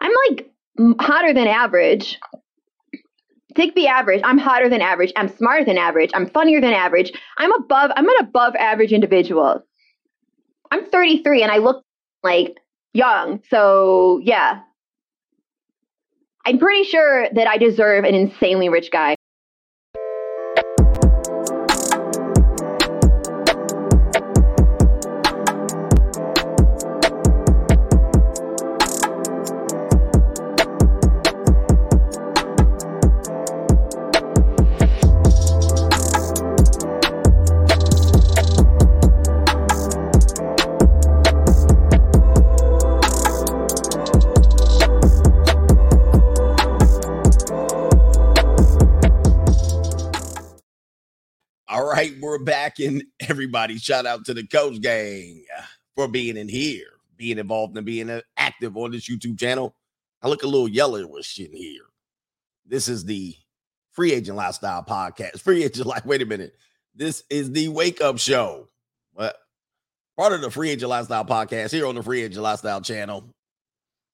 I'm like hotter than average. Take the average. I'm hotter than average. I'm smarter than average. I'm funnier than average. I'm above, I'm an above average individual. I'm 33 and I look like young. So, yeah. I'm pretty sure that I deserve an insanely rich guy. Everybody shout out to the coach gang for being in here, being involved and being uh, active on this YouTube channel. I look a little yellowish in here. This is the Free Agent Lifestyle podcast. Free Agent, like, wait a minute. This is the wake up show. What? Part of the Free Agent Lifestyle podcast here on the Free Agent Lifestyle channel.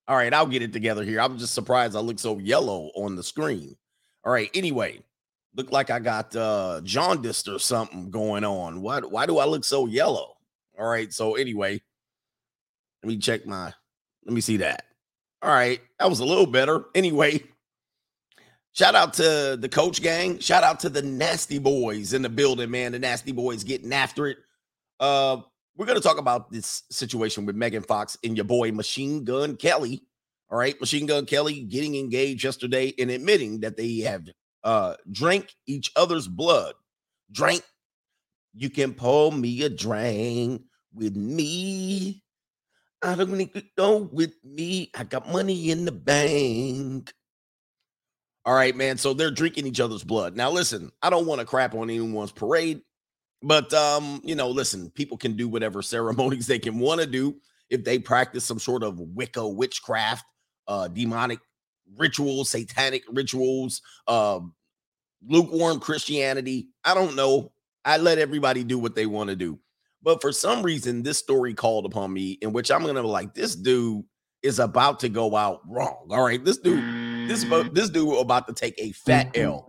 All right, I'll get it together here. I'm just surprised I look so yellow on the screen. All right, anyway, look like I got uh jaundiced or something going on. Why why do I look so yellow? All right. So anyway, let me check my let me see that. All right. That was a little better. Anyway, shout out to the coach gang. Shout out to the nasty boys in the building, man. The nasty boys getting after it. Uh we're going to talk about this situation with Megan Fox and your boy Machine Gun Kelly. All right, Machine Gun Kelly getting engaged yesterday and admitting that they have uh, drink each other's blood. Drink. You can pour me a drink with me. I don't need to go with me. I got money in the bank. All right, man. So they're drinking each other's blood. Now, listen, I don't want to crap on anyone's parade, but um, you know, listen, people can do whatever ceremonies they can want to do if they practice some sort of Wicca witchcraft, uh, demonic rituals, satanic rituals, uh, lukewarm Christianity. I don't know. I let everybody do what they want to do. But for some reason, this story called upon me in which I'm gonna be like, this dude is about to go out wrong. All right, this dude, this this dude about to take a fat L.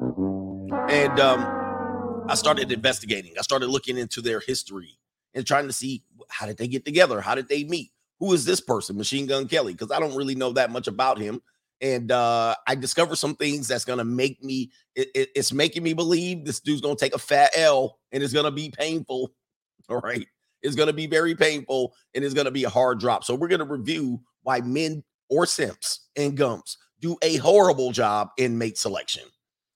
And um, I started investigating. I started looking into their history and trying to see how did they get together? How did they meet? Who is this person, Machine Gun Kelly? Because I don't really know that much about him and uh, I discovered some things that's gonna make me. It, it, it's making me believe this dude's gonna take a fat L, and it's gonna be painful. All right, it's gonna be very painful, and it's gonna be a hard drop. So we're gonna review why men or simps and gumps do a horrible job in mate selection.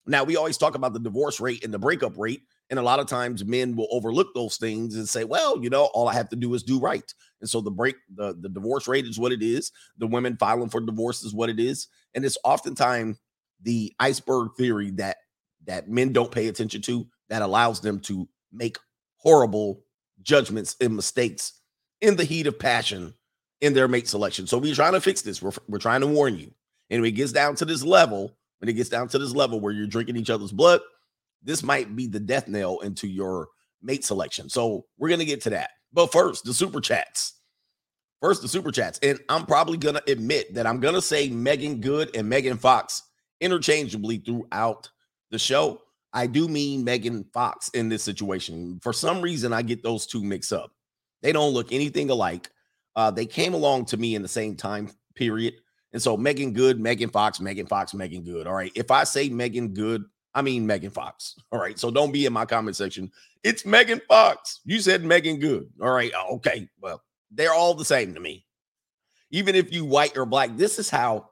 Now we always talk about the divorce rate and the breakup rate, and a lot of times men will overlook those things and say, well, you know, all I have to do is do right. And so the break, the, the divorce rate is what it is. The women filing for divorce is what it is. And it's oftentimes the iceberg theory that that men don't pay attention to that allows them to make horrible judgments and mistakes in the heat of passion in their mate selection. So we're trying to fix this. We're, we're trying to warn you. And when it gets down to this level, when it gets down to this level where you're drinking each other's blood, this might be the death nail into your mate selection. So we're going to get to that. But first, the super chats. First, the super chats. And I'm probably going to admit that I'm going to say Meagan Good and Megan Fox interchangeably throughout the show. I do mean Megan Fox in this situation. For some reason, I get those two mixed up. They don't look anything alike. Uh, they came along to me in the same time period. And so Meagan Good, Megan Fox, Megan Fox, Meagan Good. All right. If I say Meagan Good, I mean Megan Fox. All right. So don't be in my comment section. It's Megan Fox. You said Meagan Good. All right. Okay. Well, they're all the same to me. Even if you white or black, this is how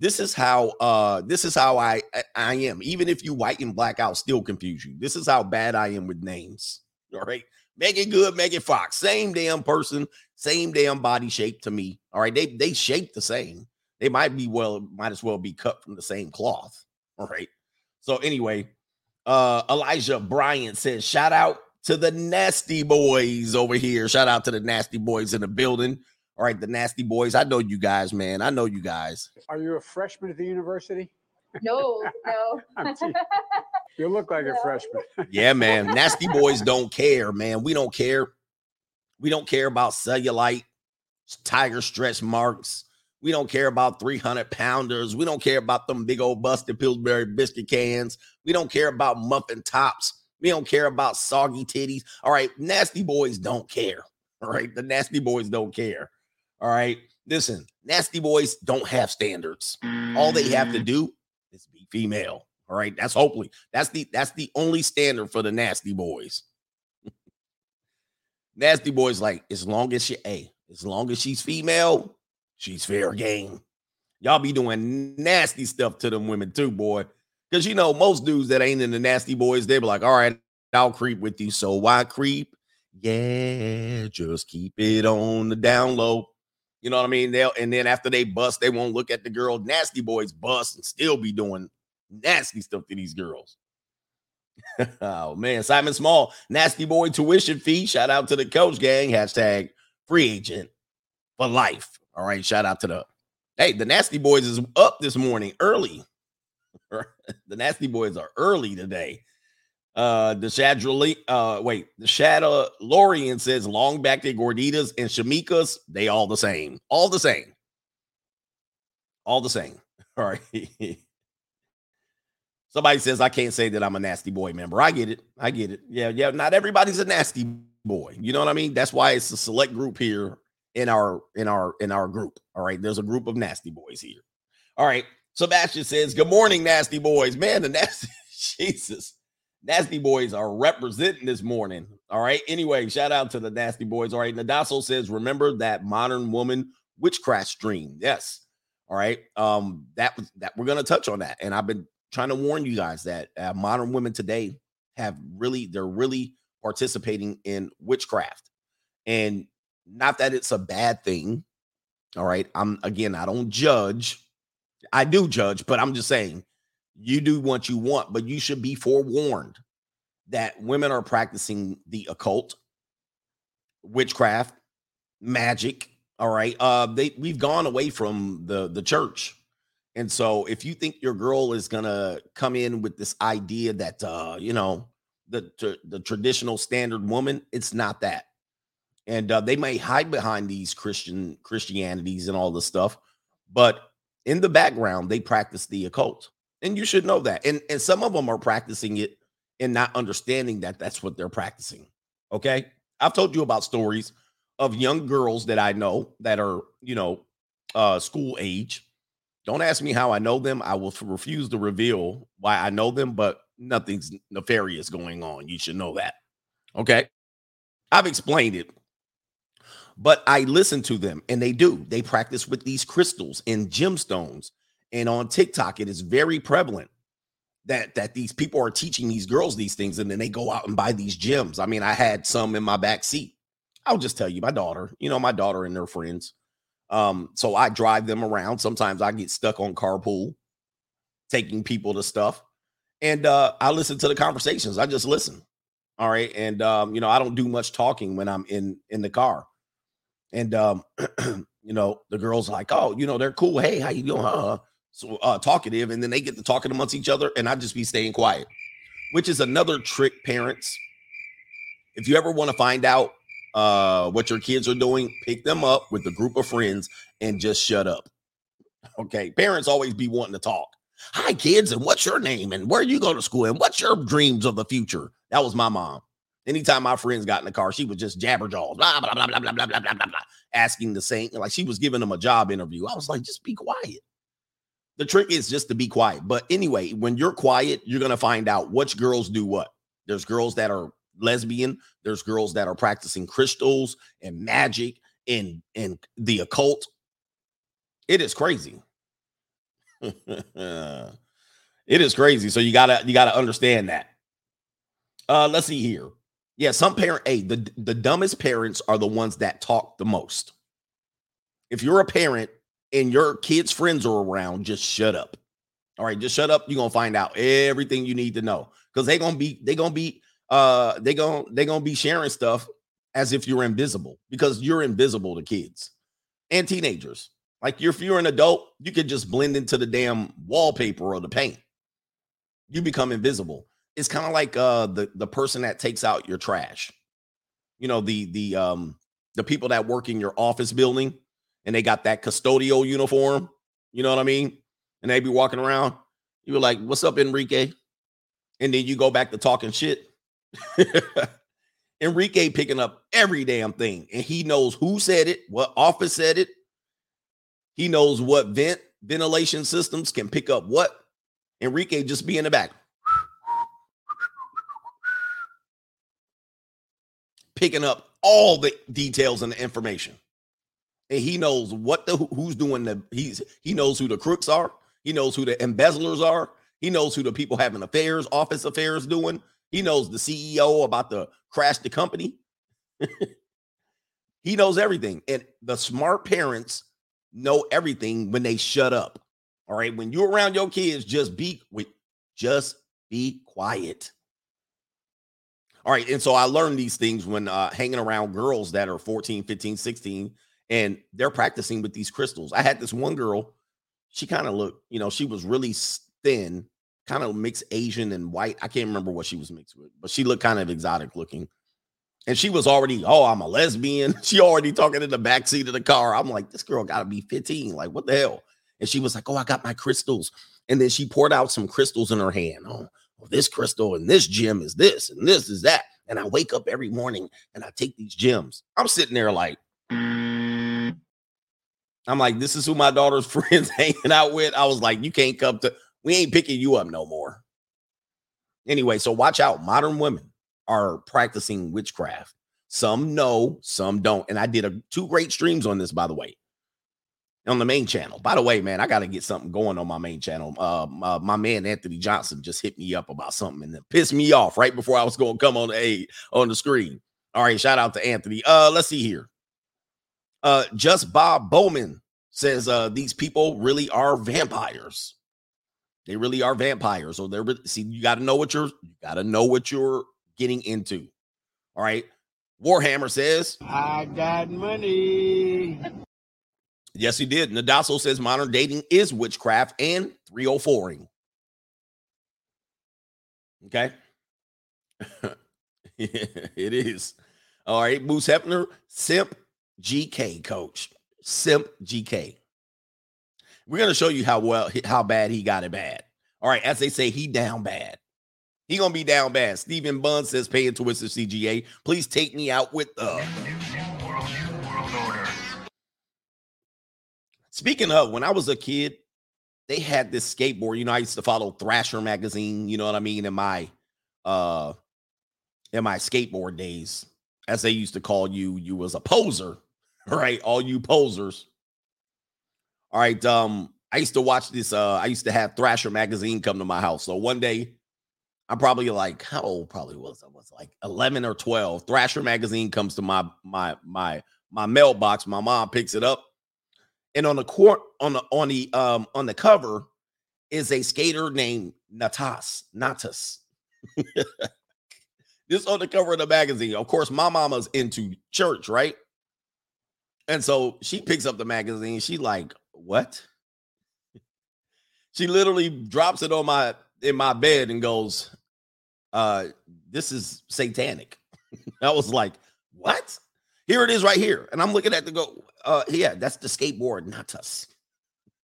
this is how uh this is how I I am. Even if you white and black, I'll still confuse you. This is how bad I am with names. All right. Meagan Good, Megan Fox, same damn person, same damn body shape to me. All right. They they shape the same. They might be well, might as well be cut from the same cloth. All right. So anyway, uh Elijah Bryant says, shout out to the nasty boys over here. Shout out to the nasty boys in the building. All right, the nasty boys. I know you guys, man. I know you guys. Are you a freshman at the university? No, no. you look like no. a freshman. yeah, man. Nasty boys don't care, man. We don't care. We don't care about cellulite, tiger stretch marks. We don't care about 300 pounders. We don't care about them big old busted Pillsbury biscuit cans. We don't care about muffin tops. We don't care about soggy titties. All right. Nasty boys don't care. All right. The nasty boys don't care. All right. Listen, nasty boys don't have standards. All they have to mm. do is be female. All right. That's hopefully that's the that's the only standard for the nasty boys. nasty boys, like as long as she a as long as she's female, she's fair game. Y'all be doing nasty stuff to them women too, boy. Because you know, most dudes that ain't in the nasty boys, they be like, all right, I'll creep with you. So why creep? Yeah, just keep it on the down low. You know what I mean? They'll and then after they bust, they won't look at the girl. Nasty boys bust and still be doing nasty stuff to these girls. oh man, Simon Small, nasty boy tuition fee. Shout out to the coach gang. Hashtag free agent for life. All right, shout out to the hey, the nasty boys is up this morning early. the nasty boys are early today. Uh the Shadra uh wait, the Shadow Lorian says long back to Gorditas and Shamikas, they all the same. All the same. All the same. All right. Somebody says I can't say that I'm a nasty boy member. I get it. I get it. Yeah, yeah. Not everybody's a nasty boy. You know what I mean? That's why it's a select group here in our in our in our group. All right. There's a group of nasty boys here. All right. Sebastian says, Good morning, nasty boys. Man, the nasty Jesus. Nasty boys are representing this morning. All right. Anyway, shout out to the nasty boys. All right. Nadasso says, remember that modern woman witchcraft stream. Yes. All right. Um, that was that we're gonna touch on that. And I've been trying to warn you guys that uh, modern women today have really they're really participating in witchcraft and not that it's a bad thing all right i'm again i don't judge. I do judge but i'm just saying you do what you want but you should be forewarned that women are practicing the occult witchcraft magic all right uh they we've gone away from the the church. And so if you think your girl is gonna come in with this idea that uh, you know, the the traditional standard woman, it's not that. And uh, they may hide behind these Christian Christianities and all this stuff, but in the background, they practice the occult. And you should know that. And and some of them are practicing it and not understanding that that's what they're practicing. Okay? I've told you about stories of young girls that I know that are, you know, uh school age don't ask me how I know them. I will refuse to reveal why I know them, but nothing's nefarious going on. You should know that. Okay. I've explained it, but I listen to them and they do. They practice with these crystals and gemstones. And on TikTok, it is very prevalent that that these people are teaching these girls these things and then they go out and buy these gems. I mean, I had some in my back seat. I'll just tell you, my daughter, you know, my daughter and their friends um, so I drive them around. Sometimes I get stuck on carpool, taking people to stuff. And uh, I listen to the conversations. I just listen. All right. And um, you know, I don't do much talking when I'm in in the car. And um, you know, the girls like, oh, you know, they're cool. Hey, how you doing? Uh, so uh talkative, and then they get to talking amongst each other, and I just be staying quiet, which is another trick, parents. If you ever want to find out uh, what your kids are doing, pick them up with a group of friends and just shut up. Okay. Parents always be wanting to talk. Hi, kids, and what's your name? And where you go to school? And what's your dreams of the future? That was my mom. Anytime my friends got in the car, she was just jabberjaws, blah, blah, blah, blah, blah, blah, blah, blah, blah, blah, asking the same, like she was giving them a job interview. I was like, just be quiet. The trick is just to be quiet. But anyway, when you're quiet, you're going to find out which girls do what. There's girls that are lesbian. There's girls that are practicing crystals and magic and and the occult. It is crazy. it is crazy. So you gotta you gotta understand that. Uh, let's see here. Yeah, some parent, hey, the the dumbest parents are the ones that talk the most. If you're a parent and your kids' friends are around, just shut up. All right, just shut up. You're gonna find out everything you need to know because they're gonna be they're gonna be uh they gonna they gonna be sharing stuff as if you're invisible because you're invisible to kids and teenagers. Like if you're an adult, you could just blend into the damn wallpaper or the paint. You become invisible. It's kind of like uh the the person that takes out your trash. You know, the the um the people that work in your office building and they got that custodial uniform. You know what I mean? And they be walking around. You were like, "What's up, Enrique?" And then you go back to talking shit. Enrique picking up every damn thing, and he knows who said it, what office said it. He knows what vent ventilation systems can pick up what. Enrique just be in the back. Picking up all the details and the information. And he knows what the who's doing the he's he knows who the crooks are, he knows who the embezzlers are, he knows who the people having affairs, office affairs doing, he knows the CEO about to crash the company. he knows everything. And the smart parents know everything when they shut up. All right. When you're around your kids, just be wait, just be quiet. All right. And so I learned these things when uh, hanging around girls that are 14, 15, 16, and they're practicing with these crystals. I had this one girl, she kind of looked, you know, she was really thin, kind of mixed Asian and white. I can't remember what she was mixed with, but she looked kind of exotic looking. And she was already, oh, I'm a lesbian. She already talking in the back seat of the car. I'm like, this girl got to be 15. Like, what the hell? And she was like, oh, I got my crystals. And then she poured out some crystals in her hand. Oh, well, this crystal and this gem is this and this is that. And I wake up every morning and I take these gems. I'm sitting there like, I'm like, this is who my daughter's friends hanging out with. I was like, you can't come to, we ain't picking you up no more. Anyway, so watch out. Modern women are practicing witchcraft. Some know, some don't. And I did a, two great streams on this, by the way, on the main channel. By the way, man, I got to get something going on my main channel. Uh, my, my, man Anthony Johnson just hit me up about something and pissed me off right before I was going to come on the on the screen. All right, shout out to Anthony. Uh, let's see here. Uh, just Bob Bowman says uh these people really are vampires. They really are vampires. So they're see, you got to know what you're you got to know what you're getting into. All right. Warhammer says, I got money. Yes, he did. Nadasso says modern dating is witchcraft and 304ing. Okay. it is. All right. Moose Hefner, Simp GK coach. Simp GK. We're going to show you how well, how bad he got it bad. All right. As they say, he down bad. He gonna be down bad. Stephen Bunn says, "Pay into Twisted CGA. Please take me out with the." Speaking of, when I was a kid, they had this skateboard. You know, I used to follow Thrasher magazine. You know what I mean? In my uh, in my skateboard days, as they used to call you, you was a poser, right? All you posers. All right. Um, I used to watch this. Uh, I used to have Thrasher magazine come to my house. So one day I'm probably like, how old probably was I? Was like 11 or 12. Thrasher magazine comes to my my my my mailbox. My mom picks it up. And on the court on the on the um on the cover is a skater named Natas. Natas. this on the cover of the magazine. Of course, my mama's into church, right? And so she picks up the magazine. She like, what? She literally drops it on my in my bed and goes, uh, this is satanic. I was like, what? Here it is right here. And I'm looking at the go, uh, yeah, that's the skateboard, Natas.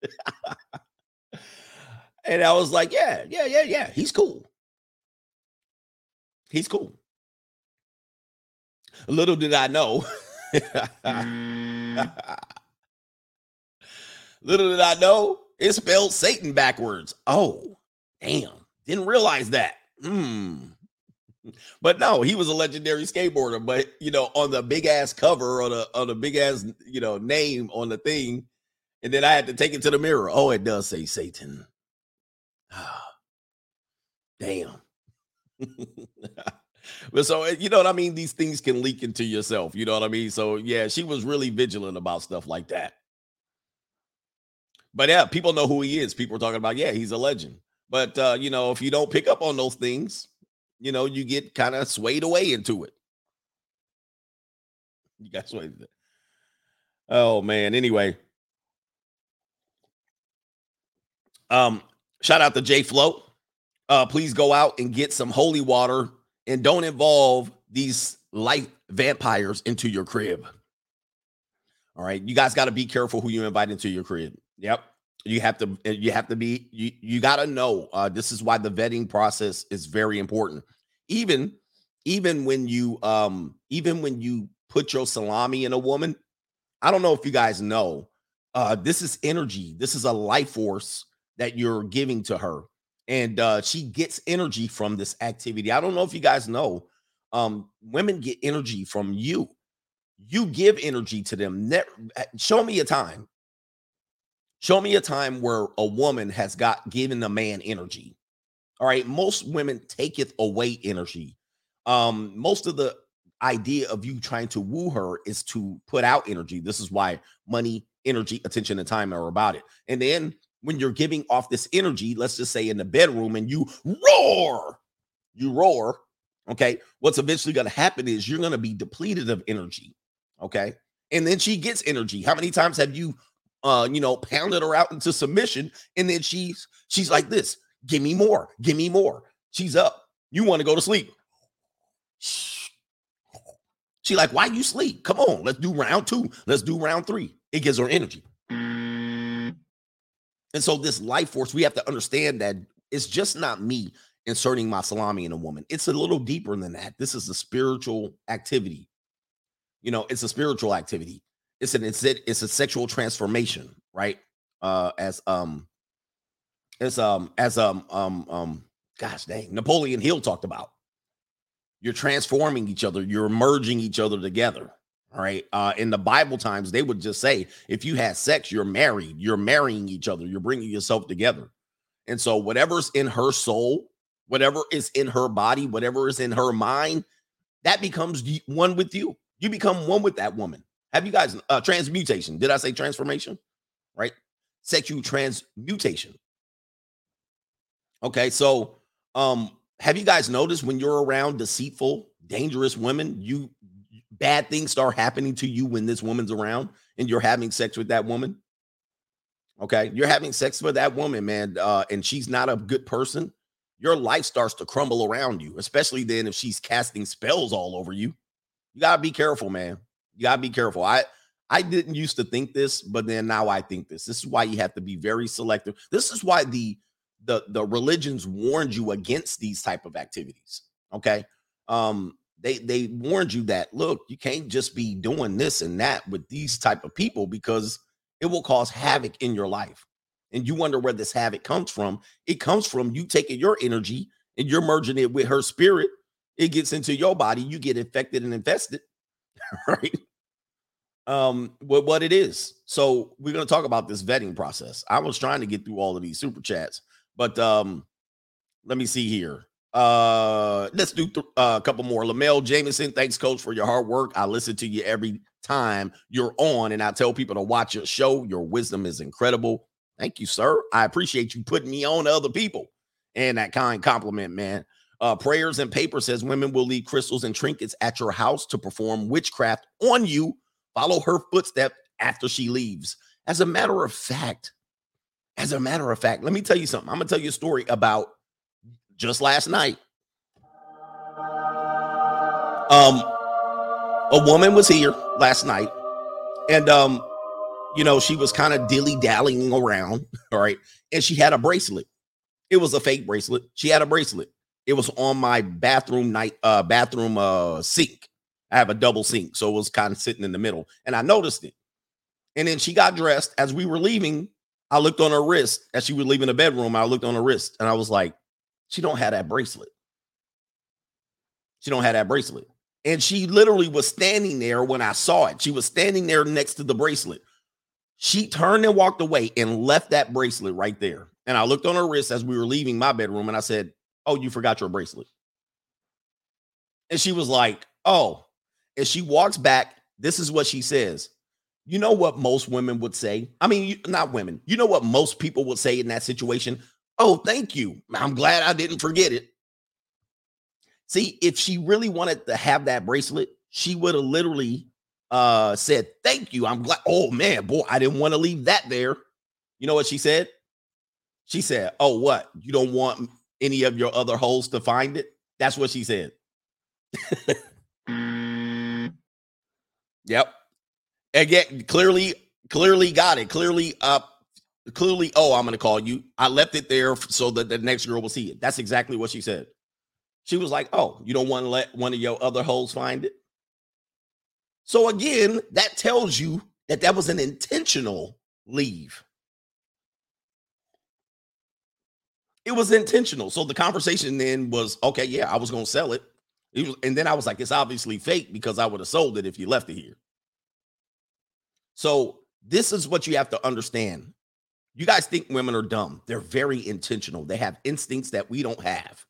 and I was like, yeah, yeah, yeah, yeah. He's cool. He's cool. Little did I know. Little did I know it spelled Satan backwards. Oh, damn. Didn't realize that. Hmm. But no, he was a legendary skateboarder. But you know, on the big ass cover, on a on a big ass you know name on the thing, and then I had to take it to the mirror. Oh, it does say Satan. Ah, Damn. but so you know what I mean. These things can leak into yourself. You know what I mean. So yeah, she was really vigilant about stuff like that. But yeah, people know who he is. People are talking about, yeah, he's a legend. But uh, you know, if you don't pick up on those things, you know, you get kind of swayed away into it. You got swayed. Oh man. Anyway. Um, shout out to J Flow. Uh, please go out and get some holy water and don't involve these light vampires into your crib. All right. You guys got to be careful who you invite into your crib. Yep. You have to eh, you have to be you you got to know. Uh this is why the vetting process is very important. Even even when you um even when you put your salami in a woman, I don't know if you guys know. Uh this is energy. This is a life force that you're giving to her. And uh she gets energy from this activity. I don't know if you guys know. Um women get energy from you you give energy to them. Ne- eh, show me a time. Show me a time where a woman has got given a man energy. All right. Most women taketh away energy. Um, most of the idea of you trying to woo her is to put out energy. This is why money, energy, attention, and time are about it. And then when you're giving off this energy, let's just say in the bedroom and you roar, you roar. Okay. What's eventually going to happen is you're going to be depleted of energy. Okay. And then she gets energy. How many times have you uh, you know, pounded her out into submission, and then she's she's like this: "Give me more, give me more." She's up. You want to go to sleep? She like, "Why you sleep? Come on, let's do round two. Let's do round three. It gives her energy. And so this life force, we have to understand that it's just not me inserting my salami in a woman. It's a little deeper than that. This is a spiritual activity you know it's a spiritual activity it's an it's, it's a sexual transformation right? Uh as um as um as um um um gosh dang napoleon hill talked about. You're transforming each other. You're merging each other together all right? Uh in the bible times they would just say if you had sex you're married. You're marrying each other. You're bringing yourself together. And so whatever's in her soul whatever is in her body whatever is in her mind that becomes one with you. You become one with that woman. Have you guys uh transmutation? Did I say transformation? Right? Sexual transmutation. Okay, so um have you guys noticed when you're around deceitful, dangerous women, you bad things start happening to you when this woman's around and you're having sex with that woman? Okay, you're having sex with that woman, man, uh, and she's not a good person. Your life starts to crumble around you, especially then if she's casting spells all over you. You gotta be careful, man. You gotta be careful. I I didn't used to think this, but then now I think this. This is why you have to be very selective. This is why the the the religions warned you against these type of activities. Okay. Um, they they warned you that look, you can't just be doing this and that with these type of people because it will cause havoc in your life. And you wonder where this havoc comes from. It comes from you taking your energy and you're merging it with her spirit it gets into your body, you get infected and infested, right? Um, what what it is. So we're gonna talk about this vetting process. I was trying to get through all of these super chats, but um, let me see here. Uh, let's do th- uh, a couple more. Lamel Jameson, thanks, coach, for your hard work. I listen to you every time you're on, and I tell people to watch your show. Your wisdom is incredible. Thank you, sir. I appreciate you putting me on to other people and that kind compliment, man. Uh, prayers and paper says women will leave crystals and trinkets at your house to perform witchcraft on you. Follow her footsteps after she leaves. As a matter of fact, as a matter of fact, let me tell you something. I'm gonna tell you a story about just last night. Um, a woman was here last night, and um, you know, she was kind of dilly dallying around, all right, and she had a bracelet. It was a fake bracelet. She had a bracelet. It was on my bathroom night uh bathroom uh sink. I have a double sink, so it was kind of sitting in the middle, and I noticed it. And then she got dressed as we were leaving. I looked on her wrist as she was leaving the bedroom. I looked on her wrist, and I was like, "She don't have that bracelet. She don't have that bracelet." And she literally was standing there when I saw it. She was standing there next to the bracelet. She turned and walked away and left that bracelet right there. And I looked on her wrist as we were leaving my bedroom, and I said, Oh, you forgot your bracelet. And she was like, Oh. And she walks back. This is what she says. You know what most women would say? I mean, not women. You know what most people would say in that situation? Oh, thank you. I'm glad I didn't forget it. See, if she really wanted to have that bracelet, she would have literally uh said, Thank you. I'm glad. Oh man, boy, I didn't want to leave that there. You know what she said? She said, Oh, what? You don't want any of your other holes to find it? That's what she said. yep. Again, clearly, clearly got it. Clearly, uh, clearly, oh, I'm gonna call you. I left it there so that the next girl will see it. That's exactly what she said. She was like, Oh, you don't want to let one of your other hoes find it? So again, that tells you that that was an intentional leave. It was intentional. So the conversation then was, okay, yeah, I was to sell it. It was, and then I was like, it's obviously fake because I would have sold it if you left it here. So this is what you have to understand. You guys think women are dumb. They're very intentional. They have instincts that we don't have.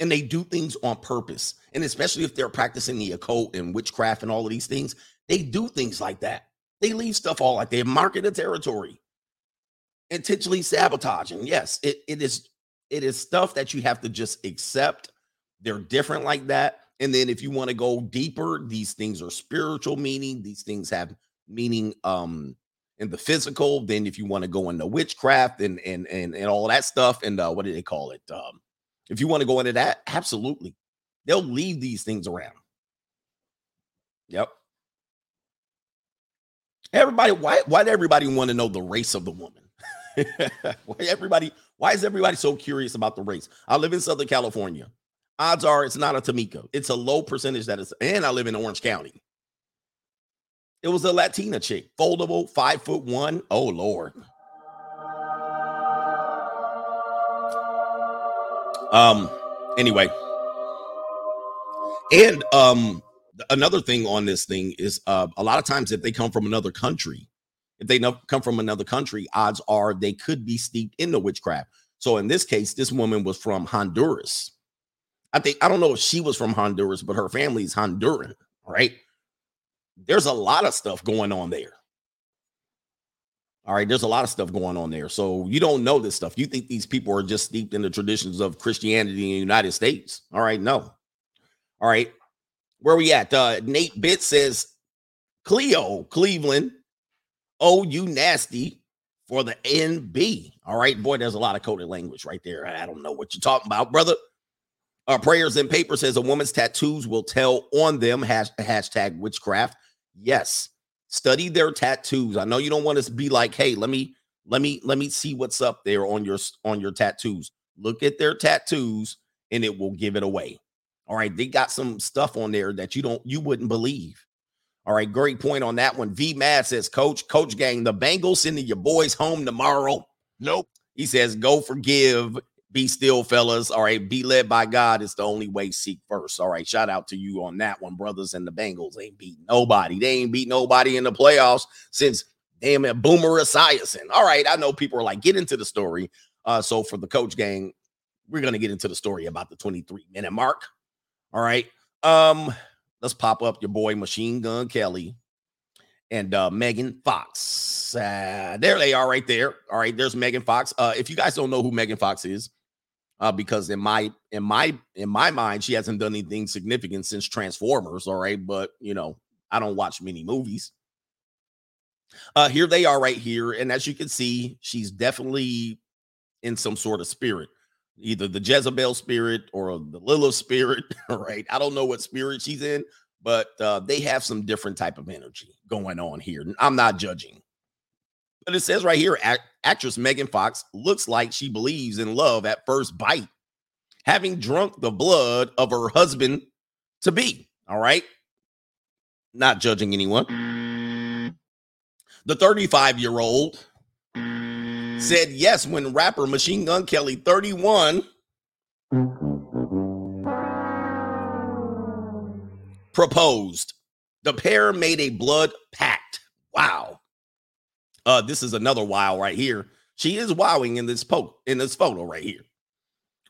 And they do things on purpose. And especially if they're practicing the occult and witchcraft and all of these things, they do things like that. They leave stuff all like they market a territory, intentionally sabotaging. Yes, it, it is it is stuff that you have to just accept. They're different like that. And then if you want to go deeper, these things are spiritual meaning. These things have meaning um in the physical. Then if you want to go into witchcraft and and and and all that stuff, and uh, what do they call it? Um, if you want to go into that, absolutely, they'll leave these things around. Yep. Everybody, why why everybody want to know the race of the woman? why everybody, why is everybody so curious about the race? I live in Southern California. Odds are it's not a Tamika. It's a low percentage that is, and I live in Orange County. It was a Latina chick, foldable, five foot one. Oh Lord. Um, anyway. And um another thing on this thing is uh, a lot of times if they come from another country, if they come from another country, odds are they could be steeped in the witchcraft. So in this case, this woman was from Honduras. I think I don't know if she was from Honduras, but her family's Honduran, right? There's a lot of stuff going on there. All right, there's a lot of stuff going on there. So you don't know this stuff. You think these people are just steeped in the traditions of Christianity in the United States. All right, no. All right. Where we at? Uh, Nate Bitt says, Cleo, Cleveland. Oh, you nasty for the NB. All right, boy, there's a lot of coded language right there. I don't know what you're talking about, brother. Our prayers and paper says a woman's tattoos will tell on them. Hash, hashtag witchcraft. Yes, study their tattoos. I know you don't want to be like, hey, let me let me let me see what's up there on your on your tattoos. Look at their tattoos, and it will give it away. All right, they got some stuff on there that you don't you wouldn't believe. All right, great point on that one. V Mad says, Coach, Coach Gang, the Bengals sending your boys home tomorrow. Nope. He says, go forgive, be still, fellas. All right, be led by God. It's the only way. Seek first. All right, shout out to you on that one, brothers. And the Bengals ain't beat nobody. They ain't beat nobody in the playoffs since damn it, Boomer Esiason. All right, I know people are like, get into the story. Uh, so for the Coach Gang, we're gonna get into the story about the 23 minute mark. All right. Um, let's pop up your boy Machine Gun Kelly and uh Megan Fox. Uh, there they are right there. All right, there's Megan Fox. Uh, if you guys don't know who Megan Fox is, uh, because in my in my in my mind, she hasn't done anything significant since Transformers. All right, but you know, I don't watch many movies. Uh, here they are right here, and as you can see, she's definitely in some sort of spirit either the Jezebel spirit or the Lilith spirit, right? I don't know what spirit she's in, but uh, they have some different type of energy going on here. I'm not judging. But it says right here, act- actress Megan Fox looks like she believes in love at first bite, having drunk the blood of her husband to be. All right. Not judging anyone. The 35 year old said yes when rapper Machine Gun Kelly 31 proposed. The pair made a blood pact. Wow. Uh, this is another wow right here. She is wowing in this po- in this photo right here.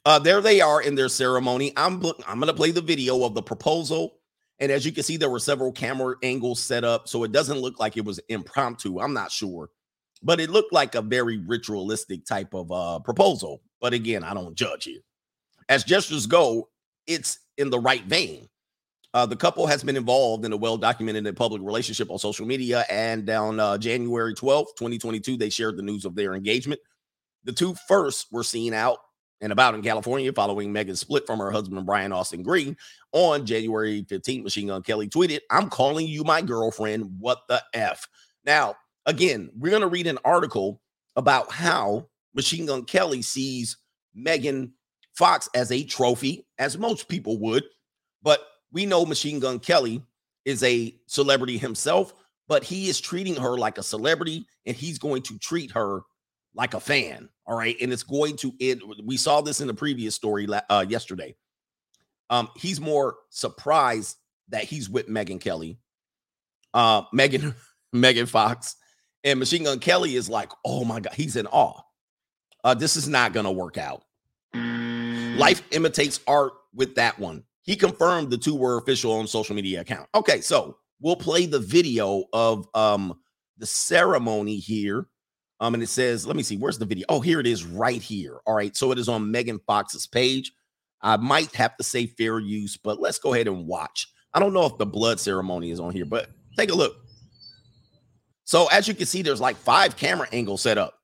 Uh, there they are in their ceremony. I'm I'm gonna play the video of the proposal, and as you can see, there were several camera angles set up, so it doesn't look like it was impromptu. I'm not sure, but it looked like a very ritualistic type of uh, proposal. But again, I don't judge here. As gestures go, it's in the right vein. Uh, the couple has been involved in a well documented public relationship on social media. And on uh, January 12th, 2022, they shared the news of their engagement. The two first were seen out and about in California following Megan's split from her husband Brian Austin Green on January 15th. Machine Gun Kelly tweeted, I'm calling you my girlfriend. What the F? Now, again, we're going to read an article about how Machine Gun Kelly sees Megan Fox as a trophy, as most people would. But we know Machine Gun Kelly is a celebrity himself, but he is treating her like a celebrity and he's going to treat her like a fan. All right. And it's going to end. We saw this in the previous story uh, yesterday. Um, he's more surprised that he's with Megan Kelly, uh, Megan, Megan Fox, and Machine Gun Kelly is like, oh my God, he's in awe. Uh, this is not going to work out. Life imitates art with that one. He confirmed the two were official on social media account. Okay, so we'll play the video of um the ceremony here. Um, and it says, let me see, where's the video? Oh, here it is right here. All right, so it is on Megan Fox's page. I might have to say fair use, but let's go ahead and watch. I don't know if the blood ceremony is on here, but take a look. So as you can see, there's like five camera angles set up.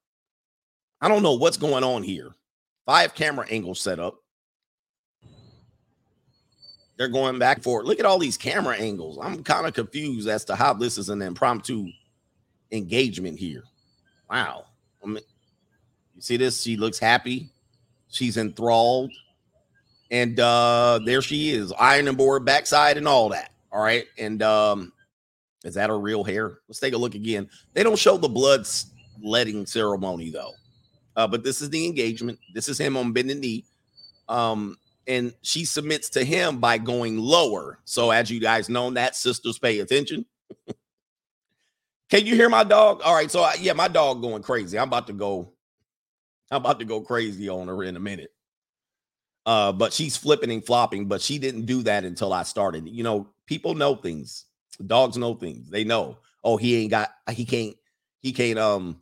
I don't know what's going on here. Five camera angles set up. They're going back for it. Look at all these camera angles. I'm kind of confused as to how this is an impromptu engagement here. Wow. I mean, you see this? She looks happy. She's enthralled. And uh there she is, ironing board backside and all that. All right. And um is that her real hair? Let's take a look again. They don't show the blood letting ceremony though. Uh, but this is the engagement. This is him on bending knee. Um, and she submits to him by going lower. So, as you guys know, that sisters pay attention. Can you hear my dog? All right. So, I, yeah, my dog going crazy. I'm about to go. I'm about to go crazy on her in a minute. Uh, but she's flipping and flopping, but she didn't do that until I started. You know, people know things. Dogs know things. They know. Oh, he ain't got. He can't. He can't. Um,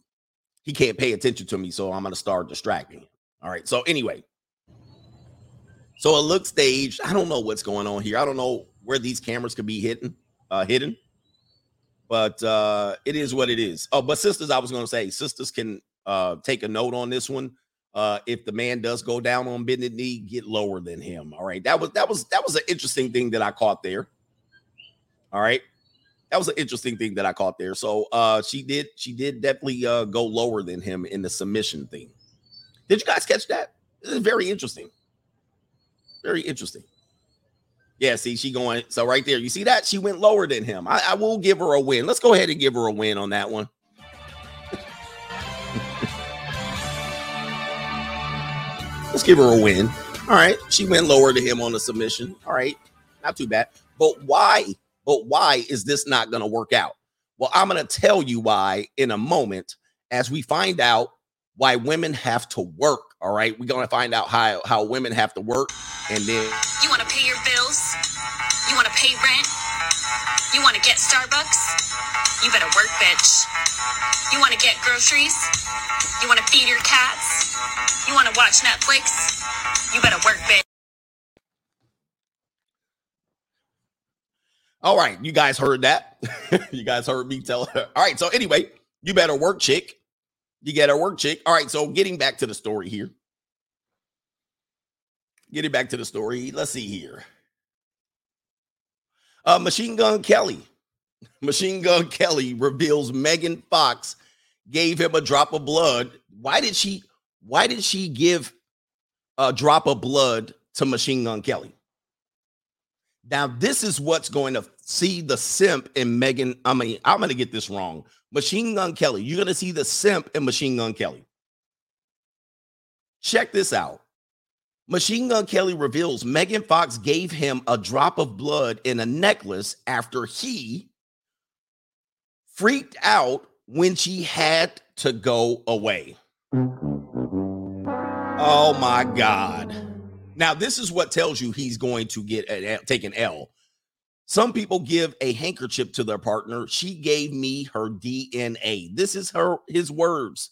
he can't pay attention to me, so I'm gonna start distracting. All right. So anyway, so it looks staged. I don't know what's going on here. I don't know where these cameras could be hidden, uh, hidden, but uh, it is what it is. Oh, but sisters, I was gonna say, sisters can uh take a note on this one. Uh, if the man does go down on bended knee, get lower than him. All right. That was that was that was an interesting thing that I caught there. All right that was an interesting thing that I caught there. So uh she did she did definitely uh go lower than him in the submission thing. Did you guys catch that? This is very interesting. Very interesting. Yeah, see, she going so right there. You see that? She went lower than him. I, I will give her a win. Let's go ahead and give her a win on that one. Let's give her a win. All right. She went lower to him on the submission. All right. Not too bad. But why but why is this not going to work out? Well, I'm going to tell you why in a moment as we find out why women have to work. All right. We're to find out how, how women have to work. And then you want to pay your bills, you want to pay rent, you want to get Starbucks, you better work, bitch. You want to get groceries, you want to feed your cats, you want to watch Netflix, you better work, bitch. All right, you guys heard that. you guys heard me tell her. All right, so anyway, you better work, chick. You get a work, chick. All right, so getting back to the story here. Getting back to the story, let's see here. Uh, Machine Gun Kelly. Machine Gun Kelly reveals Megan Fox gave him a drop of blood. Why did she? Why did she give a drop of blood to Machine Gun Kelly? Now, this is what's going to see the simp in Megan. I mean, I'm going to get this wrong. Machine Gun Kelly. You're going to see the simp in Machine Gun Kelly. Check this out. Machine Gun Kelly reveals Megan Fox gave him a drop of blood in a necklace after he freaked out when she had to go away. Oh my God. Now, this is what tells you he's going to get a, take an L. Some people give a handkerchief to their partner. She gave me her DNA. This is her his words.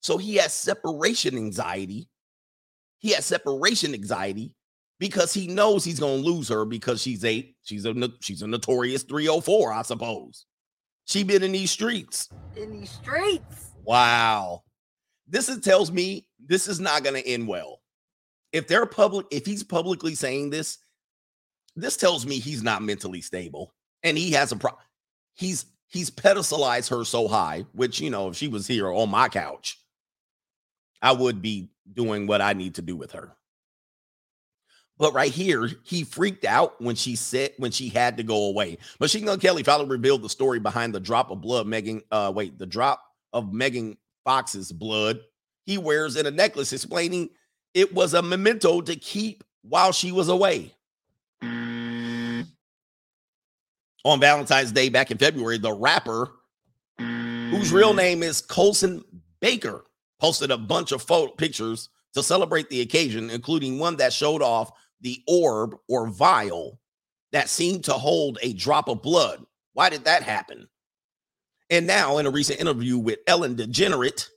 So he has separation anxiety. He has separation anxiety because he knows he's going to lose her because she's a she's a she's a notorious 304, I suppose. She been in these streets. In these streets. Wow. This is, tells me this is not going to end well. if they're public, if he's publicly saying this, this tells me he's not mentally stable and he has a pro. He's he's pedestalized her so high, which you know, if she was here on my couch, I would be doing what I need to do with her. But right here, he freaked out when she said when she had to go away. Machine Gun Kelly finally revealed the story behind the drop of blood. Megan, uh, wait, the drop of Megan Fox's blood he wears in a necklace, explaining it was a memento to keep while she was away. Mm. On Valentine's Day back in February, the rapper, whose real mm. name is Colson Baker, posted a bunch of photo pictures to celebrate the occasion, including one that showed off the orb or vial that seemed to hold a drop of blood. Why did that happen? And now, in a recent interview with Ellen DeGeneres,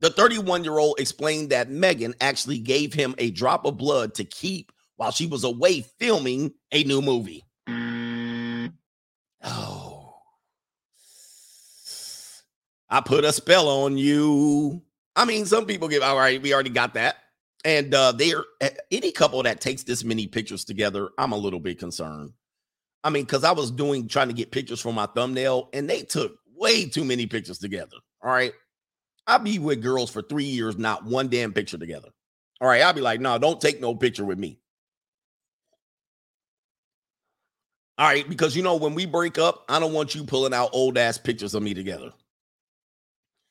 the 31 year old explained that Megan actually gave him a drop of blood to keep while she was away filming a new movie. Oh, I put a spell on you. I mean, some people give, all right, we already got that. And uh, they're any couple that takes this many pictures together, I'm a little bit concerned. I mean, because I was doing trying to get pictures for my thumbnail, and they took way too many pictures together. All right. I'll be with girls for three years, not one damn picture together. All right, I'll be like, no, don't take no picture with me. All right, because you know, when we break up, I don't want you pulling out old ass pictures of me together.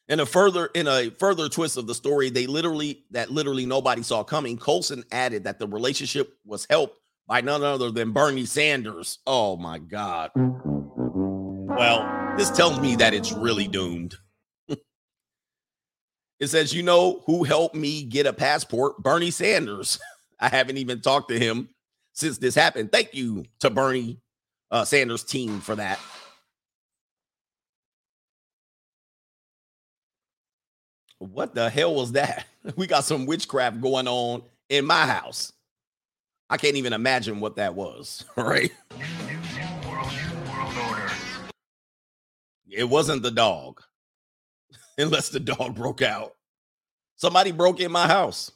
In a further in a further twist of the story, they literally that literally nobody saw coming. Colson added that the relationship was helped by none other than Bernie Sanders. Oh my God. Well, this tells me that it's really doomed. It says, you know who helped me get a passport? Bernie Sanders. I haven't even talked to him since this happened. Thank you to Bernie uh, Sanders' team for that. What the hell was that? We got some witchcraft going on in my house. I can't even imagine what that was, right? It wasn't the dog. unless the dog broke out. Somebody broke in my house.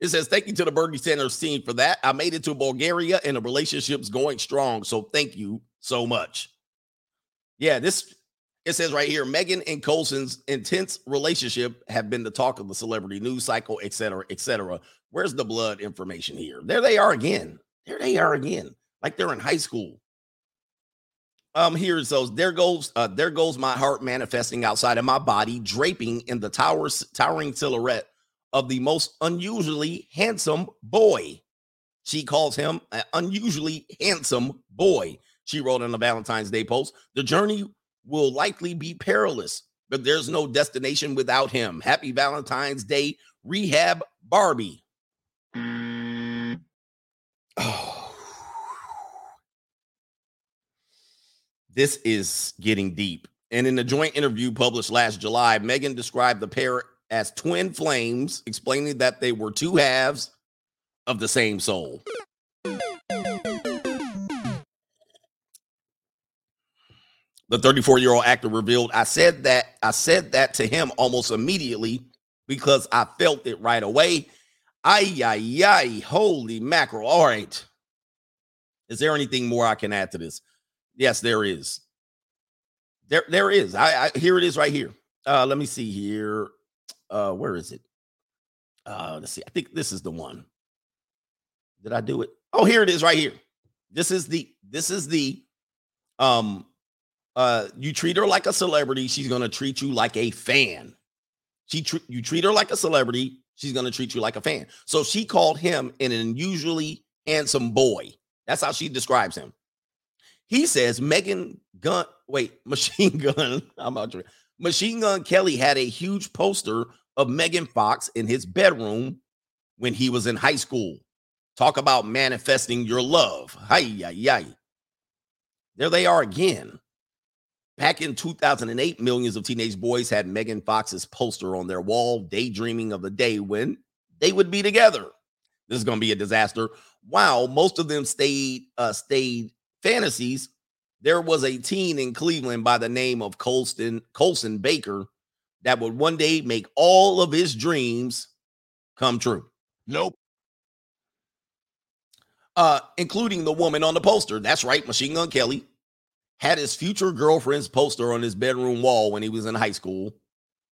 It says, Thank you to the Bernie Sanders team for that. I made it to Bulgaria and the relationship's going strong. So thank you so much. Yeah, this it says right here Megan and Colson's intense relationship have been the talk of the celebrity news cycle, et cetera, et cetera. Where's the blood information here? There they are again. There they are again. Like they're in high school. Um, here's those. There goes, uh, there goes my heart manifesting outside of my body, draping in the towers, towering silhouette of the most unusually handsome boy. She calls him an unusually handsome boy. She wrote on the Valentine's Day post. The journey will likely be perilous, but there's no destination without him. Happy Valentine's Day, Rehab Barbie. Oh. This is getting deep. And in a joint interview published last July, Megan described the pair as twin flames, explaining that they were two halves of the same soul. The 34 year old actor revealed, I said that I said that to him almost immediately because I felt it right away. Ay, ay, ay, holy mackerel. All right. Is there anything more I can add to this? Yes, there is. There, there is. I, I here it is right here. Uh, let me see here. Uh, where is it? Uh, let's see. I think this is the one. Did I do it? Oh, here it is right here. This is the this is the um uh you treat her like a celebrity, she's gonna treat you like a fan. She tr- you treat her like a celebrity, she's gonna treat you like a fan. So she called him an unusually handsome boy. That's how she describes him. He says Megan Gun, wait, Machine Gun. I'm out. Machine Gun Kelly had a huge poster of Megan Fox in his bedroom when he was in high school. Talk about manifesting your love. Hi, hi, hi. There they are again. Back in 2008, millions of teenage boys had Megan Fox's poster on their wall, daydreaming of the day when they would be together. This is going to be a disaster. Wow, most of them stayed uh, stayed fantasies, there was a teen in Cleveland by the name of Colston Colson Baker that would one day make all of his dreams come true. Nope. Uh, including the woman on the poster. That's right, Machine Gun Kelly had his future girlfriend's poster on his bedroom wall when he was in high school.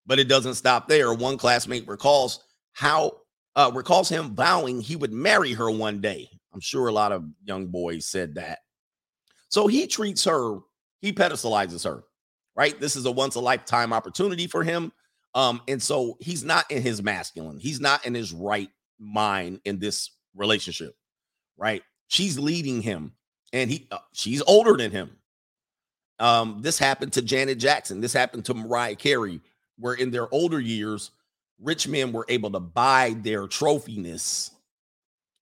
But it doesn't stop there. One classmate recalls how uh, recalls him vowing he would marry her one day. I'm sure a lot of young boys said that. So he treats her, he pedestalizes her, right? This is a once a lifetime opportunity for him. Um, and so he's not in his masculine, he's not in his right mind in this relationship, right? She's leading him, and he uh, she's older than him. Um, this happened to Janet Jackson. This happened to Mariah Carey, where in their older years, rich men were able to buy their trophiness,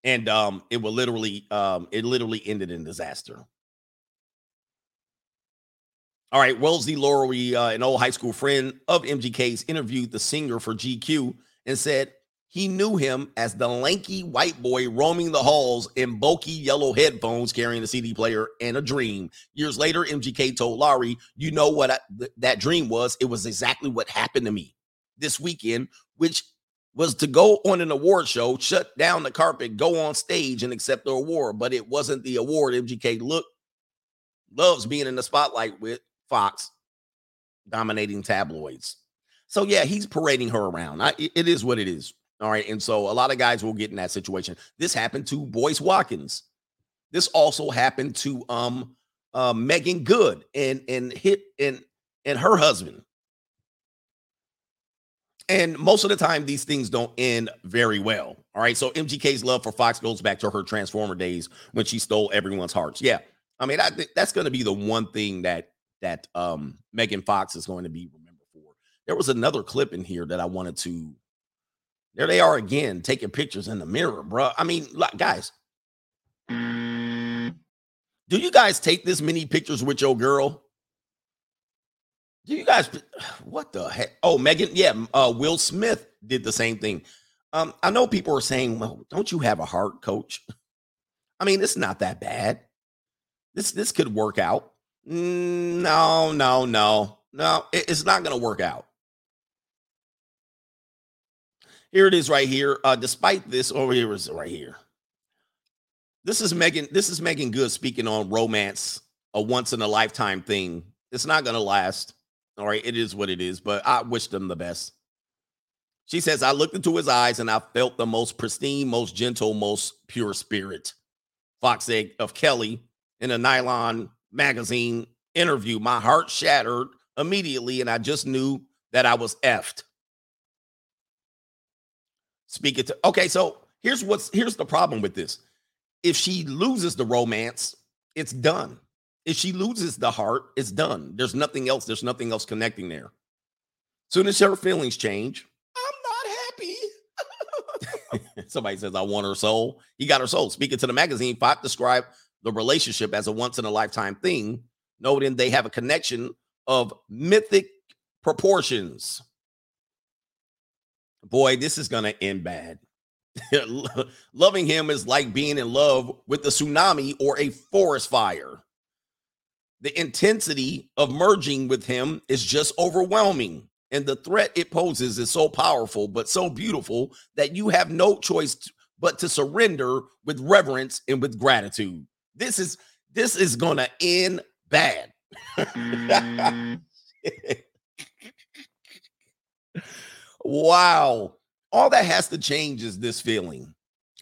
and um, it will literally, um, it literally ended in disaster. All right, Wesley Lowery, uh, an old high school friend of MGK's, interviewed the singer for GQ and said he knew him as the lanky white boy roaming the halls in bulky yellow headphones, carrying a CD player and a dream. Years later, MGK told Laurie, You know what I, th- that dream was? It was exactly what happened to me this weekend, which was to go on an award show, shut down the carpet, go on stage and accept the award. But it wasn't the award MGK look loves being in the spotlight with Fox dominating tabloids. So yeah, he's parading her around. I, it is what it is. All right. And so a lot of guys will get in that situation. This happened to Boyce Watkins. This also happened to um uh Meagan Good and and hit and and her husband. And most of the time, these things don't end very well. All right. So MGK's love for Fox goes back to her Transformer days when she stole everyone's hearts. Yeah. I mean, I think that's going to be the one thing that that um Megan Fox is going to be remembered for. There was another clip in here that I wanted to there they are again, taking pictures in the mirror, bro. I mean, like, guys, do you guys take this many pictures with your girl? Do you guys, what the heck? Oh, Megan, yeah, uh, Will Smith did the same thing. Um, I know people are saying, well, don't you have a heart, coach? I mean, it's not that bad. This this could work out. Mm, no, no, no, no. It, it's not going to work out. Here it is right here. Uh, despite this, over oh, here is right here. This is Megan. This is Meagan Good speaking on romance, a once in a lifetime thing. It's not going to last. All right, it is what it is, but I wish them the best. She says, I looked into his eyes and I felt the most pristine, most gentle, most pure spirit. Fox egg of Kelly in a Nylon magazine interview. My heart shattered immediately, and I just knew that I was effed. Speak it to okay. So here's what's here's the problem with this. If she loses the romance, it's done. If she loses the heart, it's done. There's nothing else. There's nothing else connecting there. Soon as her feelings change, I'm not happy. Somebody says, I want her soul. He got her soul. Speaking to the magazine, Fox described the relationship as a once in a lifetime thing, noting they have a connection of mythic proportions boy, this is going to end bad. Loving him is like being in love with a tsunami or a forest fire. The intensity of merging with him is just overwhelming. And the threat it poses is so powerful, but so beautiful that you have no choice but to surrender with reverence and with gratitude. This is this is gonna end bad. mm. Wow. All that has to change is this feeling.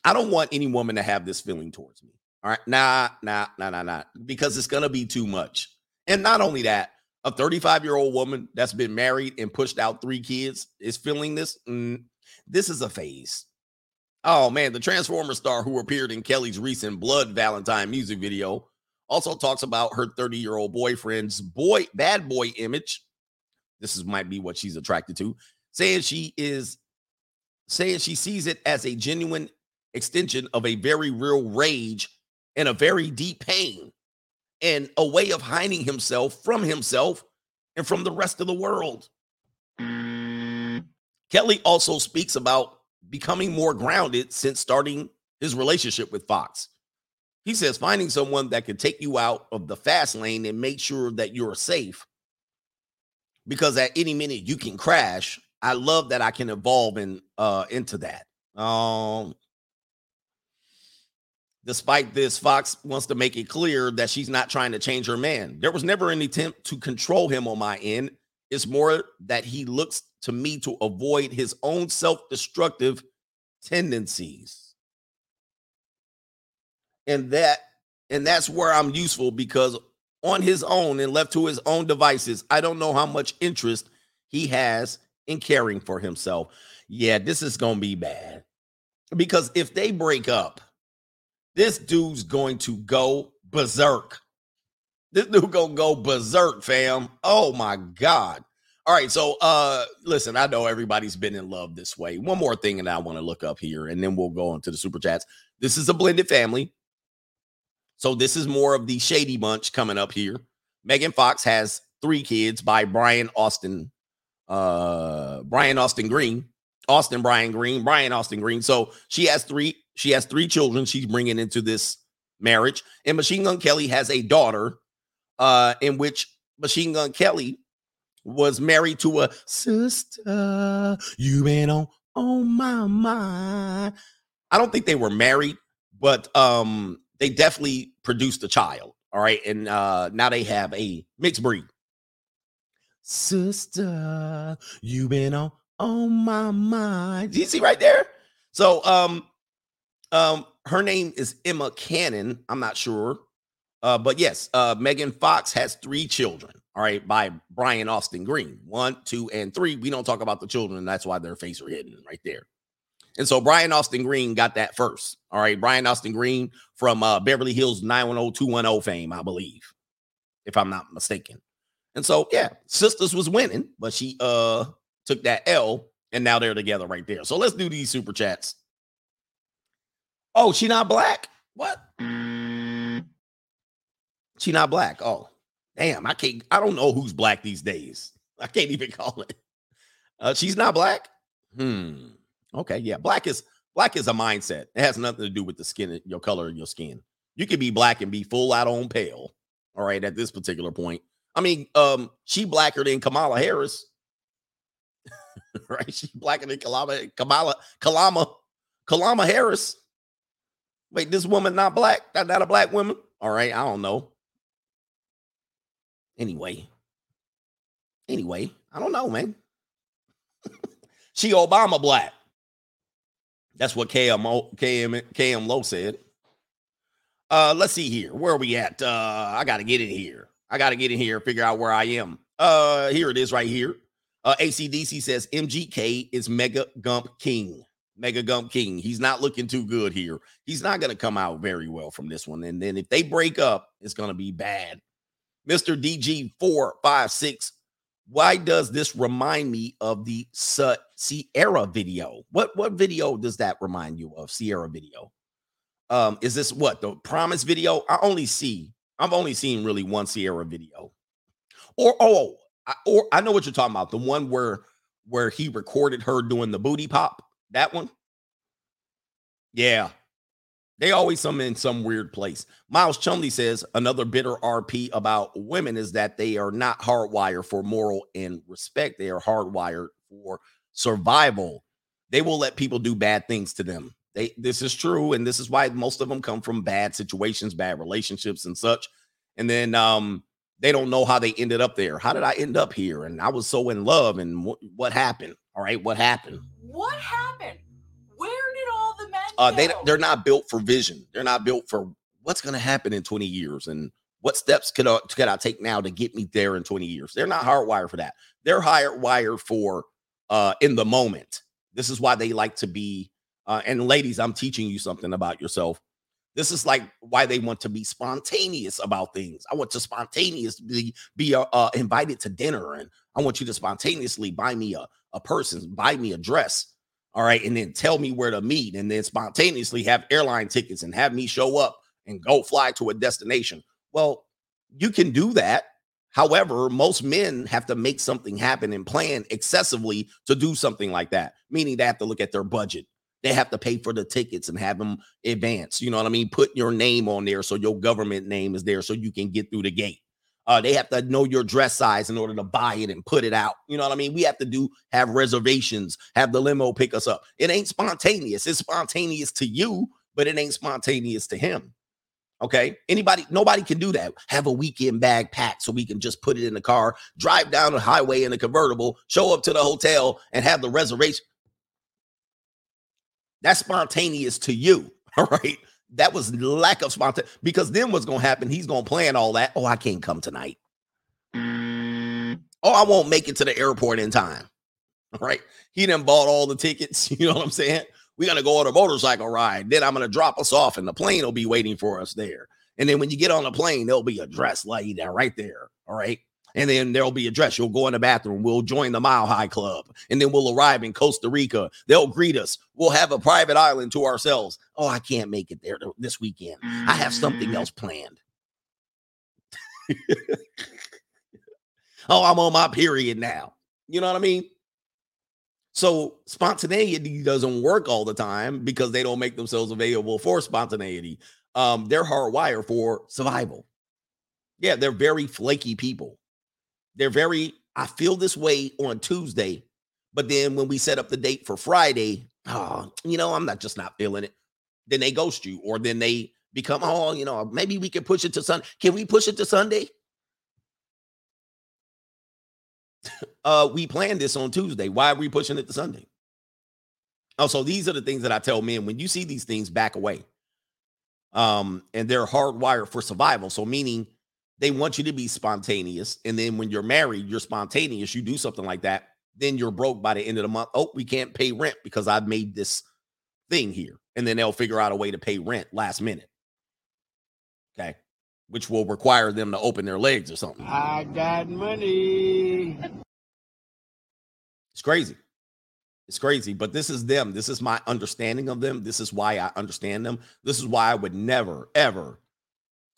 I don't want any woman to have this feeling towards me. All right. Nah, nah, nah, nah, nah. Because it's to be too much. And not only that, a 35 year old woman that's been married and pushed out three kids is feeling this. Mm, this is a phase. Oh man, the Transformer star who appeared in Kelly's recent Blood Valentine music video also talks about her 30 year old boyfriend's boy bad boy image. This is might be what she's attracted to saying she is saying she sees it as a genuine extension of a very real rage and a very deep pain and a way of hiding himself from himself and from the rest of the world. Kelly also speaks about becoming more grounded since starting his relationship with Fox. He says finding someone that can take you out of the fast lane and make sure that you're safe because at any minute you can crash I love that I can evolve in uh into that. Um Despite this, Fox wants to make it clear that she's not trying to change her man. There was never any attempt to control him on my end. It's more that he looks to me to avoid his own self destructive tendencies. And that and that's where I'm useful because on his own and left to his own devices, I don't know how much interest he has in caring for himself. Yeah, this is going to be bad. Because if they break up, this dude's going to go berserk. This dude gonna go berserk, fam. Oh my god. All right, so uh listen, I know everybody's been in love this way. One more thing and I want to look up here, and then we'll go into the super chats. This is a blended family. So this is more of the shady bunch coming up here. Megan Fox has three kids by Brian Austin, uh, Brian Austin Green, Austin Brian Green, Brian Austin Green. So she has three she has three children she's bringing into this marriage. And Machine Gun Kelly has a daughter, uh, in which Machine Gun Kelly was married to a sister. You been on on my mind. I don't think they were married, but um, they definitely produced a child. All right, and uh, now they have a mixed breed. Sister, you been on on my mind. Do you see right there? So um, um, her name is Emma Cannon. I'm not sure. Uh, but yes, uh, Megan Fox has three children. All right, by Brian Austin Green. One, two, and three. We don't talk about the children. That's why their face are hidden right there. And so Brian Austin Green got that first. All right, Brian Austin Green from uh, Beverly Hills 910210 fame, I believe, if I'm not mistaken. And so, yeah, Sisters was winning, but she uh took that L, and now they're together right there. So let's do these super chats. Oh, she not black? What? She not black. Oh, damn. I can't, I don't know who's black these days. I can't even call it. Uh, she's not black. Hmm. Okay. Yeah. Black is black is a mindset. It has nothing to do with the skin, your color your skin. You can be black and be full out on pale. All right. At this particular point. I mean, um, she blacker than Kamala Harris. right? She blacker than Kamala, Kamala, Kalama, Kalama Harris. Wait, this woman not black? Not, not a black woman? All right, I don't know. Anyway, anyway, I don't know, man. she Obama black. That's what KM KM KM Low said. Uh, let's see here. Where are we at? Uh, I gotta get in here. I gotta get in here, figure out where I am. Uh, here it is right here. Uh, ACDC says MGK is Mega Gump King. Mega Gump King. He's not looking too good here. He's not going to come out very well from this one. And then if they break up, it's going to be bad. Mr. DG456, why does this remind me of the Sierra video? What what video does that remind you of? Sierra video. Um, is this what the promise video? I only see, I've only seen really one Sierra video. Or oh, I, or I know what you're talking about. The one where where he recorded her doing the booty pop. That one? Yeah. They always some in some weird place. Miles Chumley says another bitter RP about women is that they are not hardwired for moral and respect. They are hardwired for survival. They will let people do bad things to them. They this is true, and this is why most of them come from bad situations, bad relationships, and such. And then um they don't know how they ended up there. How did I end up here? And I was so in love, and wh- what happened? All right, what happened? What happened? Uh, they they're not built for vision. They're not built for what's going to happen in 20 years and what steps could I, could I take now to get me there in 20 years. They're not hardwired for that. They're hardwired for uh, in the moment. This is why they like to be. Uh, and ladies, I'm teaching you something about yourself. This is like why they want to be spontaneous about things. I want to spontaneously be uh, uh, invited to dinner, and I want you to spontaneously buy me a a person, buy me a dress, all right, and then tell me where to meet, and then spontaneously have airline tickets and have me show up and go fly to a destination. Well, you can do that. However, most men have to make something happen and plan excessively to do something like that, meaning they have to look at their budget. They have to pay for the tickets and have them advance. You know what I mean? Put your name on there so your government name is there so you can get through the gate. Uh, they have to know your dress size in order to buy it and put it out. You know what I mean? We have to do have reservations, have the limo pick us up. It ain't spontaneous. It's spontaneous to you but it ain't spontaneous to him. Okay. Anybody, nobody can do that. Have a weekend bag packed so we can just put it in the car, drive down the highway in a convertible, show up to the hotel and have the reservation. That's spontaneous to you. All right. That was lack of spontaneous because then what's to happen? He's to plan all that. Oh, I can't come tonight. Oh, I won't make it to the airport in time. All right. He done bought all the tickets. You know what I'm saying? We're gonna go on a motorcycle ride. Then I'm gonna drop us off, and the plane will be waiting for us there. And then when you get on the plane, there'll be a dress there right there. All right. And then there'll be a dress. You'll go in the bathroom. We'll join the Mile High Club. And then we'll arrive in Costa Rica. They'll greet us. We'll have a private island to ourselves. Oh, I can't make it there this weekend. I have something else planned. oh, I'm on my period now. You know what I mean? So spontaneity doesn't work all the time because they don't make themselves available for spontaneity. Um, they're hardwired for survival. Yeah, they're very flaky people. They're very, I feel this way on Tuesday, but then when we set up the date for Friday, oh, you know, I'm not just not feeling it. Then they ghost you, or then they become, oh, you know, maybe we can push it to Sunday. Can we push it to Sunday? uh, we planned this on Tuesday. Why are we pushing it to Sunday? Oh, so these are the things that I tell men when you see these things, back away. Um, and they're hardwired for survival. So, meaning they want you to be spontaneous. And then when you're married, you're spontaneous, you do something like that, then you're broke by the end of the month. Oh, we can't pay rent because I've made this thing here. And then they'll figure out a way to pay rent last minute. Okay. Which will require them to open their legs or something. I got money. It's crazy. It's crazy, but this is them. This is my understanding of them. This is why I understand them. This is why I would never, ever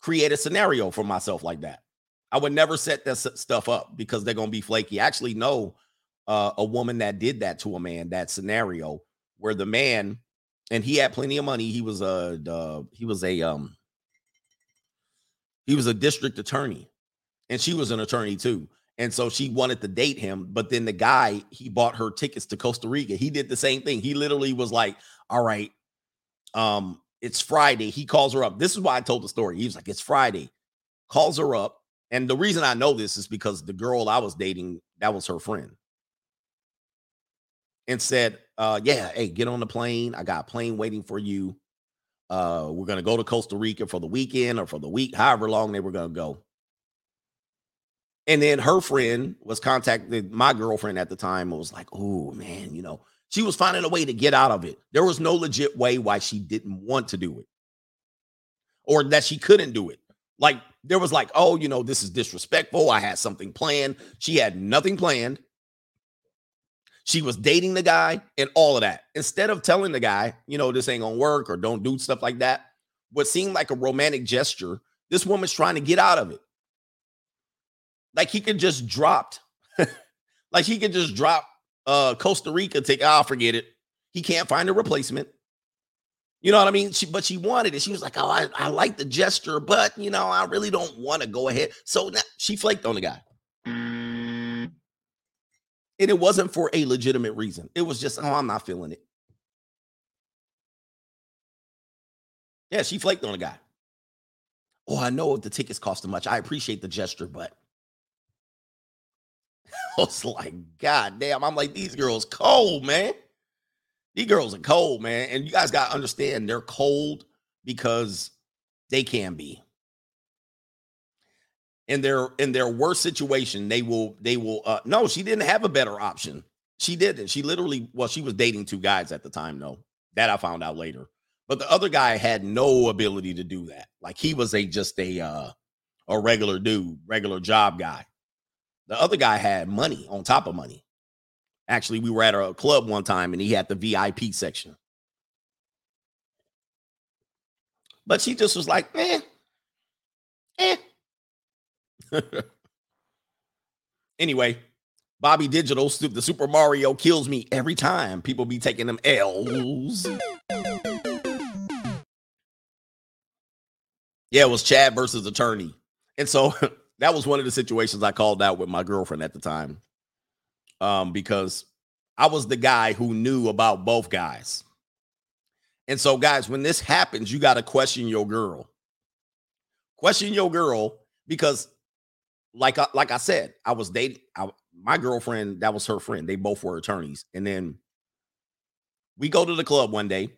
create a scenario for myself like that. I would never set that stuff up because they're going to be flaky. I actually know uh, a woman that did that to a man, that scenario where the man, and he had plenty of money. He was a, uh, he was a, um, he was a district attorney and she was an attorney too. And so she wanted to date him, but then the guy he bought her tickets to Costa Rica. He did the same thing. He literally was like, "All right, um, it's Friday." He calls her up. This is why I told the story. He was like, "It's Friday." Calls her up, and the reason I know this is because the girl I was dating that was her friend, and said, uh, "Yeah, hey, get on the plane. I got a plane waiting for you. Uh, we're gonna go to Costa Rica for the weekend or for the week, however long they were gonna go." And then her friend was contacted my girlfriend at the time was like, oh man, you know, she was finding a way to get out of it. There was no legit way why she didn't want to do it or that she couldn't do it. Like there was like, oh, you know, this is disrespectful. I had something planned. She had nothing planned. She was dating the guy and all of that. Instead of telling the guy, you know, this ain't gonna work or don't do stuff like that, what seemed like a romantic gesture, this woman's trying to get out of it. Like he could just dropped, like he could just drop uh Costa Rica, take I'll oh, forget it. He can't find a replacement. You know what I mean? She, but she wanted it. She was like, "Oh, I, I like the gesture, but you know, I really don't want to go ahead." So now, she flaked on the guy, and it wasn't for a legitimate reason. It was just, "Oh, I'm not feeling it." Yeah, she flaked on the guy. Oh, I know the tickets cost too much. I appreciate the gesture, but I was like, God damn. I'm like, these girls cold, man. These girls are cold, man. And you guys got to understand they're cold because they can be. In their in their worst situation, they will they will uh no, she didn't have a better option. She didn't. She literally well, she was dating two guys at the time, though. That I found out later. But the other guy had no ability to do that. Like he was a just a uh a regular dude, regular job guy. The other guy had money on top of money. Actually, we were at a club one time and he had the VIP section. But she just was like, eh, eh. anyway, Bobby Digital, the Super Mario kills me every time. People be taking them L's. Yeah, it was Chad versus attorney. And so that was one of the situations I called out with my girlfriend at the time. Um, because I was the guy who knew about both guys. And so, guys, when this happens, you got to question your girl. Question your girl because, like, I, like I said, I was dating I, my girlfriend. That was her friend. They both were attorneys, and then we go to the club one day,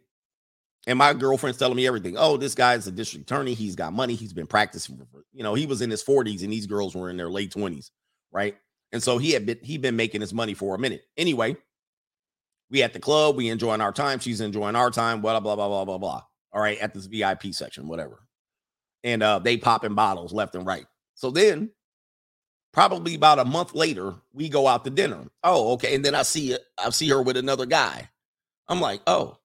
and my girlfriend's telling me everything. Oh, this guy's a district attorney. He's got money. He's been practicing. For, you know, he was in his forties, and these girls were in their late twenties, right? And so he had been he'd been making his money for a minute. Anyway, we at the club, we enjoying our time. She's enjoying our time. Blah blah blah blah blah blah. All right, at this VIP section, whatever. And uh, they popping bottles left and right. So then, probably about a month later, we go out to dinner. Oh, okay. And then I see I see her with another guy. I'm like, oh.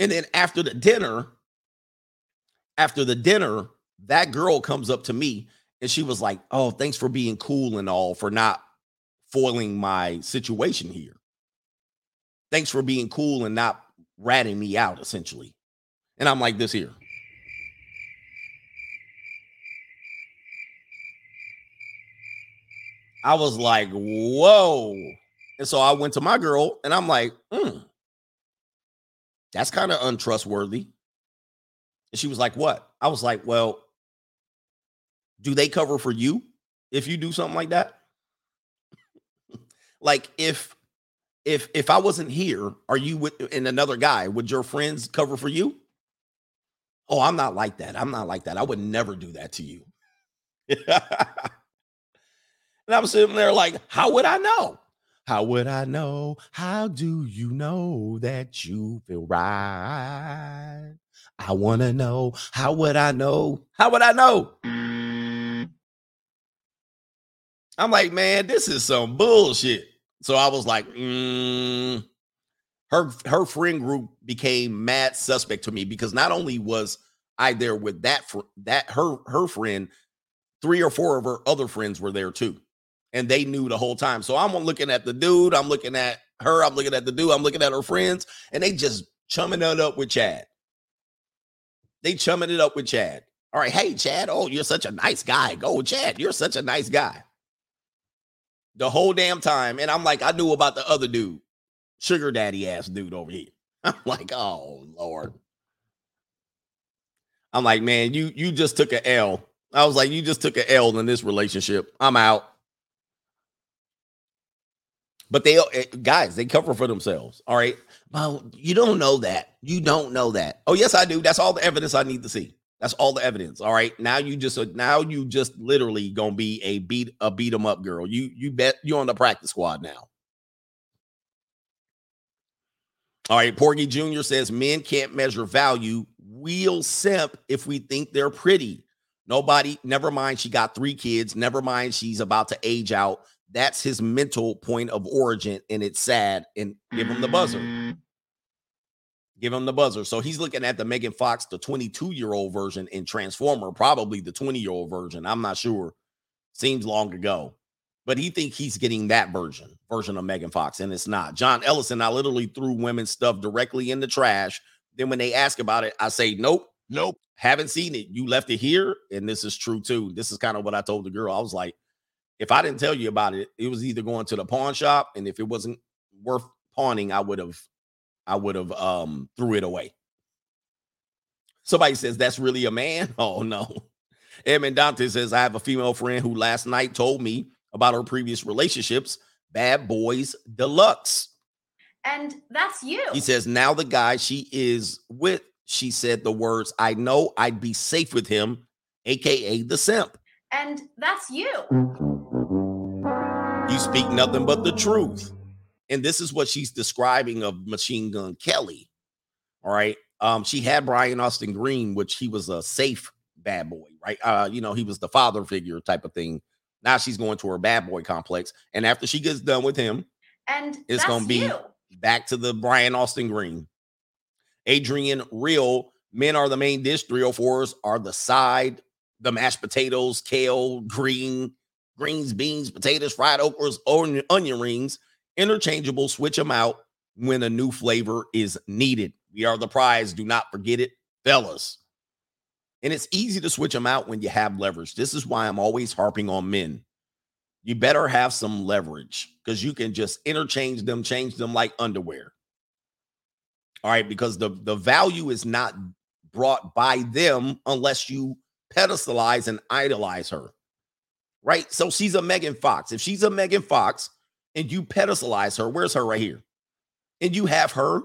And then after the dinner, after the dinner, that girl comes up to me and she was like, "Oh, thanks for being cool and all for not foiling my situation here. Thanks for being cool and not ratting me out, essentially." And I'm like, "This here." I was like, "Whoa!" And so I went to my girl, and I'm like, hmm, "That's kind of untrustworthy." And she was like, "What?" I was like, "Well." do they cover for you if you do something like that? like if if if I wasn't here, are you with and another guy, would your friends cover for you? Oh, I'm not like that. I'm not like that. I would never do that to you. and I'm sitting there like, how would I know? How would I know? How do you know that you feel right? I want to know. How would I know? How would I know? I'm like, man, this is some bullshit. So I was like, mm. her her friend group became mad suspect to me because not only was I there with that fr- that her her friend, three or four of her other friends were there too, and they knew the whole time. So I'm looking at the dude, I'm looking at her, I'm looking at the dude, I'm looking at her friends, and they just chumming it up with Chad. They chumming it up with Chad. All right, hey Chad, oh you're such a nice guy. Go Chad, you're such a nice guy the whole damn time. And I'm like, I knew about the other dude, sugar daddy ass dude over here. I'm like, oh Lord. I'm like, man, you you just took a L. I was like, you just took a L in this relationship. I'm out. But they eh, guys, they cover for themselves. All right. Well, you don't know that. You don't know that. Oh, yes, I do. That's all the evidence I need to see. That's all the evidence. All right. Now you just uh, now you just literally gonna be a beat a beat 'em up girl. You you bet you're on the practice squad now. All right, Porgy Jr. says men can't measure value. We'll simp if we think they're pretty. Nobody, never mind, she got three kids. Never mind, she's about to age out. That's his mental point of origin, and it's sad. And give him the buzzer. Mm. Give him the buzzer. So he's looking at the Megan Fox, the 22 year old version in Transformer, probably the 20 year old version. I'm not sure. Seems long ago. But he think he's getting that version, version of Megan Fox, and it's not. John Ellison, I literally threw women's stuff directly in the trash. Then when they ask about it, I say, nope, nope, haven't seen it. You left it here. And this is true too. This is kind of what I told the girl. I was like, if I didn't tell you about it, it was either going to the pawn shop, and if it wasn't worth pawning, I would have I would have um threw it away. Somebody says that's really a man. Oh no. Edmund Dante says I have a female friend who last night told me about her previous relationships, bad boys deluxe. And that's you. He says now the guy she is with, she said the words, I know I'd be safe with him, aka the simp. And that's you. Speak nothing but the truth. And this is what she's describing of Machine Gun Kelly. All right. Um, she had Brian Austin Green, which he was a safe bad boy, right? Uh, you know, he was the father figure type of thing. Now she's going to her bad boy complex. And after she gets done with him, and it's gonna be you. back to the Brian Austin Green. Adrian Real, men are the main dish. 304s are the side, the mashed potatoes, kale, green, greens, beans, potatoes, fried okras, onion, onion rings interchangeable. Switch them out when a new flavor is needed. We are the prize. Do not forget it, fellas. And it's easy to switch them out when you have leverage. This is why I'm always harping on men. You better have some leverage because you can just interchange them, change them like underwear. All right, because the the value is not brought by them unless you pedestalize and idolize her. Right? So she's a Megan Fox. If she's a Megan Fox and you pedestalize her, where's her right here? And you have her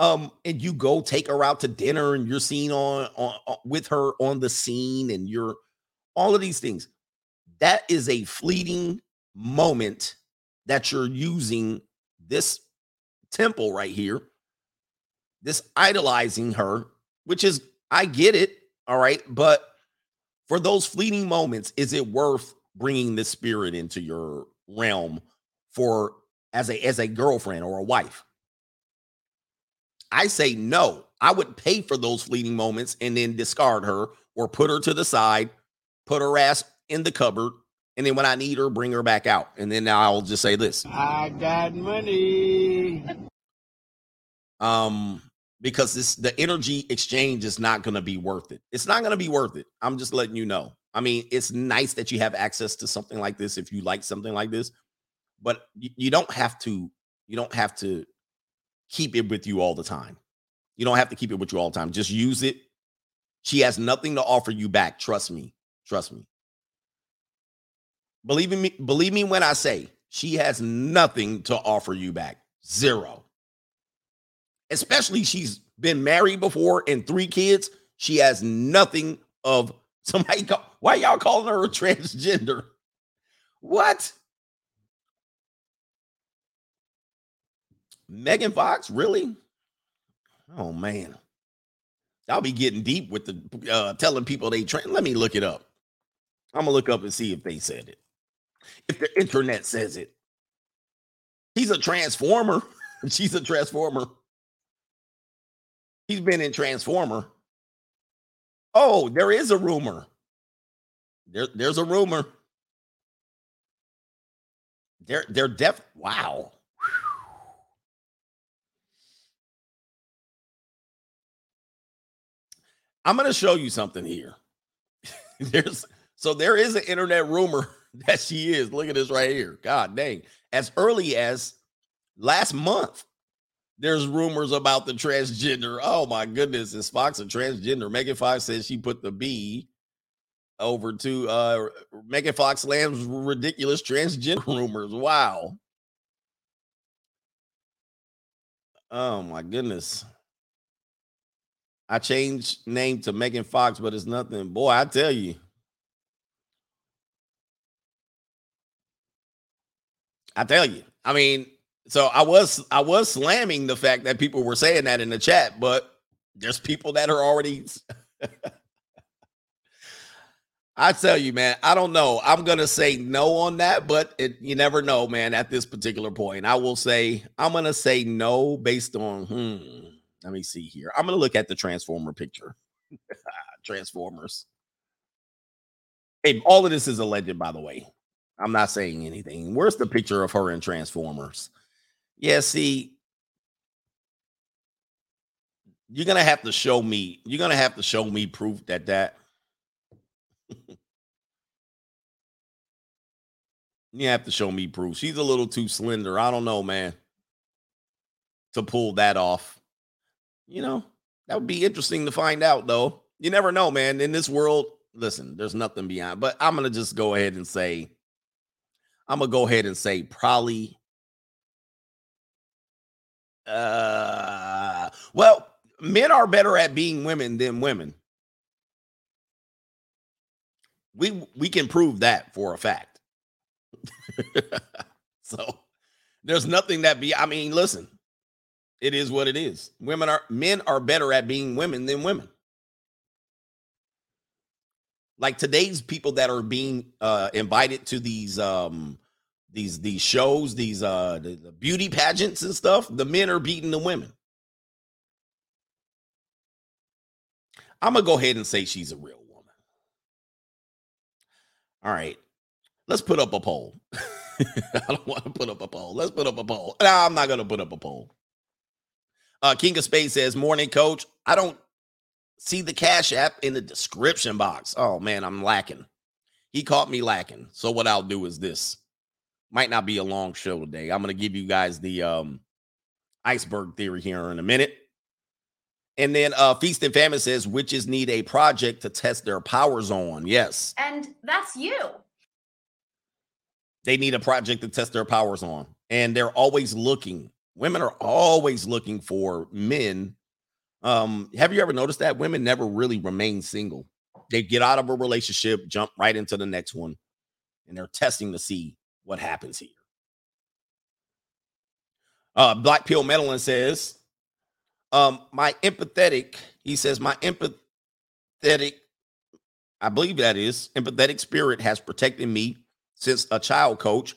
um and you go take her out to dinner and you're seen on, on, on with her on the scene and you're all of these things. That is a fleeting moment that you're using this temple right here, this idolizing her, which is, I get it. All right. But for those fleeting moments, is it worth bringing the spirit into your realm for as a as a girlfriend or a wife? I say no. I would pay for those fleeting moments and then discard her or put her to the side, put her ass in the cupboard, and then when I need her, bring her back out. And then I'll just say this. I got money. Um, because this the energy exchange is not gonna be worth it. It's not gonna be worth it. I'm just letting you know. I mean, it's nice that you have access to something like this if you like something like this, but you, you don't have to, you don't have to keep it with you all the time. You don't have to keep it with you all the time. Just use it. She has nothing to offer you back. Trust me. Trust me. Believe me, believe me when I say she has nothing to offer you back. Zero. Especially she's been married before and three kids. She has nothing of somebody. Call, why y'all calling her a transgender? What? Megan Fox, really? Oh man, I'll be getting deep with the uh, telling people they train. Let me look it up. I'm gonna look up and see if they said it. If the internet says it, he's a transformer. She's a transformer. He's been in Transformer. Oh, there is a rumor. There, there's a rumor. They're they're def. Wow. I'm to show you something here. There's so there is an internet rumor that she is. Look at this right here. God dang. As early as last month, there's rumors about the transgender. Oh my goodness, is Fox a transgender? Megan Fox says she put the B over to uh Megan Fox Lamb's ridiculous transgender rumors. Wow. Oh my goodness. I changed name to Megan Fox, but it's nothing. Boy, I tell you. I tell you. I mean, so I was I was slamming the fact that people were saying that in the chat, but there's people that are already I tell you, man, I don't know. I'm gonna say no on that, but it, you never know, man. At this particular point, I will say I'm gonna say no based on hmm. Let me see here. I'm gonna look at the transformer picture. Transformers. Hey, all of this is alleged, by the way. I'm not saying anything. Where's the picture of her in Transformers? Yeah, see, you're gonna have to show me. You're gonna have to show me proof that that. you have to show me proof. She's a little too slender. I don't know, man, to pull that off. You know, that would be interesting to find out, though. You never know, man. In this world, listen, there's nothing beyond. But I'm gonna just go ahead and say, I'm gonna go ahead and say probably. Uh, well, men are better at being women than women. We we can prove that for a fact. so there's nothing that be. I mean, listen, it is what it is. Women are men are better at being women than women. Like today's people that are being uh invited to these um these these shows, these uh the, the beauty pageants and stuff, the men are beating the women. I'm gonna go ahead and say she's a real woman. All right, let's put up a poll. I don't want to put up a poll. Let's put up a poll. No, I'm not gonna put up a poll. Uh, King of Space says, "Morning, Coach. I don't see the Cash App in the description box. Oh man, I'm lacking. He caught me lacking. So what I'll do is this. Might not be a long show today. I'm gonna give you guys the um iceberg theory here in a minute. And then uh Feast and Famine says witches need a project to test their powers on. Yes. And that's you. They need a project to test their powers on. And they're always looking. Women are always looking for men. Um, have you ever noticed that women never really remain single? They get out of a relationship, jump right into the next one, and they're testing to see what happens here. Uh, Black Pill Medellin says, um, my empathetic, he says, my empathetic, I believe that is, empathetic spirit has protected me since a child coach.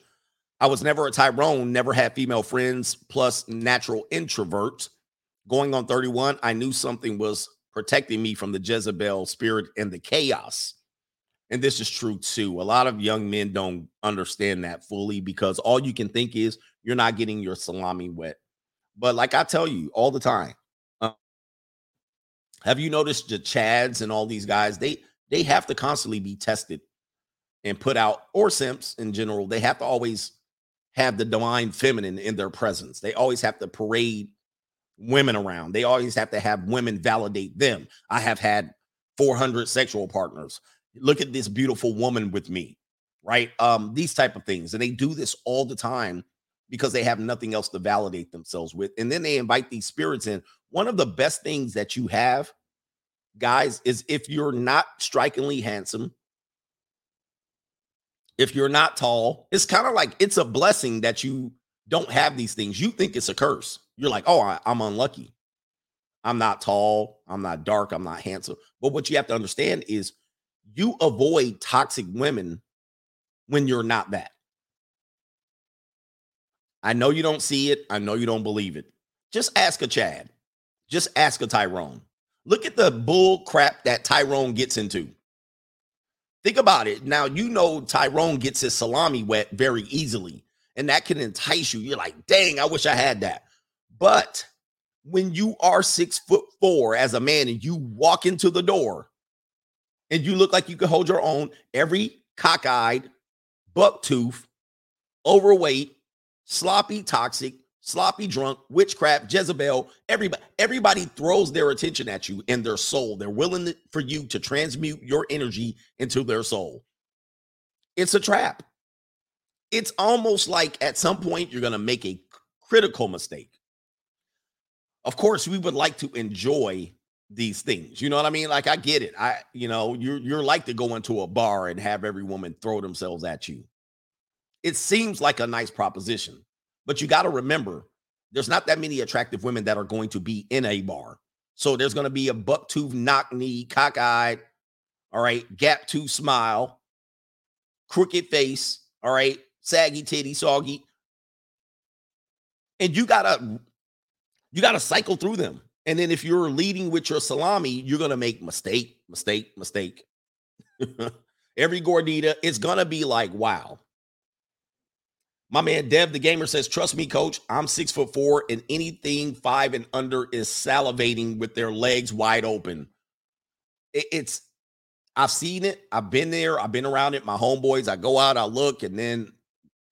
I was never a Tyrone, never had female friends, plus natural introvert. Going on 31, I knew something was protecting me from the Jezebel spirit and the chaos. And this is true too. A lot of young men don't understand that fully because all you can think is you're not getting your salami wet. But like I tell you all the time, uh, have you noticed the Chads and all these guys? They they have to constantly be tested and put out, or simps in general. They have to always have the divine feminine in their presence. They always have to parade women around. They always have to have women validate them. I have had 400 sexual partners look at this beautiful woman with me right? Um these type of things and they do this all the time because they have nothing else to validate themselves with and then they invite these spirits in. One of the best things that you have guys is if you're not strikingly handsome if you're not tall it's kind of like it's a blessing that you don't have these things. You think it's a curse. You're like oh I, i'm unlucky. I'm not tall. I'm not dark. I'm not handsome. But what you have to understand is you avoid toxic women when you're not that. I know you don't see it. I know you don't believe it. Just ask a Chad. Just ask a Tyrone. Look at the bull crap that Tyrone gets into. Think about it. Now, you know Tyrone gets his salami wet very easily, and that can entice you. You're like, dang, I wish I had that. But when you are six foot four as a man and you walk into the door and you look like you can hold your own, every cockeyed, buck tooth, overweight, sloppy, toxic, sloppy drunk, witchcraft, Jezebel, everybody, everybody throws their attention at you and their soul. They're willing for you to transmute your energy into their soul. It's a trap. It's almost like at some point you're going to make a critical mistake. Of course, we would like to enjoy these things. You know what I mean? Like I get it. I you know, you're you're like to go into a bar and have every woman throw themselves at you. It seems like a nice proposition, but you got to remember there's not that many attractive women that are going to be in a bar. So there's going to be a buck tooth, knock knee, cockeyed, all right, gap tooth smile, crooked face, all right, saggy titty, soggy. And you gotta you gotta cycle through them. And then if you're leading with your salami, you're going to make mistake, mistake, mistake. Every gordita, it's going to be like, wow. My man Dev the gamer says, "Trust me, coach. I'm six foot four, and anything five and under is salivating with their legs wide open. It, it's, I've seen it. I've been there. I've been around it. My homeboys. I go out. I look, and then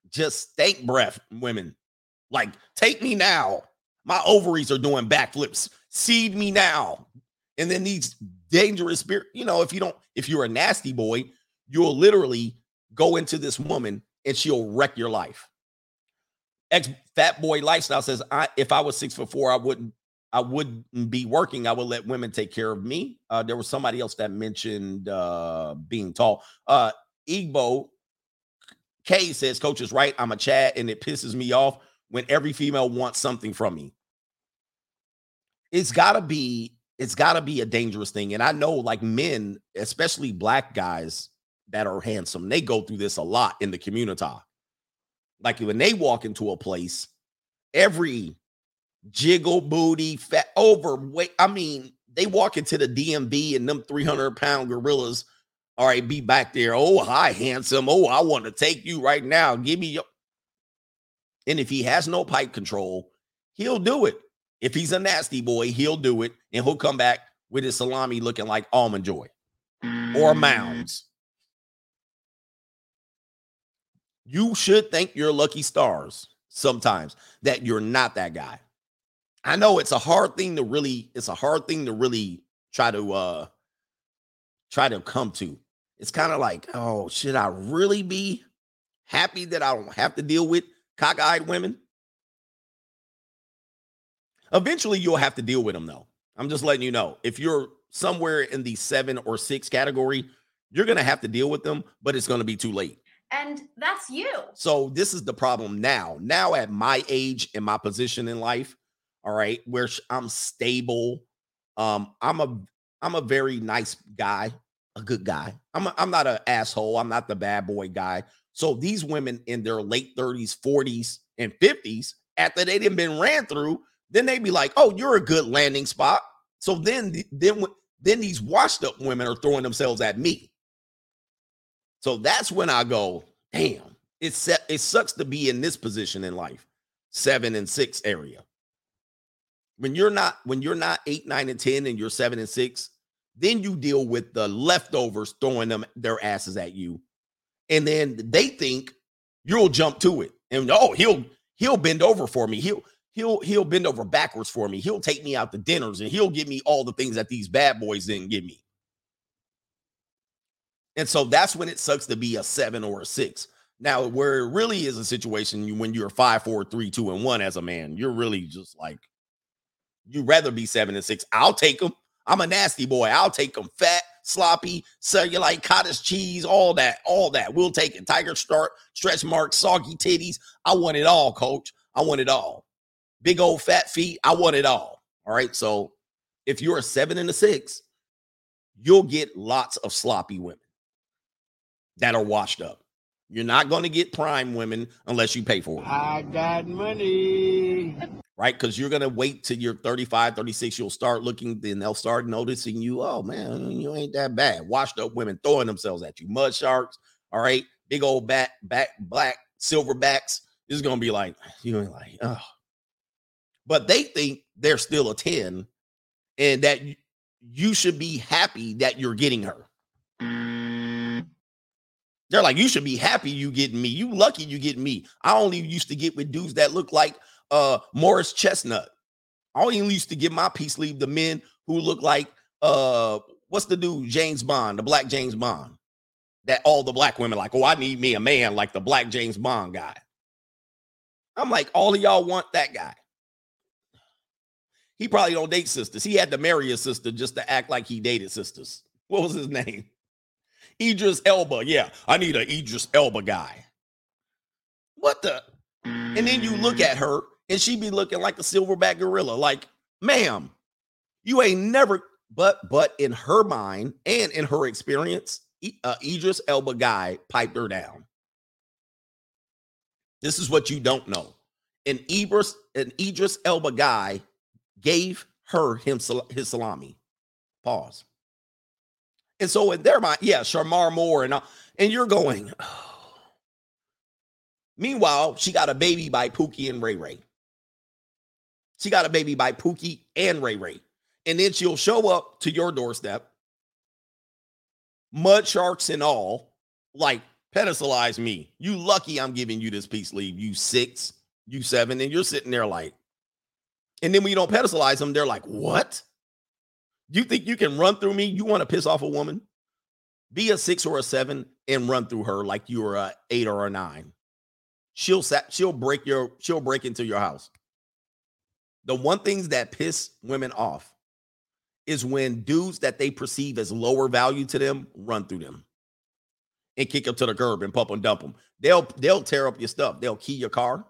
just stank breath women. Like, take me now. My ovaries are doing backflips seed me now. And then these dangerous spirit, you know, if you don't, if you're a nasty boy, you'll literally go into this woman and she'll wreck your life. Ex fat boy lifestyle says, I if I was six foot four, I wouldn't, I wouldn't be working. I would let women take care of me. Uh, there was somebody else that mentioned uh being tall. Uh Igbo K says, Coach is right. I'm a Chad, and it pisses me off when every female wants something from me it's gotta be it's gotta be a dangerous thing. And I know like men, especially black guys that are handsome, they go through this a lot in the community. Like when they walk into a place, every jiggle booty, fat overweight. I mean, they walk into the DMV and them 300 pound gorillas, all right, be back there. Oh, hi, handsome. Oh, I want to take you right now. Give me your. And if he has no pipe control, he'll do it. If he's a nasty boy, he'll do it and he'll come back with his salami looking like almond joy or mm. mounds. You should thank your lucky stars sometimes that you're not that guy. I know it's a hard thing to really, it's a hard thing to really try to uh try to come to. It's kind of like, oh, should I really be happy that I don't have to deal with cockeyed women? Eventually, you'll have to deal with them, though. I'm just letting you know. If you're somewhere in the seven or six category, you're going to have to deal with them, but it's going to be too late. And that's you. So, this is the problem now. Now, at my age and my position in life, all right, where I'm stable, um, I'm a I'm a very nice guy, a good guy. I'm a, I'm not an asshole. I'm not the bad boy guy. So these women in their late 30s, 40s, and 50s, after they didn't been ran through, then they'd be like, "Oh, you're a good landing spot." So then, then, then these washed up women are throwing themselves at me. So that's when I go, "Damn, it's it sucks to be in this position in life, seven and six area." When you're not when you're not eight, nine, and ten, and you're seven and six, then you deal with the leftovers throwing them their asses at you, and then they think you'll jump to it, and oh, he'll he'll bend over for me. He'll he'll he'll bend over backwards for me. He'll take me out to dinners, and he'll give me all the things that these bad boys didn't give me. And so that's when it sucks to be a seven or a six. Now, where it really is a situation when you're five, four, three, two, and one as a man, you're really just like you'd rather be seven and six. I'll take them. I'm a nasty boy. I'll take them fat, sloppy, cellulite, cottage cheese, all that, all that. We'll take it. Tiger start, stretch marks, soggy titties. I want it all, coach. I want it all. Big old fat feet. I want it all. All right. So if you're a seven and a six, you'll get lots of sloppy women that are washed up. You're not going to get prime women unless you pay for it I got money. right? Because you're gonna wait till you're 35, 36, you'll start looking, then they'll start noticing you. Oh man, you ain't that bad. Washed up women throwing themselves at you, mud sharks, all right, big old back, back, black, silverbacks. This is gonna be like, you ain't like, oh. But they think they're still a 10 and that you should be happy that you're getting her. They're like, you should be happy you getting me. You lucky you getting me. I only used to get with dudes that look like uh Morris Chestnut. I only used to get my peace leave the men who look like uh what's the dude James Bond, the black James Bond. That all the black women like, oh, I need me a man like the black James Bond guy. I'm like, all of y'all want that guy. He probably don't date sisters. He had to marry his sister just to act like he dated sisters. What was his name? Idris Elba. Yeah, I need a Idris Elba guy. What the? And then you look at her and she be looking like a silverback gorilla. Like, ma'am, you ain't never, but but in her mind and in her experience, uh, Idris Elba guy piped her down. This is what you don't know. An Idris, an Idris Elba guy gave her him his salami. Pause. And so in their mind, yeah, Shemar Moore and all, and you're going. Meanwhile, she got a baby by Pookie and Ray Ray. She got a baby by Pookie and Ray Ray. And then she'll show up to your doorstep, mud sharks and all, like pedestalize me. You lucky I'm giving you this peace leave. You six, you seven, and you're sitting there like, and then when you don't pedestalize them, they're like, what? You think you can run through me? You want to piss off a woman? Be a six or a seven and run through her like you were a eight or a nine. She'll sa- she'll break your she'll break into your house. The one things that piss women off is when dudes that they perceive as lower value to them run through them and kick them to the curb and pump and dump them. They'll they'll tear up your stuff. They'll key your car.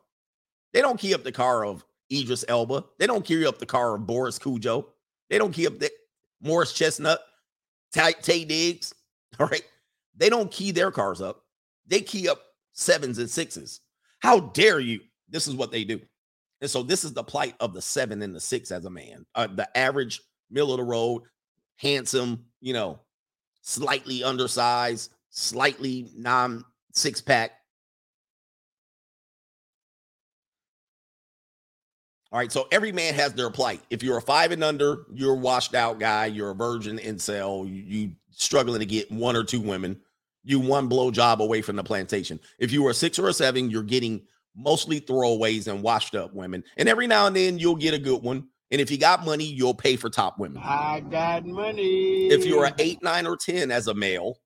They don't key up the car of Idris Elba. They don't key up the car of Boris Kodjoe. They don't key up the Morris Chestnut, Taye, Taye Diggs. All right. They don't key their cars up. They key up sevens and sixes. How dare you? This is what they do. And so this is the plight of the seven and the six as a man. Uh, the average middle of the road, handsome, you know, slightly undersized, slightly non six pack. All right, so every man has their plight. If you're a five and under, you're a washed out guy, you're a virgin incel, you, you struggling to get one or two women, you one blow job away from the plantation. If you were a six or a seven, you're getting mostly throwaways and washed up women. And every now and then you'll get a good one. And if you got money, you'll pay for top women. I got money. If you're an eight, nine, or 10 as a male,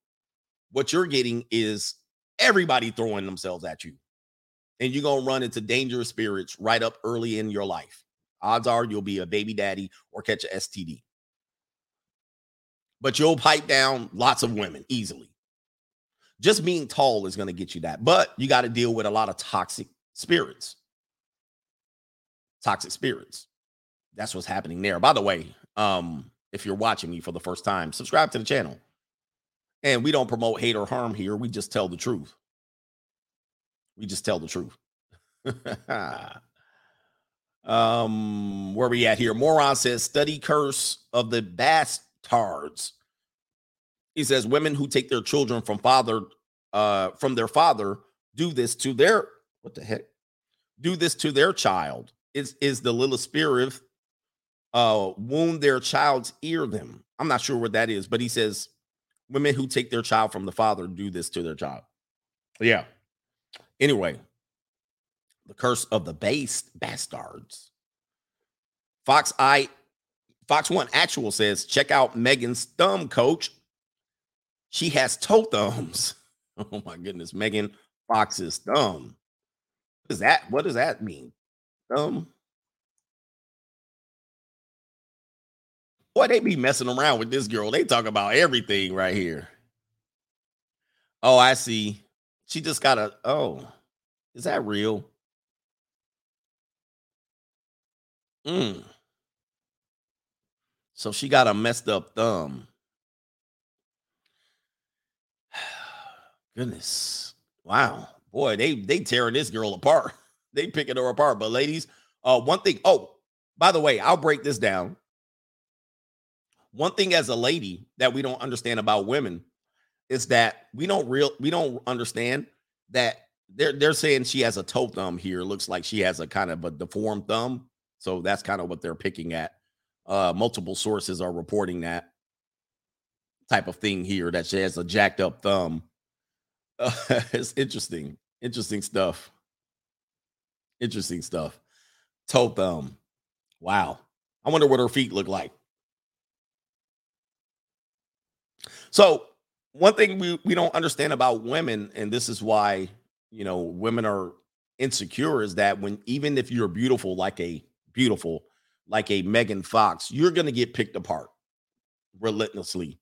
what you're getting is everybody throwing themselves at you. And you're going to run into dangerous spirits right up early in your life. Odds are you'll be a baby daddy or catch a STD. But you'll pipe down lots of women easily. Just being tall is going to get you that. But you got to deal with a lot of toxic spirits. Toxic spirits. That's what's happening there. By the way, um, if you're watching me for the first time, subscribe to the channel. And we don't promote hate or harm here. We just tell the truth. We just tell the truth. um, where we at here? Moron says, study curse of the bastards. He says, women who take their children from father, uh, from their father, do this to their what the heck? Do this to their child. Is is the little spirit uh wound their child's ear them? I'm not sure what that is, but he says women who take their child from the father do this to their child. Yeah. Anyway, the curse of the base bastards. Fox I Fox One Actual says, check out Megan's thumb, coach. She has toe thumbs. Oh my goodness, Megan Fox's thumb. What is that? What does that mean? Thumb. Boy, they be messing around with this girl. They talk about everything right here. Oh, I see. She just got a. Oh, is that real? Mm. So she got a messed up thumb. Goodness. Wow. Boy, they they tearing this girl apart. They picking her apart. But ladies, uh one thing. Oh, by the way, I'll break this down. One thing as a lady that we don't understand about women is that we don't real we don't understand that they're they're saying she has a toe thumb here. Looks like she has a kind of a deformed thumb. So that's kind of what they're picking at. Uh multiple sources are reporting that type of thing here that she has a jacked up thumb. Uh, it's interesting. Interesting stuff. Interesting stuff. Toe thumb. Wow. I wonder what her feet look like. So, one thing we, we don't understand about women, and this is why, you know, women are insecure, is that when even if you're beautiful, like a beautiful, like a Megan Fox, you're going to get picked apart relentlessly.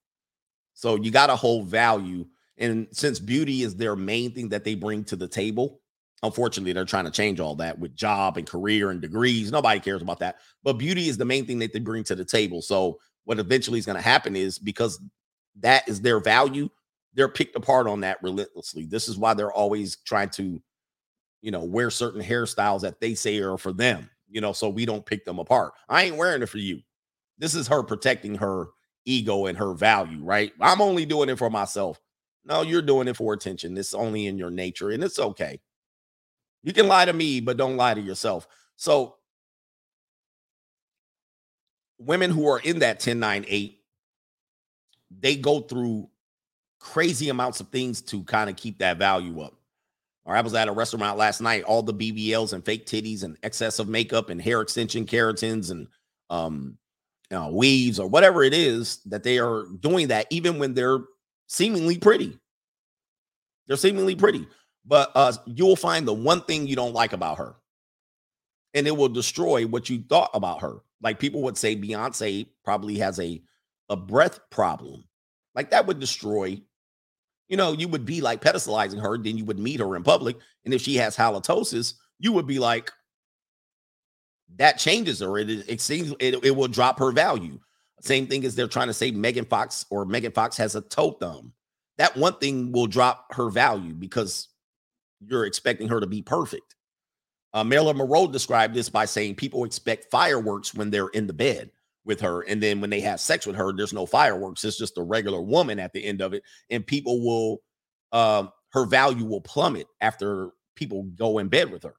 So, you got to hold value and since beauty is their main thing that they bring to the table, unfortunately, they're trying to change all that with job and career and degrees. Nobody cares about that. But beauty is the main thing that they bring to the table. So, what eventually is going to happen is because that is their value, they're picked apart on that relentlessly. This is why they're always trying to, you know, wear certain hairstyles that they say are for them, you know, so we don't pick them apart. I ain't wearing it for you. This is her protecting her ego and her value, right? I'm only doing it for myself. No, you're doing it for attention. It's only in your nature, and it's okay. You can lie to me, but don't lie to yourself. So, women who are in that 10 9 8, they go through crazy amounts of things to kind of keep that value up. Or I was at a restaurant last night, all the BBLs and fake titties and excessive makeup and hair extension keratins and um you know, weaves or whatever it is that they are doing that even when they're seemingly pretty. They're seemingly pretty, but uh, you'll find the one thing you don't like about her, and it will destroy what you thought about her. Like people would say, Beyonce probably has a a breath problem. Like that would destroy. You know, you would be like pedestalizing her. Then you would meet her in public, and if she has halitosis, you would be like, that changes her. It it seems it, it will drop her value. Same thing as they're trying to say Megan Fox or Megan Fox has a toe thumb. That one thing will drop her value because you're expecting her to be perfect. Uh, Marilyn Monroe described this by saying people expect fireworks when they're in the bed with her. And then when they have sex with her, there's no fireworks. It's just a regular woman at the end of it. And people will, um, her value will plummet after people go in bed with her.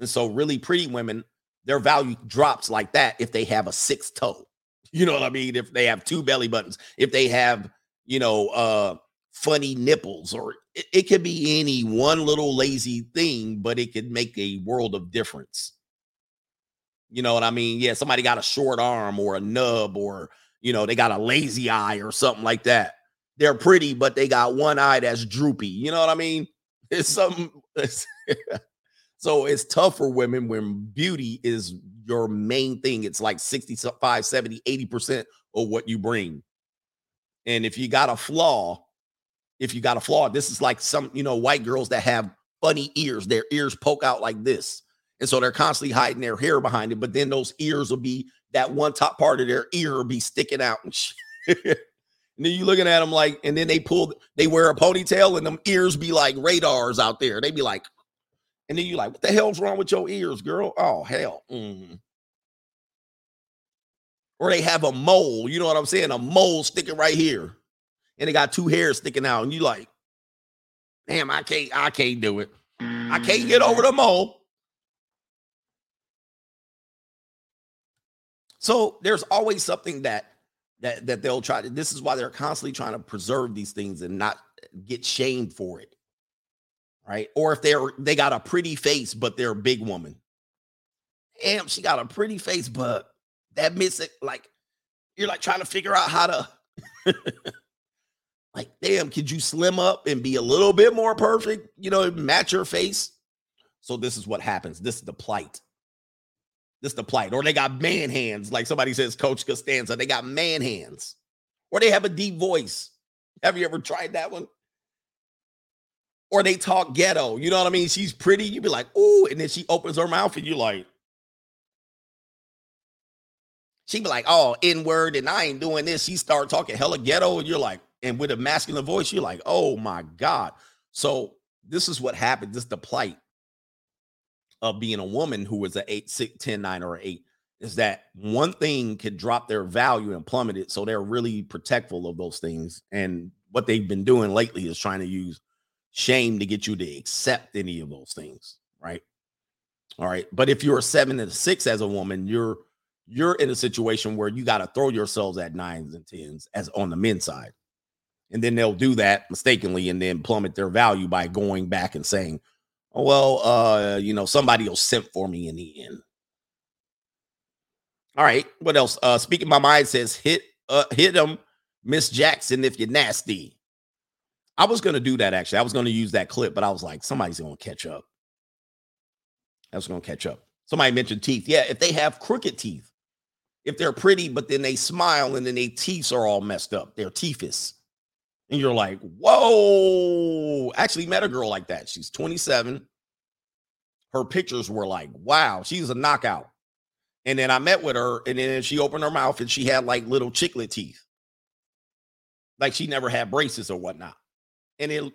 And so, really pretty women, their value drops like that if they have a sixth toe. You know what I mean? If they have two belly buttons, if they have, you know, uh funny nipples, or it, it could be any one little lazy thing, but it could make a world of difference. You know what I mean? Yeah, somebody got a short arm or a nub, or you know, they got a lazy eye or something like that. They're pretty, but they got one eye that's droopy. You know what I mean? It's something. It's so it's tough for women when beauty is your main thing. It's like 65, 70, 80% of what you bring. And if you got a flaw, if you got a flaw, this is like some, you know, white girls that have funny ears. Their ears poke out like this. And so they're constantly hiding their hair behind it. But then those ears will be that one top part of their ear will be sticking out and and then you looking at them like, and then they pull, they wear a ponytail and them ears be like radars out there. They be like, and then you like, what the hell's wrong with your ears, girl? Oh, hell. Mm. Or they have a mole, you know what I'm saying? A mole sticking right here. And they got two hairs sticking out. And you like, damn, I can't, I can't do it. I can't get over the mole. So there's always something that that that they'll try to. This is why they're constantly trying to preserve these things and not get shamed for it right? Or if they're they got a pretty face, but they're a big woman. Damn, she got a pretty face, but that missing, like, you're like trying to figure out how to like, damn, could you slim up and be a little bit more perfect, you know, match your face? So this is what happens. This is the plight. This the plight. Or they got man hands, like somebody says, Coach Costanza. They got man hands. Or they have a deep voice. Have you ever tried that one? or they talk ghetto. You know what I mean? She's pretty. You be like, ooh, and then she opens her mouth and you like, she be like, oh, N word, and I ain't doing this. She start talking hella ghetto, and you're like, and with a masculine voice, you're like, oh my God. So this is what happened. This is the plight of being a woman who was an 8, 6, 10, 9, or 8 is that one thing could drop their value and plummet it. So they're really protectful of those things. And what they've been doing lately is trying to use shame to get you to accept any of those things, right? All right. But if you're a seven and a six as a woman, you're you're in a situation where you got to throw yourselves at nines and tens as on the men's side. And then they'll do that mistakenly and then plummet their value by going back and saying, well, uh, you know, somebody will simp for me in the end. All right. What else? Uh speaking my mind says hit uh hit them, Miss Jackson, if you're nasty. I was to do that actually. I was to use that clip, but I was like, somebody's to catch up. I was to catch up. Somebody mentioned teeth. Yeah, if they have crooked teeth, if they're pretty, but then they smile and then their teeth are all messed up, they're teethus. And you're like, whoa. Actually, met a girl like that. She's 27. Her pictures were like, wow, she's a knockout. And then I met with her, and then she opened her mouth and she had like little chiclet teeth. Like she never had braces or whatnot. And it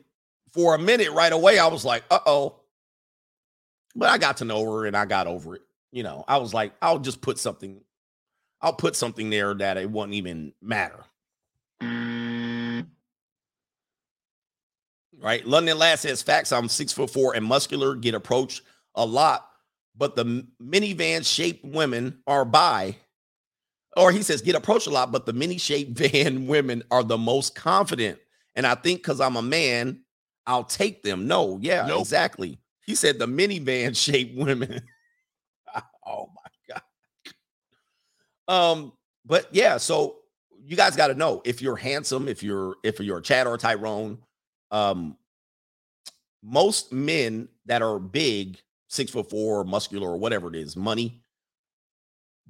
for a minute right away, I was like, uh oh. But I got to know her and I got over it. You know, I was like, I'll just put something, I'll put something there that it wouldn't even matter. Right. London Last says facts. I'm six foot four and muscular, get approached a lot, but the minivan shaped women are by or he says get approached a lot, but the mini shaped van women are the most confident. And I think because I'm a man, I'll take them. No, yeah, nope. exactly. He said the minivan shaped women. oh my God. Um, but yeah, so you guys got to know if you're handsome, if you're if you're a Chad or a Tyrone, um, most men that are big, six foot four, muscular, or whatever it is, money,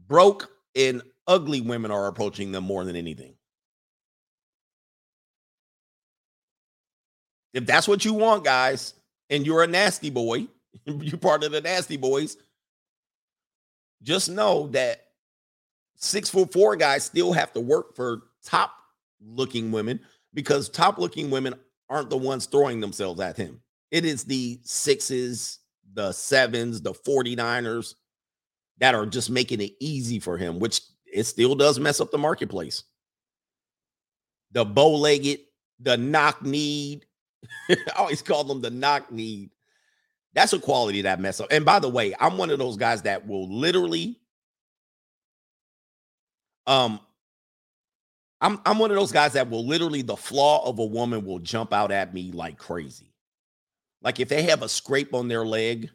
broke and ugly women are approaching them more than anything. If that's what you want, guys, and you're a nasty boy, you're part of the nasty boys, just know that six foot four guys still have to work for top looking women because top looking women aren't the ones throwing themselves at him. It is the sixes, the sevens, the 49ers that are just making it easy for him, which it still does mess up the marketplace. The bow legged, the knock kneed, I always call them the knock need. That's a quality that mess up. And by the way, I'm one of those guys that will literally um I'm I'm one of those guys that will literally the flaw of a woman will jump out at me like crazy. Like if they have a scrape on their leg,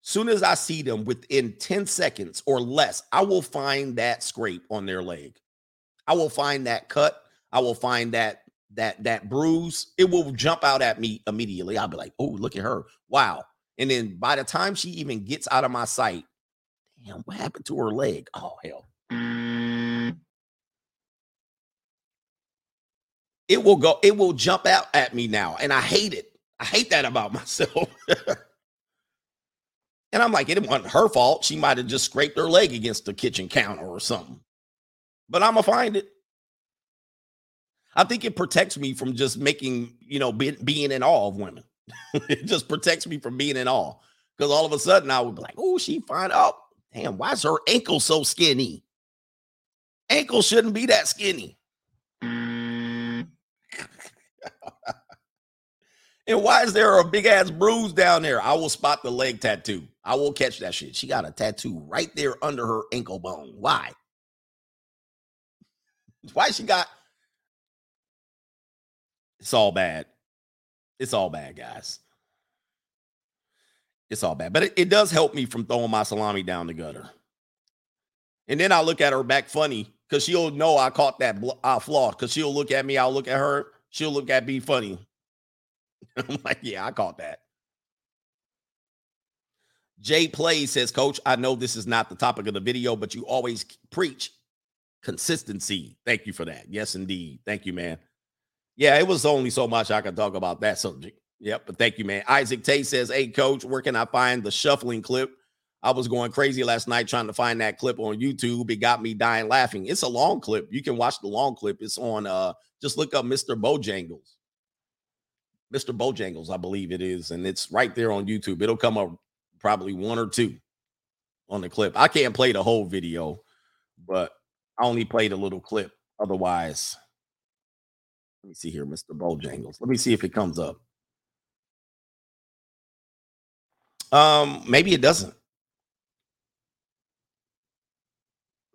soon as I see them within 10 seconds or less, I will find that scrape on their leg. I will find that cut. I will find that that that bruise. It will jump out at me immediately. I'll be like, "Oh, look at her. Wow." And then by the time she even gets out of my sight, damn, what happened to her leg? Oh, hell. It will go, it will jump out at me now. And I hate it. I hate that about myself. and I'm like, it wasn't her fault. She might have just scraped her leg against the kitchen counter or something. But I'm going to find it. I think it protects me from just making, you know, be, being in awe of women. it just protects me from being in awe. Because all of a sudden I would be like, oh, she fine. Oh, damn, why is her ankle so skinny? Ankle shouldn't be that skinny. Why is there a big ass bruise down there? I will spot the leg tattoo. I will catch that shit. She got a tattoo right there under her ankle bone. Why? Why she got it's all bad. It's all bad, guys. It's all bad. But it, it does help me from throwing my salami down the gutter. And then I look at her back funny because she'll know I caught that bl- uh, flaw. Because she'll look at me, I'll look at her, she'll look at me funny. I'm like, yeah, I caught that. Jay Play says, Coach, I know this is not the topic of the video, but you always preach consistency. Thank you for that. Yes, indeed. Thank you, man. Yeah, it was only so much I could talk about that subject. Yep, but thank you, man. Isaac Tay says, Hey, coach, where can I find the shuffling clip? I was going crazy last night trying to find that clip on YouTube. It got me dying laughing. It's a long clip. You can watch the long clip. It's on uh just look up Mr. Bojangles. Mr. Bojangles, I believe it is, and it's right there on YouTube. It'll come up probably one or two on the clip. I can't play the whole video, but I only played a little clip. Otherwise, let me see here, Mr. Bojangles. Let me see if it comes up. Um, maybe it doesn't.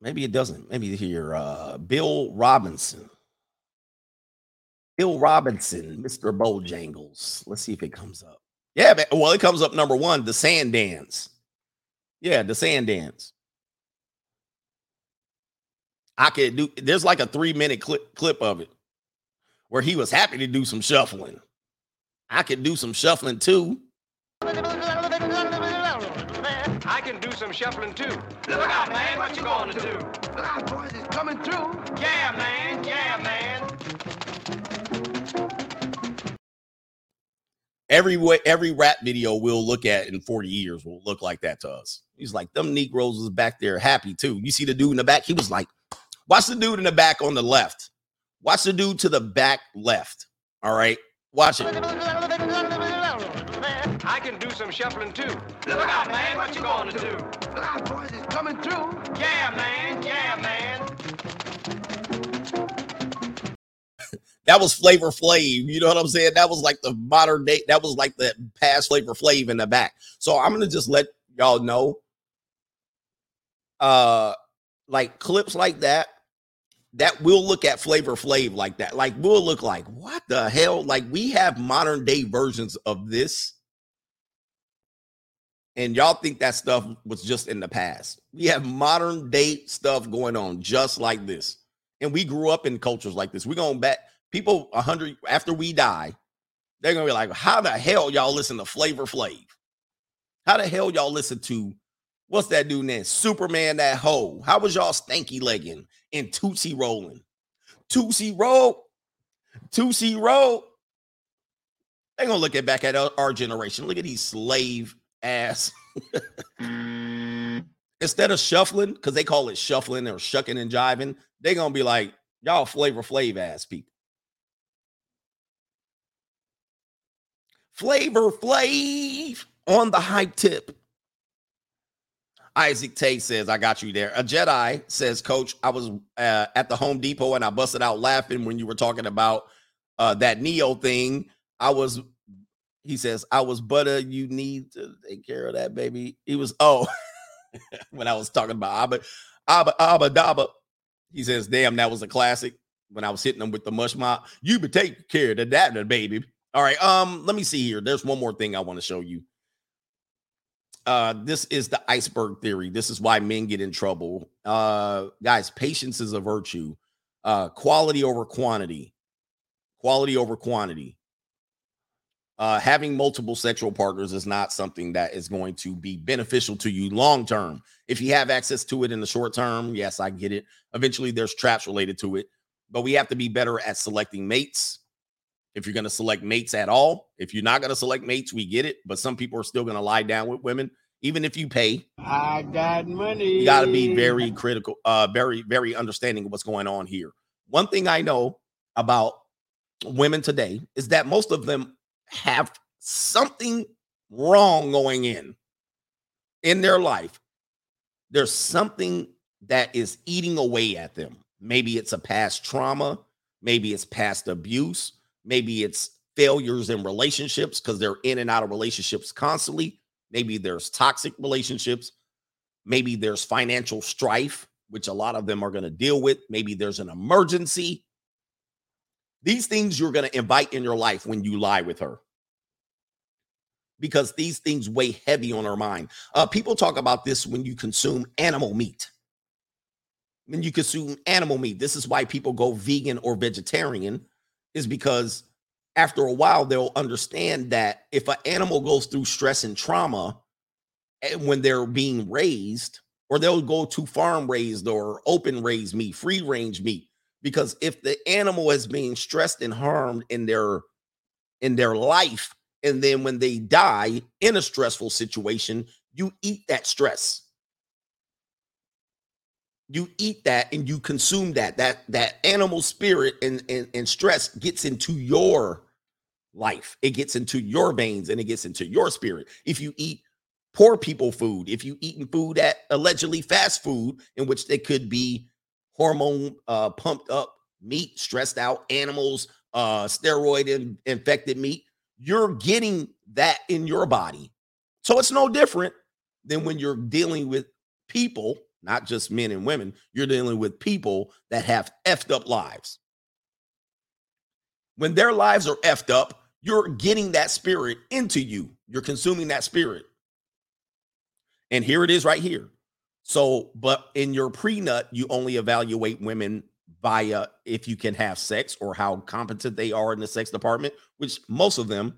Maybe it doesn't. Maybe here, uh, Bill Robinson. Bill Robinson, Mr. Bojangles. Let's see if it comes up. Yeah, well, it comes up number one, the sand dance. Yeah, the sand dance. I could do there's like a three minute clip clip of it where he was happy to do some shuffling. I could do some shuffling too. I can do some shuffling too. Look out, man. What you gonna do? Look out, boys. It's coming through. Yeah, man. Yeah, Every way, every rap video we'll look at in 40 years will look like that to us. He's like, them Negroes was back there happy too. You see the dude in the back? He was like, watch the dude in the back on the left. Watch the dude to the back left. All right. Watch it. I can do some shuffling too. Look out, man. What you gonna do? Look out, boys. It's coming through. Yeah, man. Yeah, man. That was Flavor Flav. You know what I'm saying? That was like the modern day. That was like the past Flavor Flav in the back. So I'm gonna just let y'all know. Uh, like clips like that that we'll look at Flavor Flav like that. Like we'll look like, what the hell? Like we have modern day versions of this. And y'all think that stuff was just in the past. We have modern day stuff going on just like this. And we grew up in cultures like this. We're going back, people a hundred after we die, they're gonna be like, how the hell y'all listen to Flavor Flav? How the hell y'all listen to what's that dude name? Superman that hoe. How was y'all stanky legging and Tootsie rolling? Tootsie roll, Tootsie roll. They gonna look at back at our, generation. Look at these slave ass. Mm. Instead of shuffling, because they call it shuffling or shucking and jiving, they gonna be like, y'all flavor flav ass people. Flavor Flav on the hype tip. Isaac Tate says, I got you there. A Jedi says, Coach, I was uh, at the Home Depot and I busted out laughing when you were talking about uh, that Neo thing. I was, he says, I was butter. You need to take care of that, baby. He was, oh, when I was talking about Abba, Abba, Abba, Daba. He says, "Damn, that was a classic." When I was hitting them with the mush mop, you be taking care of that baby. All right. Um, let me see here. There's one more thing I want to show you. Uh, this is the iceberg theory. This is why men get in trouble. Uh, guys, patience is a virtue. Uh, quality over quantity. Quality over quantity. Uh, having multiple sexual partners is not something that is going to be beneficial to you long term. If you have access to it in the short term, yes, I get it. Eventually, there's traps related to it, but we have to be better at selecting mates if you're going to select mates at all. If you're not going to select mates, we get it. But some people are still going to lie down with women, even if you pay. I got money. You got to be very critical, uh, very, very understanding of what's going on here. One thing I know about women today is that most of them have something wrong going in in their life. There's something that is eating away at them. Maybe it's a past trauma, maybe it's past abuse, Maybe it's failures in relationships because they're in and out of relationships constantly. Maybe there's toxic relationships. Maybe there's financial strife, which a lot of them are going to deal with. Maybe there's an emergency. These things you're going to invite in your life when you lie with her because these things weigh heavy on her mind. Uh, people talk about this when you consume animal meat. When you consume animal meat, this is why people go vegan or vegetarian is because after a while they'll understand that if an animal goes through stress and trauma and eh, when they're being raised or they'll go to farm raised or open raised meat free range meat because if the animal is being stressed and harmed in their in their life and then when they die in a stressful situation you eat that stress you eat that and you consume that. That that animal spirit and, and and stress gets into your life. It gets into your veins and it gets into your spirit. If you eat poor people food if you eating food at allegedly fast food in which they could be hormone uh pumped up meat stressed out animals uh steroid in, infected meat you're getting that in your body. So it's no different than when you're dealing with people not just men and women. You're dealing with people that have effed up lives. When their lives are effed up, you're getting that spirit into you. You're consuming that spirit. And here it is right here. So, but in your pre-nut, you only evaluate women via if you can have sex or how competent they are in the sex department, which most of them,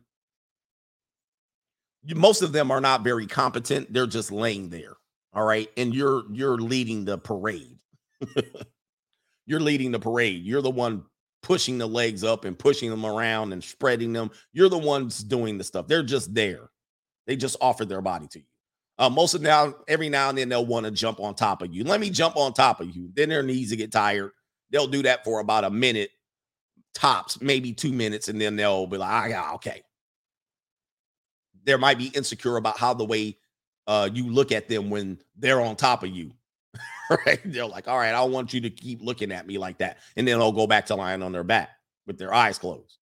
most of them are not very competent. They're just laying there. All right. And you're you're leading the parade. you're leading the parade. You're the one pushing the legs up and pushing them around and spreading them. You're the ones doing the stuff. They're just there. They just offer their body to you. Uh, most of now, every now and then they'll want to jump on top of you. Let me jump on top of you. Then their knees will get tired. They'll do that for about a minute, tops, maybe two minutes, and then they'll be like, ah, okay. There might be insecure about how the way uh, you look at them when they're on top of you. right? They're like, all right, I want you to keep looking at me like that. And then they'll go back to lying on their back with their eyes closed,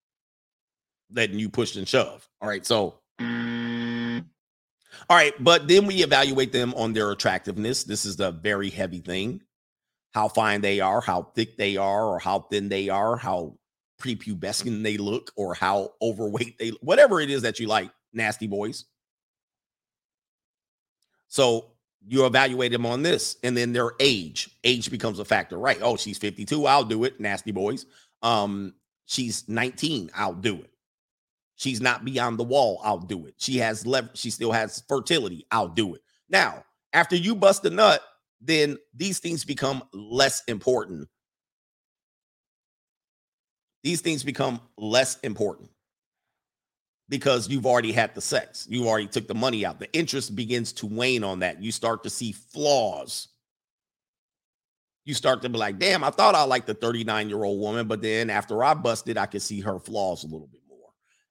letting you push and shove. All right. So, all right. But then we evaluate them on their attractiveness. This is the very heavy thing how fine they are, how thick they are, or how thin they are, how prepubescent they look, or how overweight they whatever it is that you like, nasty boys. So you evaluate them on this, and then their age. Age becomes a factor, right? Oh, she's 52. I'll do it. Nasty boys. Um, she's 19. I'll do it. She's not beyond the wall. I'll do it. She has left. She still has fertility. I'll do it. Now, after you bust a nut, then these things become less important. These things become less important because you've already had the sex. You already took the money out. The interest begins to wane on that. You start to see flaws. You start to be like, damn, I thought I liked the 39 year old woman, but then after I busted, I could see her flaws a little bit more.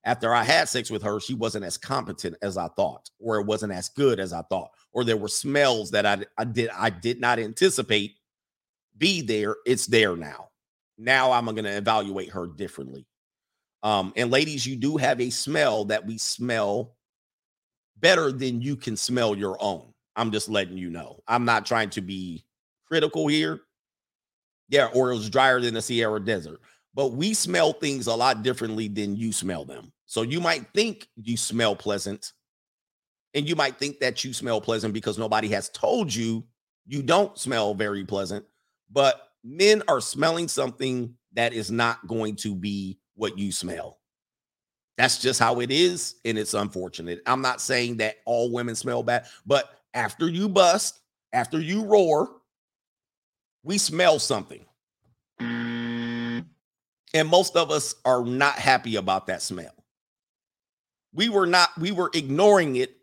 After I had sex with her, she wasn't as competent as I thought, or it wasn't as good as I thought, or there were smells that I, I did I did not anticipate be there. It's there now. Now I'm going to evaluate her differently. Um, and ladies, you do have a smell that we smell better than you can smell your own. I'm just letting you know. I'm not trying to be critical here. Yeah, or it was drier than the Sahara Desert. But we smell things a lot differently than you smell them. So you might think you smell pleasant, and you might think that you smell pleasant because nobody has told you you don't smell very pleasant. But men are smelling something that is not going to be what you smell. That's just how it is, and it's unfortunate. I'm not saying that all women smell bad, but after you bust, after you roar, we smell something. And most of us are not happy about that smell. We were not, we were ignoring it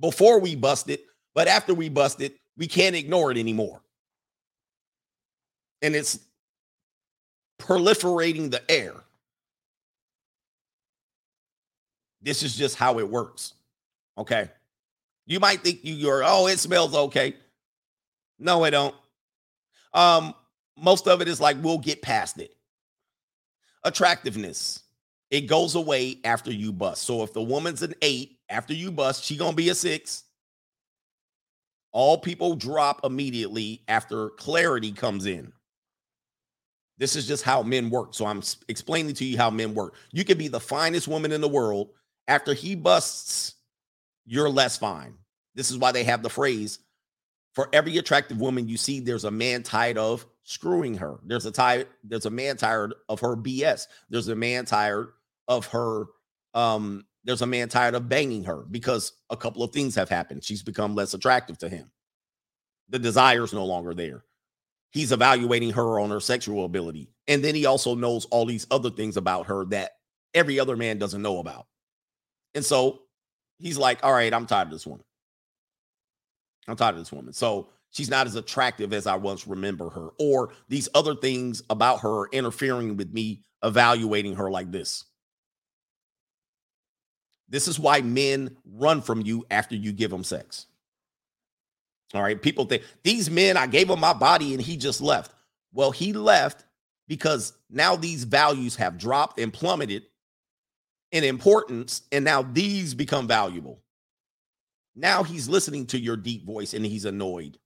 before we busted, but after we busted, we can't ignore it anymore. And it's proliferating the air. This is just how it works. Okay. You might think you, you're, oh, it smells okay. No, it don't. Um, most of it is like we'll get past it. Attractiveness. It goes away after you bust. So if the woman's an eight after you bust, she gonna be a six. All people drop immediately after clarity comes in. This is just how men work. So I'm explaining to you how men work. You can be the finest woman in the world. After he busts, you're less fine. This is why they have the phrase for every attractive woman you see, there's a man tired of screwing her. There's a tired, there's a man tired of her BS. There's a man tired of her um there's a man tired of banging her because a couple of things have happened. She's become less attractive to him. The desire is no longer there. He's evaluating her on her sexual ability. And then he also knows all these other things about her that every other man doesn't know about. And so he's like, all right, I'm tired of this woman. I'm tired of this woman. So she's not as attractive as I once remember her, or these other things about her interfering with me evaluating her like this. This is why men run from you after you give them sex. All right. People think these men, I gave him my body and he just left. Well, he left because now these values have dropped and plummeted in importance. And now these become valuable. Now he's listening to your deep voice and he's annoyed.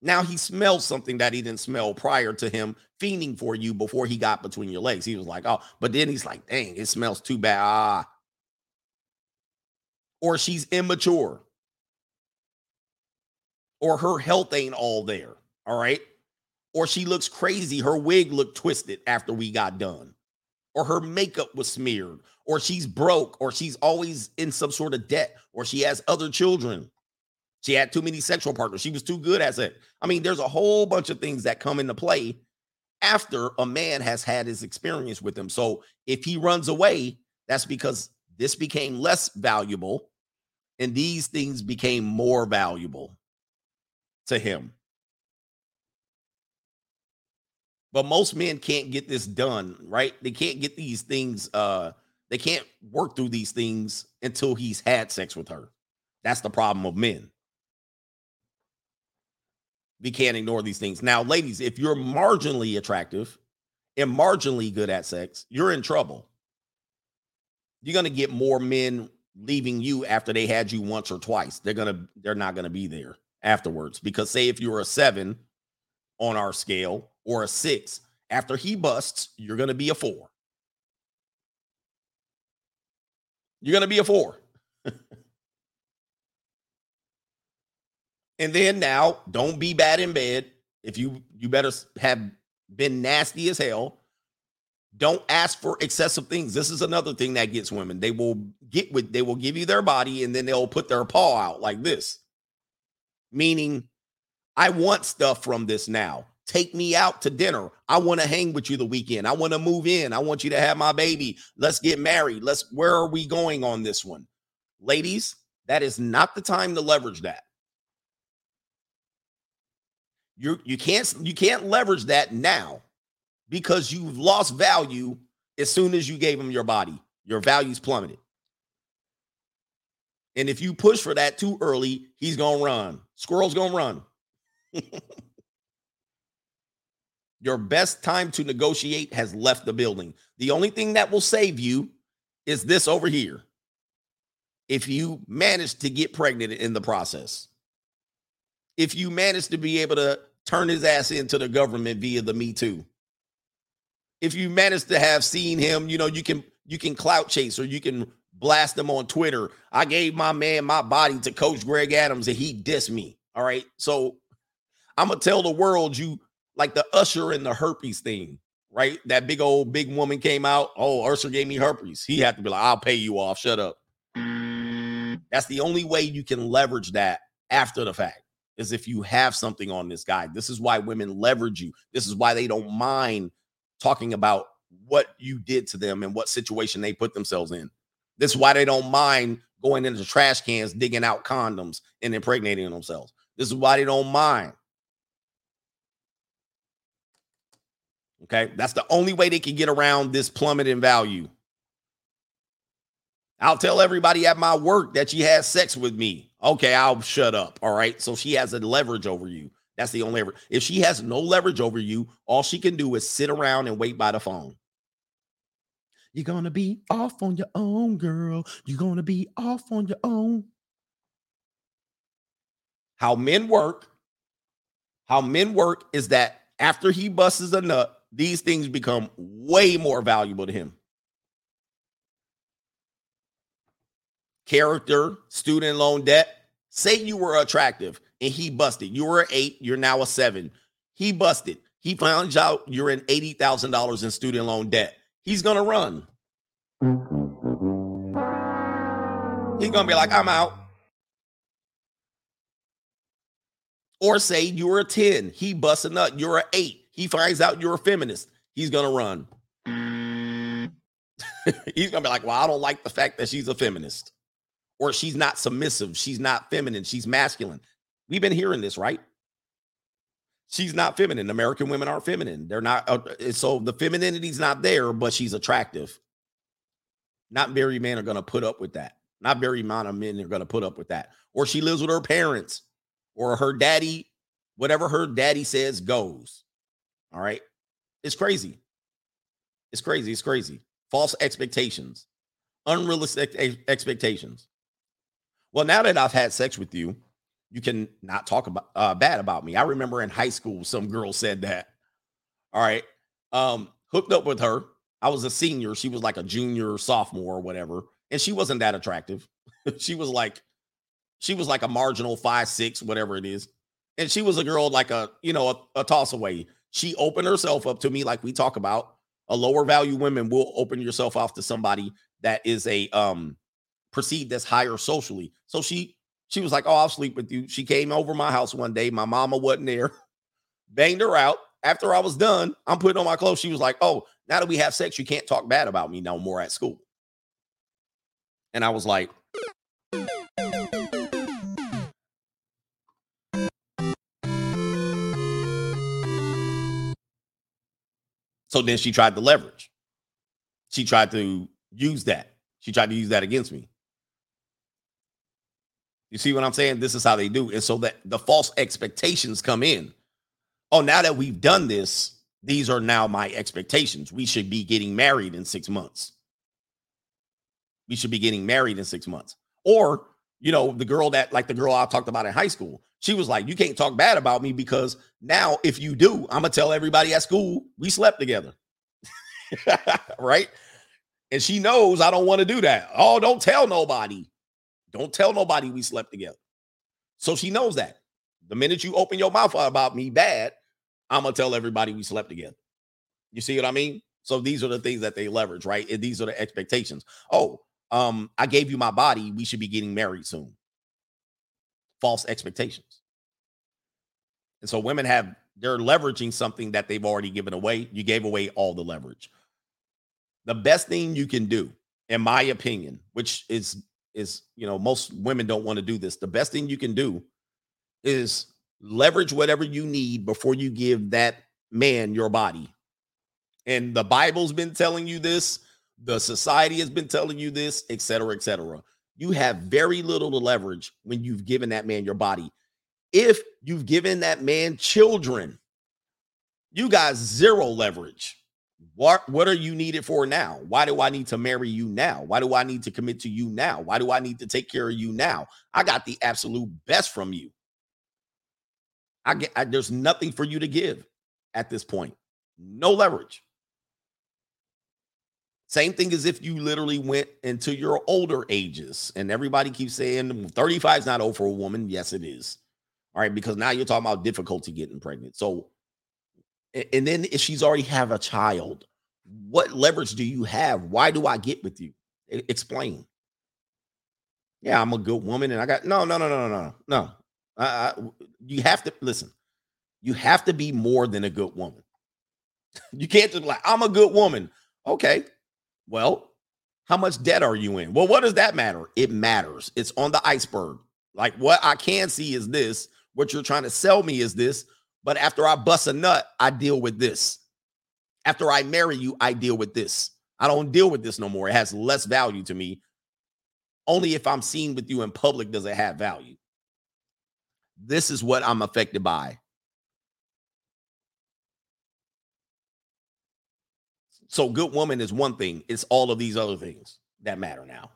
Now he smells something that he didn't smell prior to him fiending for you before he got between your legs. He was like, oh, but then he's like, dang, it smells too bad. Ah. Or she's immature. Or her health ain't all there. All right. Or she looks crazy. Her wig looked twisted after we got done. Or her makeup was smeared. Or she's broke. Or she's always in some sort of debt. Or she has other children she had too many sexual partners. She was too good at it. I mean, there's a whole bunch of things that come into play after a man has had his experience with him. So if he runs away, that's because this became less valuable and these things became more valuable to him. But most men can't get this done, right? They can't get these things uh they can't work through these things until he's had sex with her. That's the problem of men we can't ignore these things. Now, ladies, if you're marginally attractive and marginally good at sex, you're in trouble. You're to get more men leaving you after they had you once or twice. They're to they're not to be there afterwards because say if you're a 7 on our scale or a 6, after he busts, you're going to be a 4. You're going to be a 4. And then now, don't be bad in bed. If you you better have been nasty as hell. Don't ask for excessive things. This is another thing that gets women. They will get with they will give you their body and then they'll put their paw out like this. Meaning, I want stuff from this now. Take me out to dinner. I want to hang with you the weekend. I want to move in. I want you to have my baby. Let's get married. Let's where are we going on this one? Ladies, that is not the time to leverage that. You you can't you can't leverage that now because you've lost value as soon as you gave him your body. Your values plummeted. And if you push for that too early, he's gonna run. Squirrel's gonna run. your best time to negotiate has left the building. The only thing that will save you is this over here. If you manage to get pregnant in the process, if you manage to be able to turn his ass into the government via the Me Too. If you manage to have seen him, you know, you can you can clout chase or you can blast him on Twitter. I gave my man my body to Coach Greg Adams and he dissed me. All right. So I'm gonna tell the world you like the Usher and the herpes thing, right? That big old big woman came out. Oh, Usher gave me herpes. He had to be like, I'll pay you off. Shut up. That's the only way you can leverage that after the fact is if you have something on this guy. This is why women leverage you. This is why they don't mind talking about what you did to them and what situation they put themselves in. This is why they don't mind going into trash cans, digging out condoms and impregnating themselves. This is why they don't mind. Okay. That's the only way they can get around this plummet in value. I'll tell everybody at my work that she has sex with me. Okay, I'll shut up. All right. So she has a leverage over you. That's the only ever. If she has no leverage over you, all she can do is sit around and wait by the phone. You're gonna be off on your own, girl. You're gonna be off on your own. How men work, how men work is that after he busts a nut, these things become way more valuable to him. Character, student loan debt. Say you were attractive and he busted. You were an eight, you're now a seven. He busted. He found out you're in $80,000 in student loan debt. He's going to run. He's going to be like, I'm out. Or say you were a 10. He busts a nut. You're an eight. He finds out you're a feminist. He's to run. He's to be like, well, I don't like the fact that she's a feminist or she's not submissive. She's not feminine. She's masculine. We've been hearing this, right? She's not feminine. American women aren't feminine. They're not. Uh, so the femininity's not there, but she's attractive. Not very men are to put up with that. Not very amount of men are to put up with that. Or she lives with her parents, or her daddy, whatever her daddy says goes. All right. It's crazy. It's crazy. It's crazy. False expectations, unrealistic expectations. Well, now that I've had sex with you, you can not talk about uh, bad about me. I remember in high school, some girl said that. All right. Um, hooked up with her. I was a senior. She was like a junior, sophomore, or whatever. And she wasn't that attractive. she was like, she was like a marginal five, six, whatever it is. And she was a girl like a, you know, a, a toss away. She opened herself up to me, like we talk about. A lower value women will open yourself off to somebody that is a um perceived as higher socially. So she she was like, "Oh, I'll sleep with you." She came over my house one day. My mama wasn't there. Banged her out. After I was done, I'm putting on my clothes. She was like, "Oh, now that we have sex, you can't talk bad about me no more at school." And I was like, So then she tried to leverage. She tried to use that. She tried to use that against me. You see what I'm saying? This is how they do. And so that the false expectations come in. Oh, now that we've done this, these are now my expectations. We should be getting married in six months. We should be getting married in six months. Or, you know, the girl that, like the girl I talked about in high school, she was like, You can't talk bad about me because now if you do, I'm to tell everybody at school we slept together. right? And she knows I don't want to do that. Oh, don't tell nobody. Don't tell nobody we slept together. So she knows that. The minute you open your mouth about me bad, I'm gonna tell everybody we slept together. You see what I mean? So these are the things that they leverage, right? And these are the expectations. Oh, um, I gave you my body. We should be getting married soon. False expectations. And so women have they're leveraging something that they've already given away. You gave away all the leverage. The best thing you can do, in my opinion, which is is you know most women don't want to do this the best thing you can do is leverage whatever you need before you give that man your body and the bible's been telling you this the society has been telling you this etc etc you have very little to leverage when you've given that man your body if you've given that man children you got zero leverage what what are you needed for now? Why do I need to marry you now? Why do I need to commit to you now? Why do I need to take care of you now? I got the absolute best from you. I get I, there's nothing for you to give at this point. No leverage. Same thing as if you literally went into your older ages, and everybody keeps saying 35 is not old for a woman. Yes, it is. All right, because now you're talking about difficulty getting pregnant. So, and then if she's already have a child, what leverage do you have? Why do I get with you? Explain. Yeah, I'm a good woman, and I got no, no, no, no, no, no, no. You have to listen. You have to be more than a good woman. you can't just like I'm a good woman. Okay, well, how much debt are you in? Well, what does that matter? It matters. It's on the iceberg. Like what I can see is this. What you're trying to sell me is this. But after I bust a nut, I deal with this. After I marry you, I deal with this. I don't deal with this no more. It has less value to me. Only if I'm seen with you in public does it have value. This is what I'm affected by. So, good woman is one thing, it's all of these other things that matter now.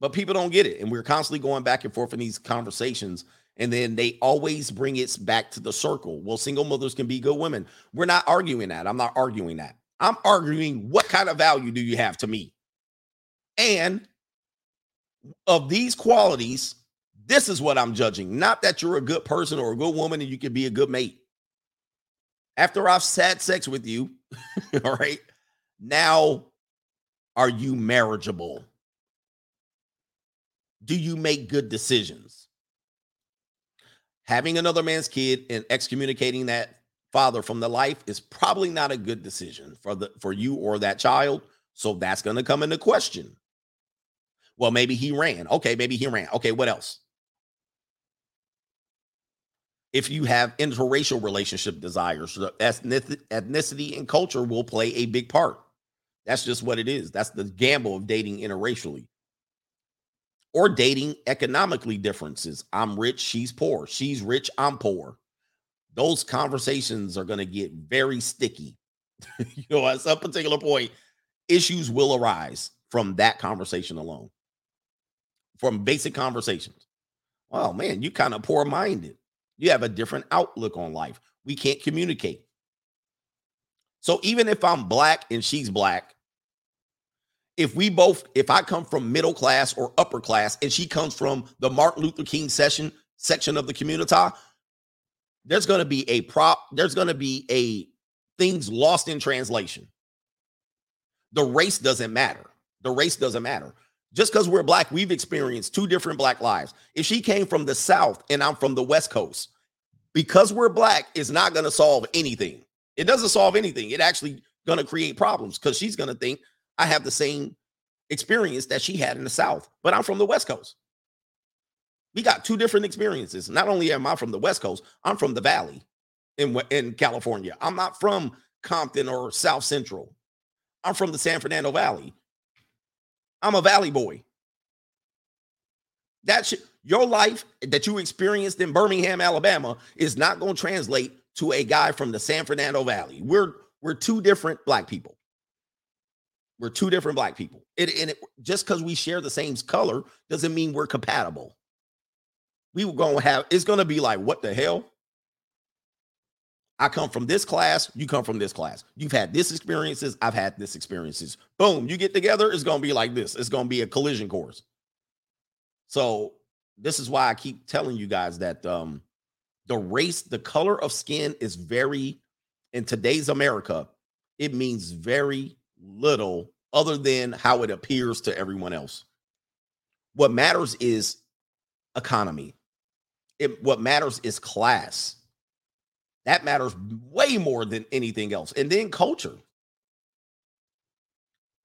But people don't get it. And we're constantly going back and forth in these conversations. And then they always bring it back to the circle. Well, single mothers can be good women. We're not arguing that. I'm not arguing that. I'm arguing what kind of value do you have to me? And of these qualities, this is what I'm judging. Not that you're a good person or a good woman and you can be a good mate after I've had sex with you, all right, now are you marriageable? Do you make good decisions? Having another man's kid and excommunicating that father from the life is probably not a good decision for the for you or that child. So that's going to come into question. Well, maybe he ran. Okay, maybe he ran. Okay, what else? If you have interracial relationship desires, ethnicity and culture will play a big part. That's just what it is. That's the gamble of dating interracially or dating economically differences. I'm rich, she's poor. She's rich, I'm poor. Those conversations are going to get very sticky. you know, at some particular point, issues will arise from that conversation alone, from basic conversations. Well, man, you kind of poor minded. You have a different outlook on life. We can't communicate. So even if I'm black and she's black, if we both, if I come from middle class or upper class and she comes from the Martin Luther King session section of the community, there's going to be a prop, there's going to be a things lost in translation. The race doesn't matter. The race doesn't matter. Just because we're black, we've experienced two different black lives. If she came from the South and I'm from the West Coast, because we're black is not going to solve anything. It doesn't solve anything. It actually going to create problems because she's going to think I have the same experience that she had in the South, but I'm from the West Coast. We got two different experiences. Not only am I from the West Coast, I'm from the Valley in, in California. I'm not from Compton or South Central. I'm from the San Fernando Valley. I'm a valley boy. That's your life that you experienced in Birmingham, Alabama, is not going to translate to a guy from the San Fernando Valley. We're we're two different black people. We're two different black people. It, and it, just because we share the same color doesn't mean we're compatible. We were going to have it's going to be like, what the hell? I come from this class, you come from this class. You've had this experiences, I've had this experiences. Boom, you get together, it's going to be like this. It's going to be a collision course. So, this is why I keep telling you guys that um the race, the color of skin is very in today's America, it means very little other than how it appears to everyone else. What matters is economy. It, what matters is class that matters way more than anything else. And then culture.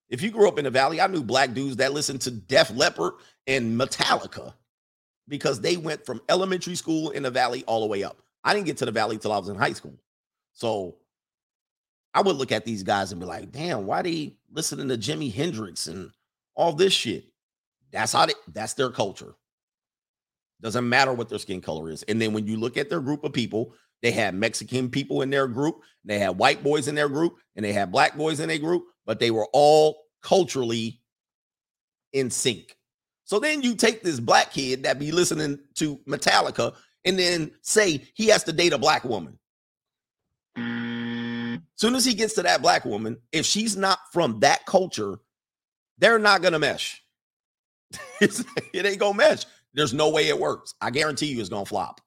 If you grew up in the valley, I knew black dudes that listened to Def Leppard and Metallica because they went from elementary school in the valley all the way up. I didn't get to the valley till I was in high school. So I would look at these guys and be like, damn, why they listening to Jimi Hendrix and all this shit? That's how they, that's their culture. Doesn't matter what their skin color is. And then when you look at their group of people, they had Mexican people in their group, they had white boys in their group, and they had black boys in their group, but they were all culturally in sync. So then you take this black kid that be listening to Metallica and then say he has to date a black woman. Soon as he gets to that black woman, if she's not from that culture, they're not gonna mesh. It ain't gonna mesh. There's no way it works. I guarantee you it's gonna flop.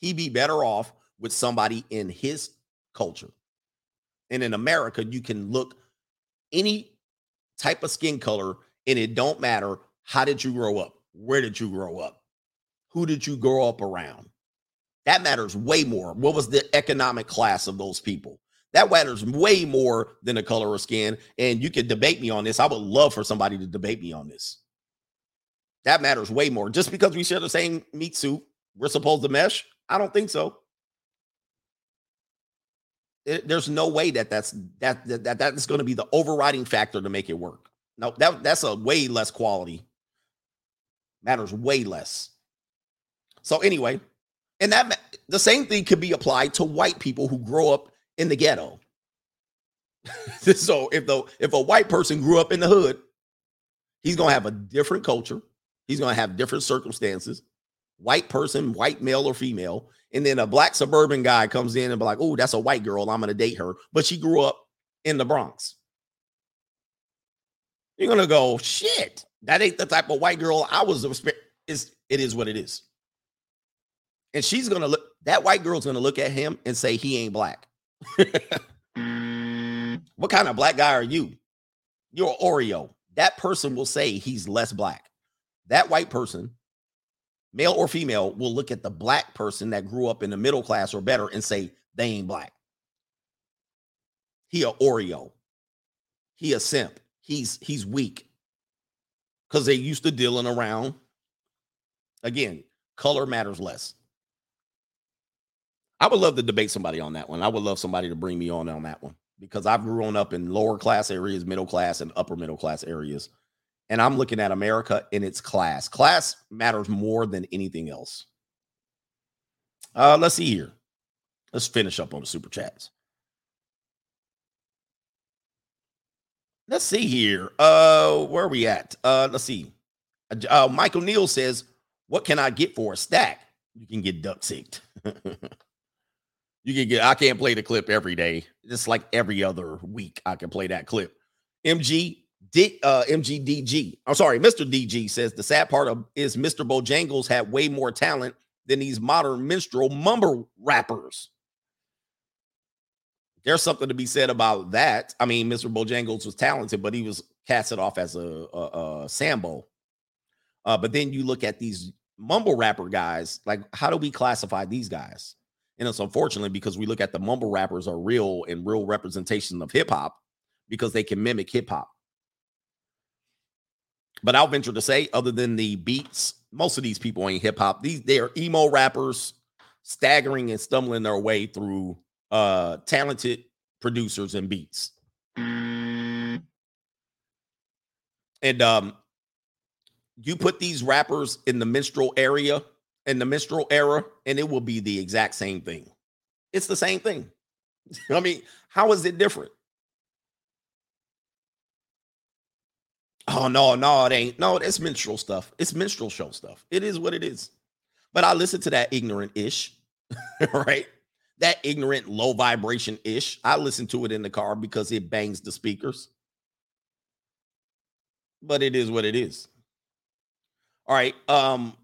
He'd be better off with somebody in his culture. And in America, you can look any type of skin color, and it don't matter how did you grow up, where did you grow up, who did you grow up around. That matters way more. What was the economic class of those people? That matters way more than the color of skin. And you can debate me on this. I would love for somebody to debate me on this. That matters way more. Just because we share the same meat suit, we're supposed to mesh? I don't think so. It- there's no way that that's that that, that that's going to be the overriding factor to make it work. No, that that's a way less quality. Matters way less. So anyway, and that the same thing could be applied to white people who grow up in the ghetto. so if the if a white person grew up in the hood, he's gonna have a different culture. He's gonna have different circumstances. White person, white male or female, and then a black suburban guy comes in and be like, "Oh, that's a white girl. I'm gonna date her," but she grew up in the Bronx. You're gonna go, "Shit, that ain't the type of white girl I was." Is it is what it is, and she's gonna look. That white girl's gonna look at him and say he ain't black. Mm. what kind of black guy are you? You're Oreo. That person will say he's less black. That white person, male or female, will look at the black person that grew up in the middle class or better and say they ain't black. He a Oreo. He a simp. He's he's weak. Because they used to dealing around. Again, color matters less. I would love to debate somebody on that one. I would love somebody to bring me on on that one because I've grown up in lower class areas, middle class, and upper middle class areas. And I'm looking at America in its class. Class matters more than anything else. Uh, let's see here. Let's finish up on the super chats. Let's see here. Uh, where are we at? Uh, let's see. Uh, Uh, Michael Neal says, "What can I get for a stack? You can get duck sicked. you can get. I can't play the clip every day. Just like every other week, I can play that clip. MG D, uh, MGDG. I'm sorry, Mr. DG says the sad part of is Mr. Bojangles had way more talent than these modern minstrel mumble rappers. There's something to be said about that. I mean, Mr. Bojangles was talented, but he was casted off as a, a, a Sambo. Uh, but then you look at these mumble rapper guys, like how do we classify these guys? And it's unfortunately because we look at the mumble rappers are real and real representation of hip hop because they can mimic hip hop. But I'll venture to say, other than the beats, most of these people ain't hip hop. These they are emo rappers staggering and stumbling their way through uh talented producers and beats. And um you put these rappers in the minstrel area, in the minstrel era, and it will be the exact same thing. It's the same thing. I mean, how is it different? Oh no, no, it ain't. No, it's minstrel stuff. It's minstrel show stuff. It is what it is. But I listen to that ignorant ish, right? That ignorant low vibration ish. I listen to it in the car because it bangs the speakers. But it is what it is. All right. Um,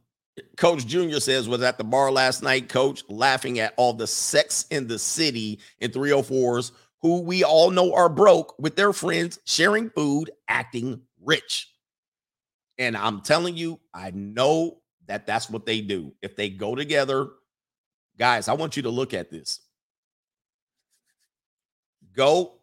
Coach Junior says was at the bar last night, coach, laughing at all the sex in the city in 304s who we all know are broke with their friends sharing food, acting rich. And I'm telling you, I know that that's what they do. If they go together, guys, I want you to look at this. Go,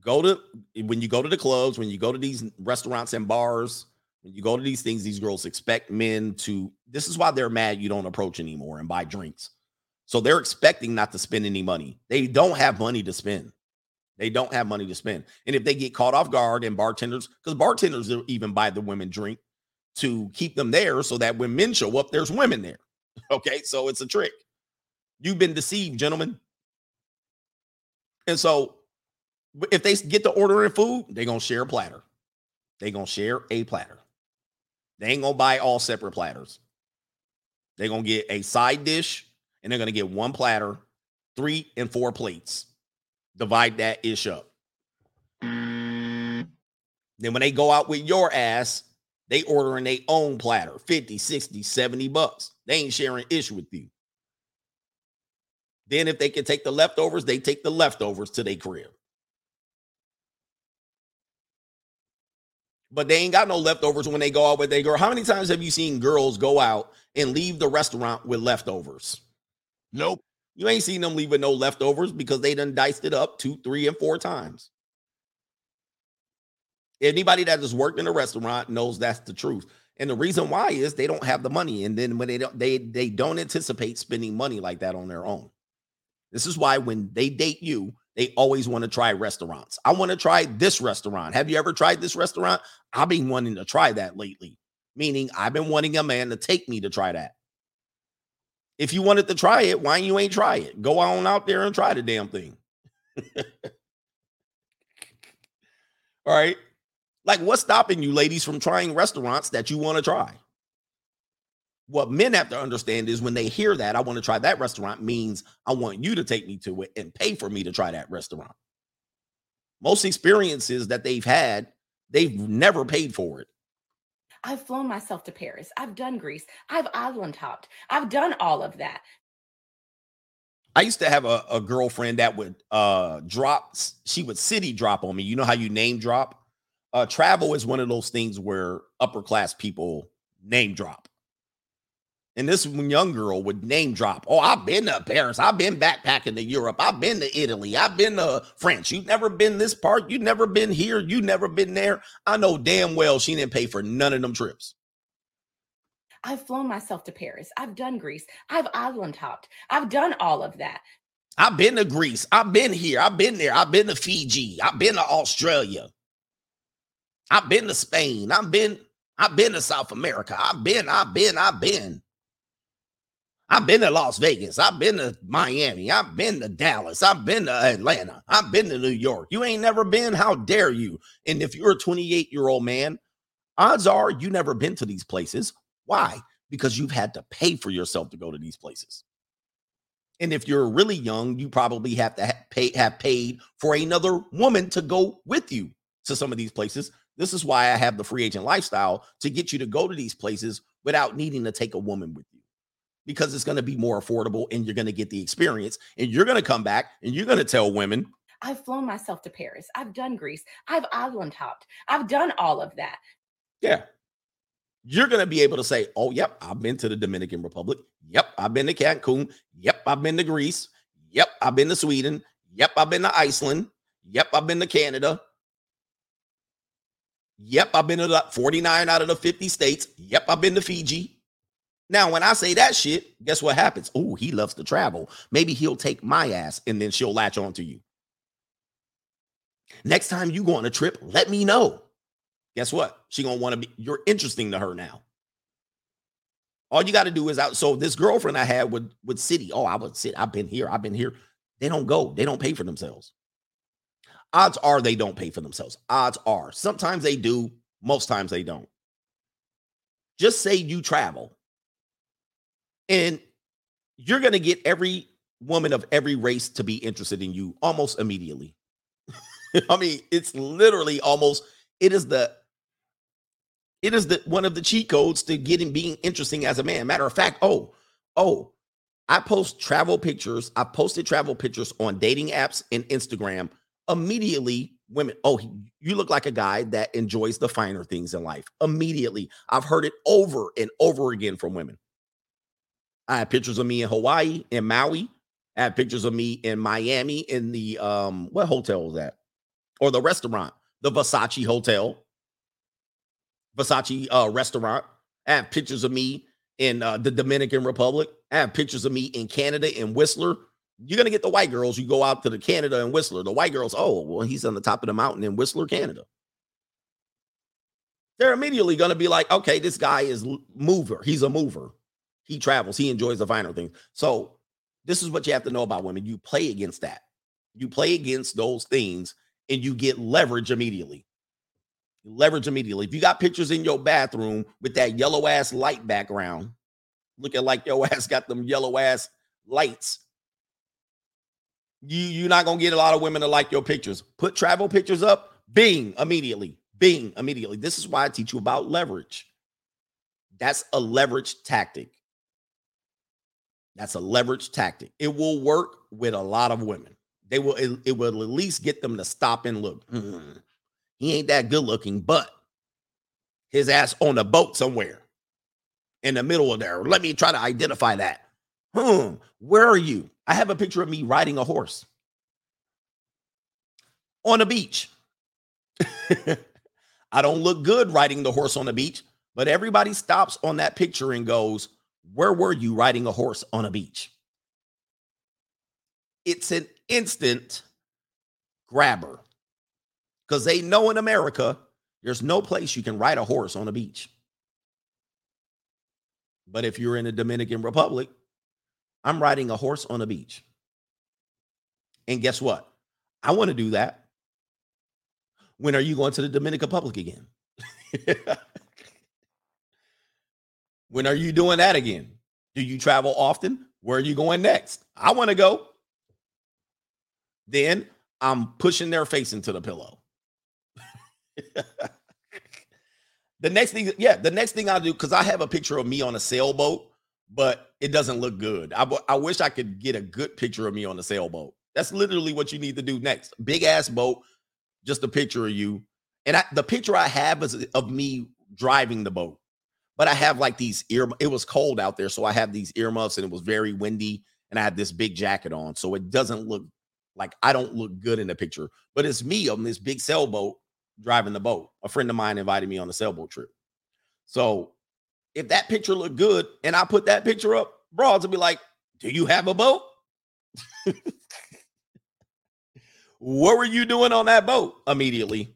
go to when you go to the clubs, when you go to these restaurants and bars, when you go to these things, these girls expect men to. This is why they're mad you don't approach anymore and buy drinks. So they're expecting not to spend any money. They don't have money to spend. They don't have money to spend. And if they get caught off guard and bartenders, because bartenders even buy the women drink to keep them there so that when men show up, there's women there. Okay. So it's a trick. You've been deceived, gentlemen. And so if they get to ordering food, they're going to share a platter. They're going to share a platter. They ain't gonna buy all separate platters. They're gonna get a side dish and they're gonna get one platter, three and four plates. Divide that ish up. Mm. Then when they go out with your ass, they ordering their own platter, 50, 60, 70 bucks. They ain't sharing ish with you. Then if they can take the leftovers, they take the leftovers to their crib. But they ain't got no leftovers when they go out with their girl. How many times have you seen girls go out and leave the restaurant with leftovers? Nope. You ain't seen them leaving no leftovers because they done diced it up two, three, and four times. Anybody that has worked in a restaurant knows that's the truth. And the reason why is they don't have the money. And then when they don't, they they don't anticipate spending money like that on their own. This is why when they date you, they always want to try restaurants. I want to try this restaurant. Have you ever tried this restaurant? I've been wanting to try that lately. Meaning I've been wanting a man to take me to try that. If you wanted to try it, why you ain't try it? Go on out there and try the damn thing. All right. Like, what's stopping you, ladies, from trying restaurants that you want to try? What men have to understand is when they hear that, I want to try that restaurant, means I want you to take me to it and pay for me to try that restaurant. Most experiences that they've had, they've never paid for it. I've flown myself to Paris. I've done Greece. I've island hopped. I've done all of that. I used to have a, a girlfriend that would uh drop, she would city drop on me. You know how you name drop? uh, travel is one of those things where upper class people name drop. And this young girl would name drop. Oh, I've been to Paris. I've been backpacking to Europe. I've been to Italy. I've been to France. You've never been this part. You've never been here. You've never been there. I know damn well she didn't pay for none of them trips. I've flown myself to Paris. I've done Greece. I've island hopped. I've done all of that. I've been to Greece. I've been here. I've been there. I've been to Fiji. I've been to Australia. I've been to Spain. I've been, I've been to South America. I've been, I've been, I've been. I've been to Las Vegas. I've been to Miami. I've been to Dallas. I've been to Atlanta. I've been to New York. You ain't never been. How dare you? And if you're a 28 year old man, odds are you never been to these places. Why? Because you've had to pay for yourself to go to these places. And if you're really young, you probably have to pay, have paid for another woman to go with you to some of these places this is why I have the free agent lifestyle to get you to go to these places without needing to take a woman with because it's going to be more affordable and you're going to get the experience and you're going to come back and you're going to tell women I've flown myself to Paris. I've done Greece. I've island hopped. I've done all of that. Yeah. You're going to be able to say, oh, yep, I've been to the Dominican Republic. Yep, I've been to Cancun. Yep, I've been to Greece. Yep, I've been to Sweden. Yep, I've been to Iceland. Yep, I've been to Canada. Yep, I've been to 49 out of the 50 states. Yep, I've been to Fiji. Now, when I say that shit, guess what happens? Oh, he loves to travel. Maybe he'll take my ass and then she'll latch on to you. Next time you go on a trip, let me know. Guess what? She gonna want to be. You're interesting to her now. All you got to do is out. So this girlfriend I had with with city. Oh, I would sit. I've been here. I've been here. They don't go. They don't pay for themselves. Odds are they don't pay for themselves. Odds are. Sometimes they do, most times they don't. Just say you travel and you're going to get every woman of every race to be interested in you almost immediately. I mean, it's literally almost it is the it is the one of the cheat codes to getting being interesting as a man. Matter of fact, oh, oh, I post travel pictures. I posted travel pictures on dating apps and Instagram immediately women oh you look like a guy that enjoys the finer things in life immediately i've heard it over and over again from women i have pictures of me in hawaii in maui i have pictures of me in miami in the um what hotel was that or the restaurant the versace hotel versace uh restaurant i have pictures of me in uh, the dominican republic i have pictures of me in canada in whistler you're gonna get the white girls. You go out to the Canada and Whistler. The white girls, oh, well, he's on the top of the mountain in Whistler, Canada. They're immediately gonna be like, okay, this guy is mover. He's a mover. He travels. He enjoys the finer things. So this is what you have to know about women. You play against that. You play against those things, and you get leverage immediately. Leverage immediately. If you got pictures in your bathroom with that yellow ass light background, looking like your ass got them yellow ass lights, you you're not gonna get a lot of women to like your pictures. Put travel pictures up, bing, immediately. Bing, immediately. This is why I teach you about leverage. That's a leverage tactic. That's a leverage tactic. It will work with a lot of women. They will it, it will at least get them to stop and look. "Hmm, he ain't that good looking, but his ass on a boat somewhere in the middle of there. Let me try to identify that. Hmm, where are you? I have a picture of me riding a horse on a beach. I don't look good riding the horse on the beach, but everybody stops on that picture and goes, Where were you riding a horse on a beach? It's an instant grabber because they know in America there's no place you can ride a horse on a beach. But if you're in the Dominican Republic, I'm riding a horse on a beach. And guess what? I want to do that. When are you going to the Dominican Republic again? when are you doing that again? Do you travel often? Where are you going next? I want to go. Then I'm pushing their face into the pillow. the next thing, yeah, the next thing I'll do, because I have a picture of me on a sailboat, but it doesn't look good. I, I wish I could get a good picture of me on a sailboat. That's literally what you need to do next. Big ass boat, just a picture of you. And I, the picture I have is of me driving the boat. But I have like these ear. It was cold out there, so I have these earmuffs, and it was very windy, and I had this big jacket on, so it doesn't look like I don't look good in the picture. But it's me on this big sailboat driving the boat. A friend of mine invited me on a sailboat trip. So if that picture looked good, and I put that picture up, broads will be like, "Do you have a boat?" what were you doing on that boat immediately?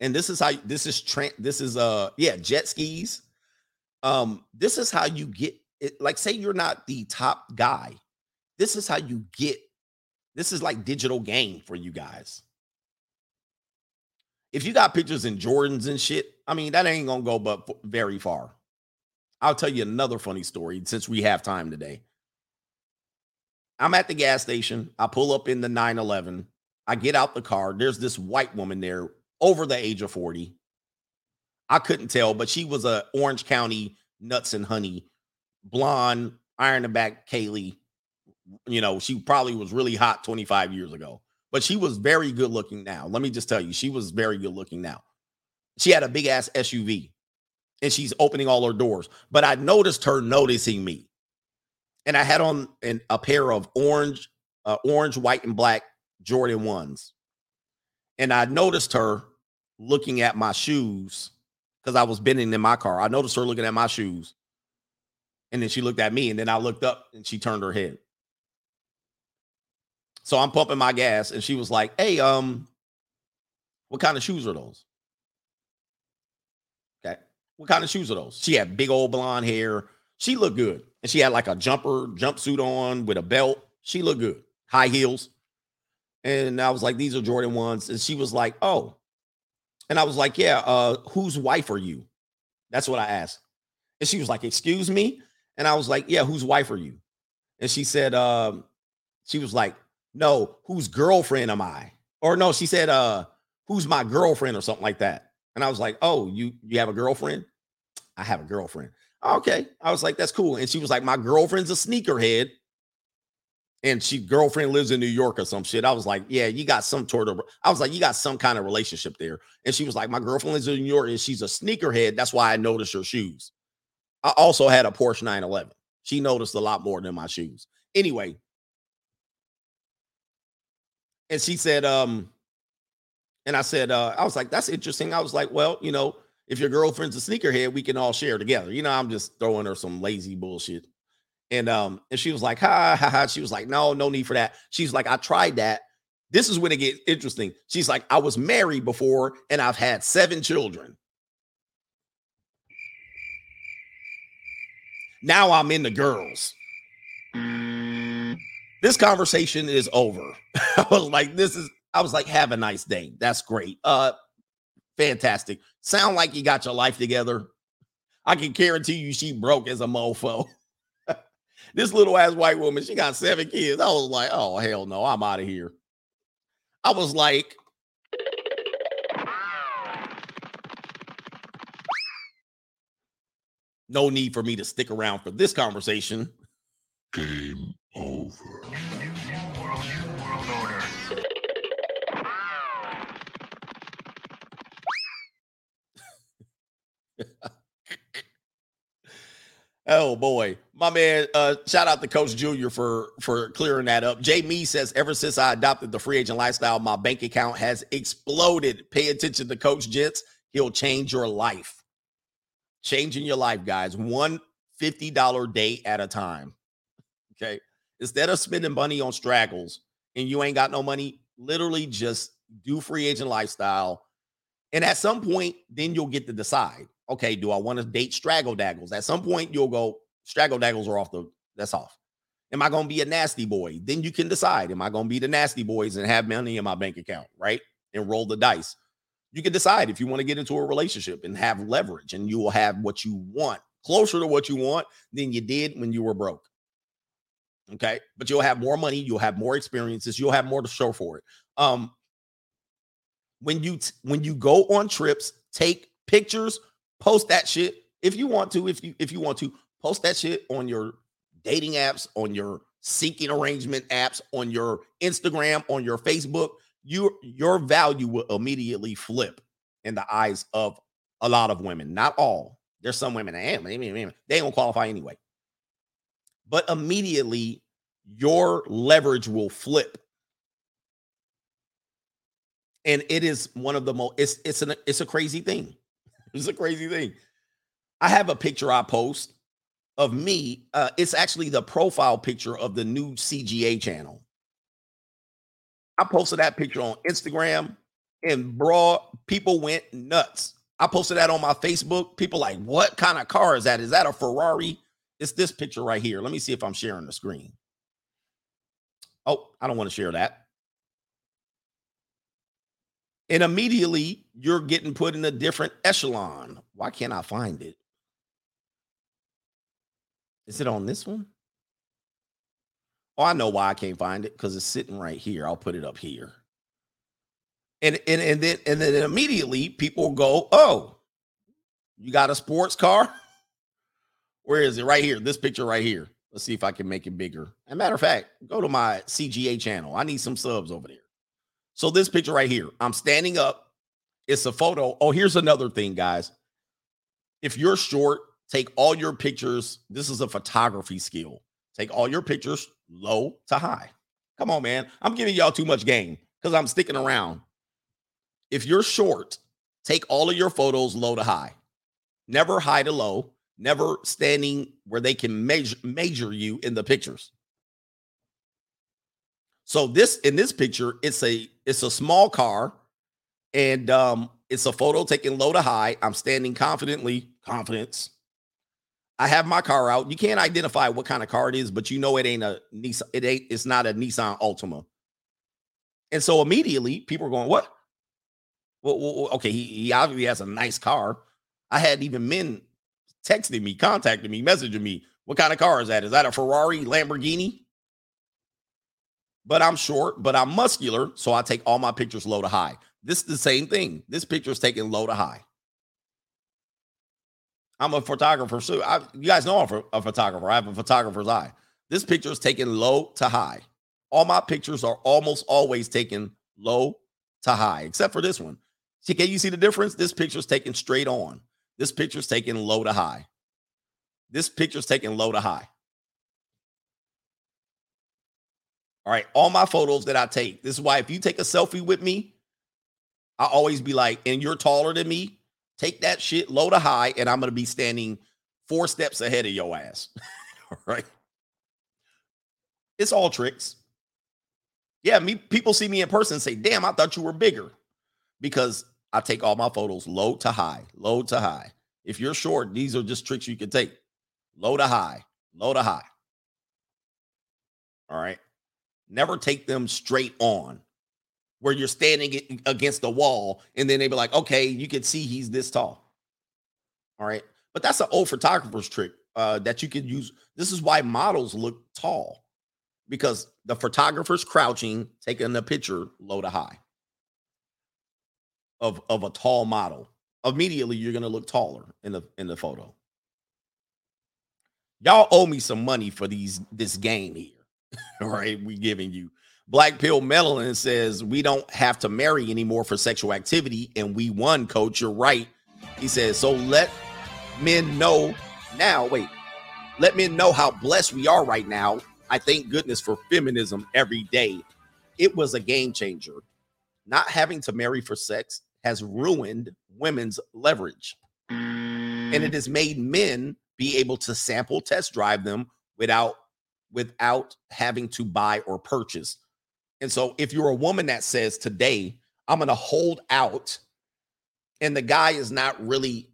And this is how this is tra- this is uh yeah, jet skis. Um this is how you get it like say you're not the top guy. This is how you get this is like digital game for you guys. If you got pictures in Jordans and shit, I mean that ain't to go but very far. I'll tell you another funny story since we have time today. I'm at the gas station. I pull up in the 911. I get out the car. There's this white woman there over the age of 40. I couldn't tell, but she was a Orange County nuts and honey, blonde, iron the back Kaylee. You know, she probably was really hot 25 years ago, but she was very good looking now. Let me just tell you, she was very good looking now. She had a big ass SUV and she's opening all her doors, but I noticed her noticing me. And I had on an, a pair of orange, uh, orange, white, and black Jordan ones and I noticed her looking at my shoes because I was bending in my car. I noticed her looking at my shoes. And then she looked at me, and then I looked up and she turned her head. So I'm pumping my gas, and she was like, Hey, um, what kind of shoes are those? Okay. What kind of shoes are those? She had big old blonde hair. She looked good. And she had like a jumper, jumpsuit on with a belt. She looked good. High heels. And I was like, these are Jordan ones. And she was like, oh. And I was like, yeah, uh, whose wife are you? That's what I asked. And she was like, excuse me? And I was like, yeah, whose wife are you? And she said, um, she was like, no, whose girlfriend am I? Or no, she said, uh, who's my girlfriend or something like that. And I was like, oh, you you have a girlfriend? I have a girlfriend. Okay. I was like, that's cool. And she was like, my girlfriend's a sneakerhead and she girlfriend lives in New York or some shit. I was like, yeah, you got some sort of. I was like, you got some kind of relationship there. And she was like, my girlfriend lives in New York and she's a sneakerhead. That's why I noticed her shoes. I also had a Porsche 911. She noticed a lot more than my shoes. Anyway, and she said, um, and I said, uh, I was like, that's interesting. I was like, well, you know, if your girlfriend's a sneakerhead, we can all share together. You know, I'm just throwing her some lazy bullshit. And um, and she was like, ha ha ha. She was like, no, no need for that. She's like, I tried that. This is when it gets interesting. She's like, I was married before and I've had seven children. Now I'm in the girls. This conversation is over. I was like, this is, I was like, have a nice day. That's great. Uh, Fantastic. Sound like you got your life together. I can guarantee you she broke as a mofo. this little ass white woman, she got seven kids. I was like, oh hell no, I'm out of here. I was like, no need for me to stick around for this conversation. Game over. Oh boy, my man! Uh, shout out to Coach Junior for for clearing that up. Jay Me says, ever since I adopted the free agent lifestyle, my bank account has exploded. Pay attention to Coach Jets; he'll change your life. Changing your life, guys. One fifty dollar day at a time. Okay, instead of spending money on straggles and you ain't got no money, literally just do free agent lifestyle, and at some point, then you'll get to decide okay, do I want to date straggle daggles? At some point, you'll go, straggle daggles are off the, that's off. Am I going to be a nasty boy? Then you can decide, am I going to be the nasty boys and have money in my bank account, right? And roll the dice. You can decide if you want to get into a relationship and have leverage, and you will have what you want closer to what you want than you did when you were broke. Okay. But you'll have more money, you'll have more experiences, you'll have more to show for it. Um, when you t- when you go on trips, take pictures post that shit if you want to if you if you want to post that shit on your dating apps on your seeking arrangement apps on your instagram on your facebook your your value will immediately flip in the eyes of a lot of women. Not all. There's some women that ain't, they gonna qualify anyway. But immediately your leverage will flip. And it is one of the most it's it's an it's a crazy thing. It's a crazy thing. I have a picture I post of me. Uh, it's actually the profile picture of the new CGA channel. I posted that picture on Instagram, and bro, people went nuts. I posted that on my Facebook. People like, what kind of car is that? Is that a Ferrari? It's this picture right here. Let me see if I'm sharing the screen. Oh, I don't want to share that and immediately you're getting put in a different echelon. Why can't I find it? Is it on this one? Oh, I know why I can't find it because it's sitting right here. I'll put it up here. And, and and then and then immediately people go, "Oh, you got a sports car? Where is it? Right here. This picture right here. Let's see if I can make it bigger. As a matter of fact, go to my CGA channel. I need some subs over there. So this picture right here, I'm standing up. It's a photo. Oh, here's another thing, guys. If you're short, take all your pictures. This is a photography skill. Take all your pictures low to high. Come on, man. I'm giving y'all too much game because I'm sticking around. If you're short, take all of your photos low to high. Never high to low. Never standing where they can measure measure you in the pictures. So this in this picture, it's a it's a small car, and um, it's a photo taken low to high. I'm standing confidently, confidence. I have my car out. You can't identify what kind of car it is, but you know it ain't a Nissan. It ain't. It's not a Nissan Altima. And so immediately people are going, "What? Well, well okay, he, he obviously has a nice car." I had even men texting me, contacting me, messaging me. What kind of car is that? Is that a Ferrari, Lamborghini? but I'm short, but I'm muscular. So I take all my pictures low to high. This is the same thing. This picture is taken low to high. I'm a photographer. So I, you guys know I'm a photographer. I have a photographer's eye. This picture is taken low to high. All my pictures are almost always taken low to high, except for this one. See, can you see the difference? This picture is taken straight on. This picture is taken low to high. This picture is taken low to high. All right. All my photos that I take. This is why if you take a selfie with me, I always be like, and you're taller than me, take that shit low to high, and I'm gonna be standing four steps ahead of your ass. all right. It's all tricks. Yeah, me people see me in person and say, damn, I thought you were bigger. Because I take all my photos low to high, low to high. If you're short, these are just tricks you can take. Low to high, low to high. All right. Never take them straight on. Where you're standing against the wall, and then they be like, okay, you can see he's this tall. All right. But that's an old photographer's trick uh, that you could use. This is why models look tall because the photographer's crouching, taking the picture low to high of, of a tall model. Immediately, you're going to look taller in the in the photo. Y'all owe me some money for these this game here. All right, we giving you. Black Pill Melanin says we don't have to marry anymore for sexual activity, and we won, coach. You're right. He says, so let men know now. Wait, let men know how blessed we are right now. I thank goodness for feminism every day. It was a game changer. Not having to marry for sex has ruined women's leverage. And it has made men be able to sample test drive them without without having to buy or purchase. And so if you're a woman that says today, I'm going to hold out and the guy is not really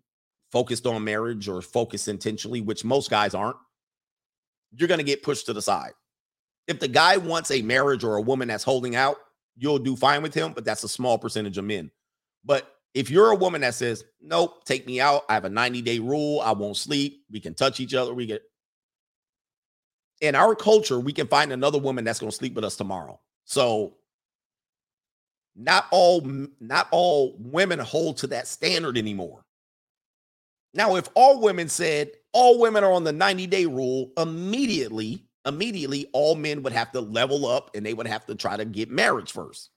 focused on marriage or focused intentionally, which most guys aren't, you're going to get pushed to the side. If the guy wants a marriage or a woman that's holding out, you'll do fine with him, but that's a small percentage of men. But if you're a woman that says, Nope, take me out, I have a 90 day rule, I won't sleep, we can touch each other, we get in our culture, we can find another woman that's going to sleep with us tomorrow. So not all not all women hold to that standard anymore. Now, if all women said all women are on the 90 day rule, immediately, immediately all men would have to level up and they would have to try to get marriage first.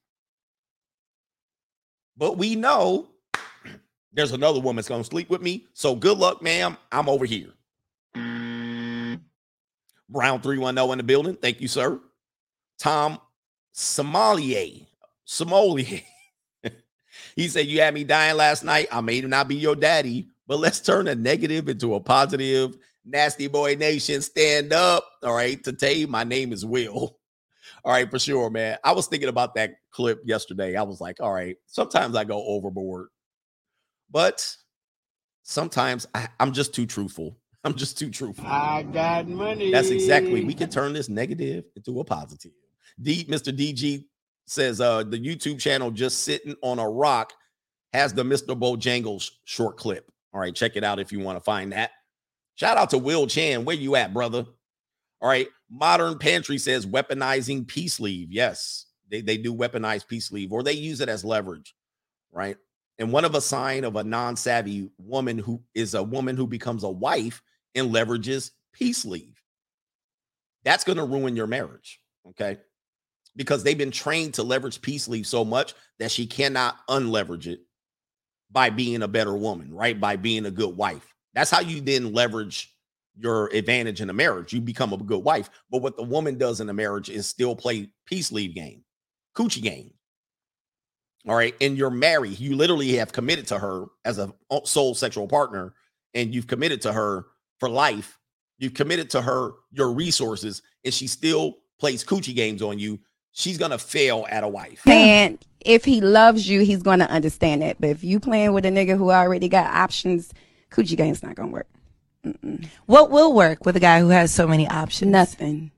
But we know there's another woman that's going to sleep with me. So good luck, ma'am. I'm over here. Mm. Brown 310 in the building. Thank you, sir. Tom Sommelier. Sommelier. he said, You had me dying last night. I may not be your daddy, but let's turn a negative into a positive. Nasty Boy Nation, stand up. All right. Today, my name is Will. All right, for sure, man. I was thinking about that clip yesterday. I was like, all right, sometimes I go overboard, but sometimes I, I'm just too truthful. I'm just too truthful. I got money. That's exactly. We can turn this negative into a positive. D, Mr. DG says uh the YouTube channel just sitting on a rock has the Mr. Bojangles short clip. All right, check it out if you want to find that. Shout out to Will Chan. Where you at, brother? All right. Modern Pantry says weaponizing peace leave. Yes, they, they do weaponize peace leave or they use it as leverage, right? And one of a sign of a non-savvy woman who is a woman who becomes a wife and leverages peace leave. That's going to ruin your marriage, okay? Because they've been trained to leverage peace leave so much that she cannot unleverage it by being a better woman, right? By being a good wife. That's how you then leverage your advantage in a marriage. You become a good wife. But what the woman does in a marriage is still play peace leave game, coochie game. All right. And you're married. You literally have committed to her as a uh, sole sexual partner, and you've committed to her for life. You've committed to her your resources, and she still plays coochie games on you. She's gonna fail at a wife. And if he loves you, he's gonna understand it. But if you playing with a nigga who already got options, coochie game's not gonna work. Mm-mm. What will work with a guy who has so many options? Nothing.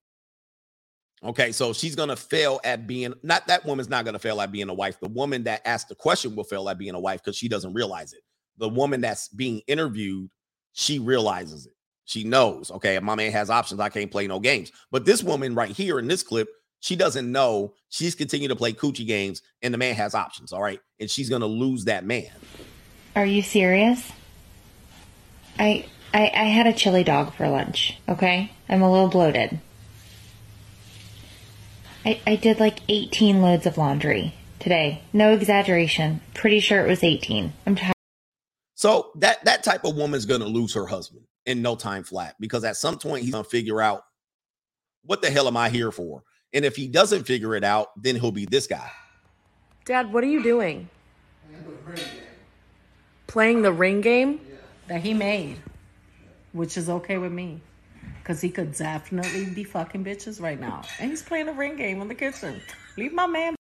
Okay, so she's gonna fail at being not that woman's not gonna fail at being a wife. The woman that asked the question will fail at being a wife because she doesn't realize it. The woman that's being interviewed, she realizes it. She knows, okay, if my man has options, I can't play no games. But this woman right here in this clip, she doesn't know. She's continuing to play coochie games, and the man has options, all right? And she's gonna lose that man. Are you serious? I I, I had a chili dog for lunch, okay? I'm a little bloated. I, I did like 18 loads of laundry today. No exaggeration. Pretty sure it was 18. I'm tired. So that that type of woman's gonna lose her husband in no time flat because at some point he's gonna figure out what the hell am I here for? And if he doesn't figure it out, then he'll be this guy. Dad, what are you doing? Playing the ring game? that he made, which is okay with me. Because he could definitely be fucking bitches right now. And he's playing a ring game in the kitchen. Leave my man.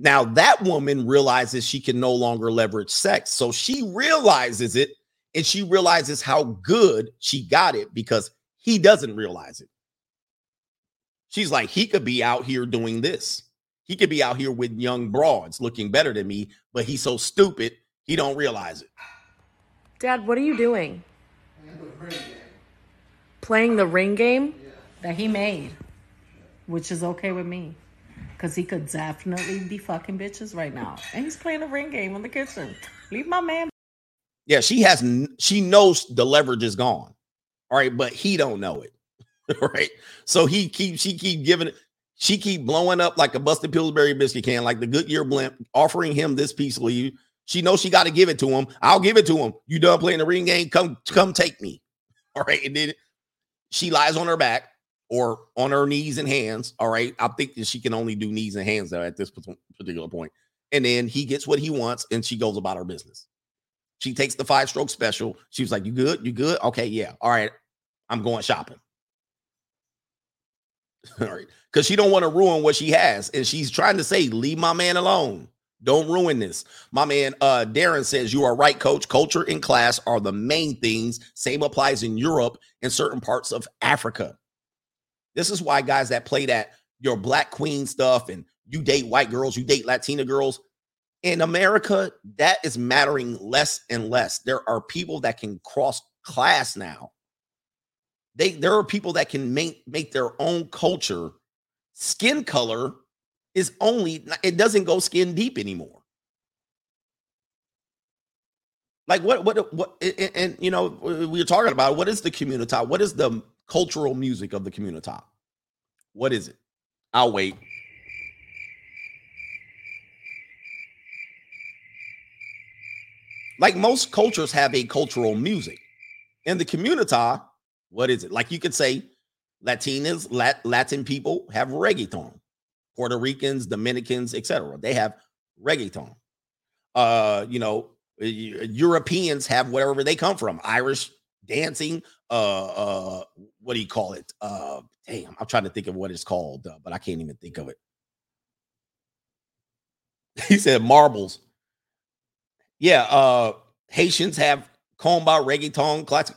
Now that woman realizes she can no longer leverage sex. So she realizes it and she realizes how good she got it because he doesn't realize it. She's like, he could be out here doing this. He could be out here with young broads looking better than me, but he's so stupid he don't realize it. Dad, what are you doing? Playing the ring game? That he made, which is okay with me. Because he could definitely be fucking bitches right now. And he's playing a ring game in the kitchen. Leave my man. Yeah, she has she knows the leverage is gone. All right, but he don't know it. right. So he keep she keep giving it, she keep blowing up like a busted Pillsbury biscuit can, like the Goodyear blimp, offering him this piece of leave. She knows she got to give it to him. I'll give it to him. You done playing the ring game? Come, come take me. All right. And then she lies on her back or on her knees and hands. All right. I think that she can only do knees and hands though at this particular point. And then he gets what he wants and she goes about her business. She takes the five stroke special. She was like, You good? You good? Okay, yeah. All right. I'm going shopping. All right. Because she don't want to ruin what she has. And she's trying to say, leave my man alone. Don't ruin this. My man uh Darren says you are right, coach. Culture and class are the main things. Same applies in Europe and certain parts of Africa. This is why guys that play that your black queen stuff and you date white girls, you date Latina girls. In America, that is mattering less and less. There are people that can cross class now. They there are people that can make make their own culture. Skin color is only it doesn't go skin deep anymore. Like what what what and, and you know we are talking about what is the community? What is the cultural music of the community? What is it? I'll wait. Like most cultures have a cultural music. And the community, what is it? Like you could say Latinas, Lat- Latin people have reggaeton. Puerto Ricans, Dominicans, etc. They have reggaeton. Uh, you know, Europeans have whatever they come from. Irish dancing. Uh, uh, what do you call it? Uh, damn, I'm trying to think of what it's called, uh, but I can't even think of it. He said marbles. Yeah, uh, Haitians have kompa, reggaeton, classic.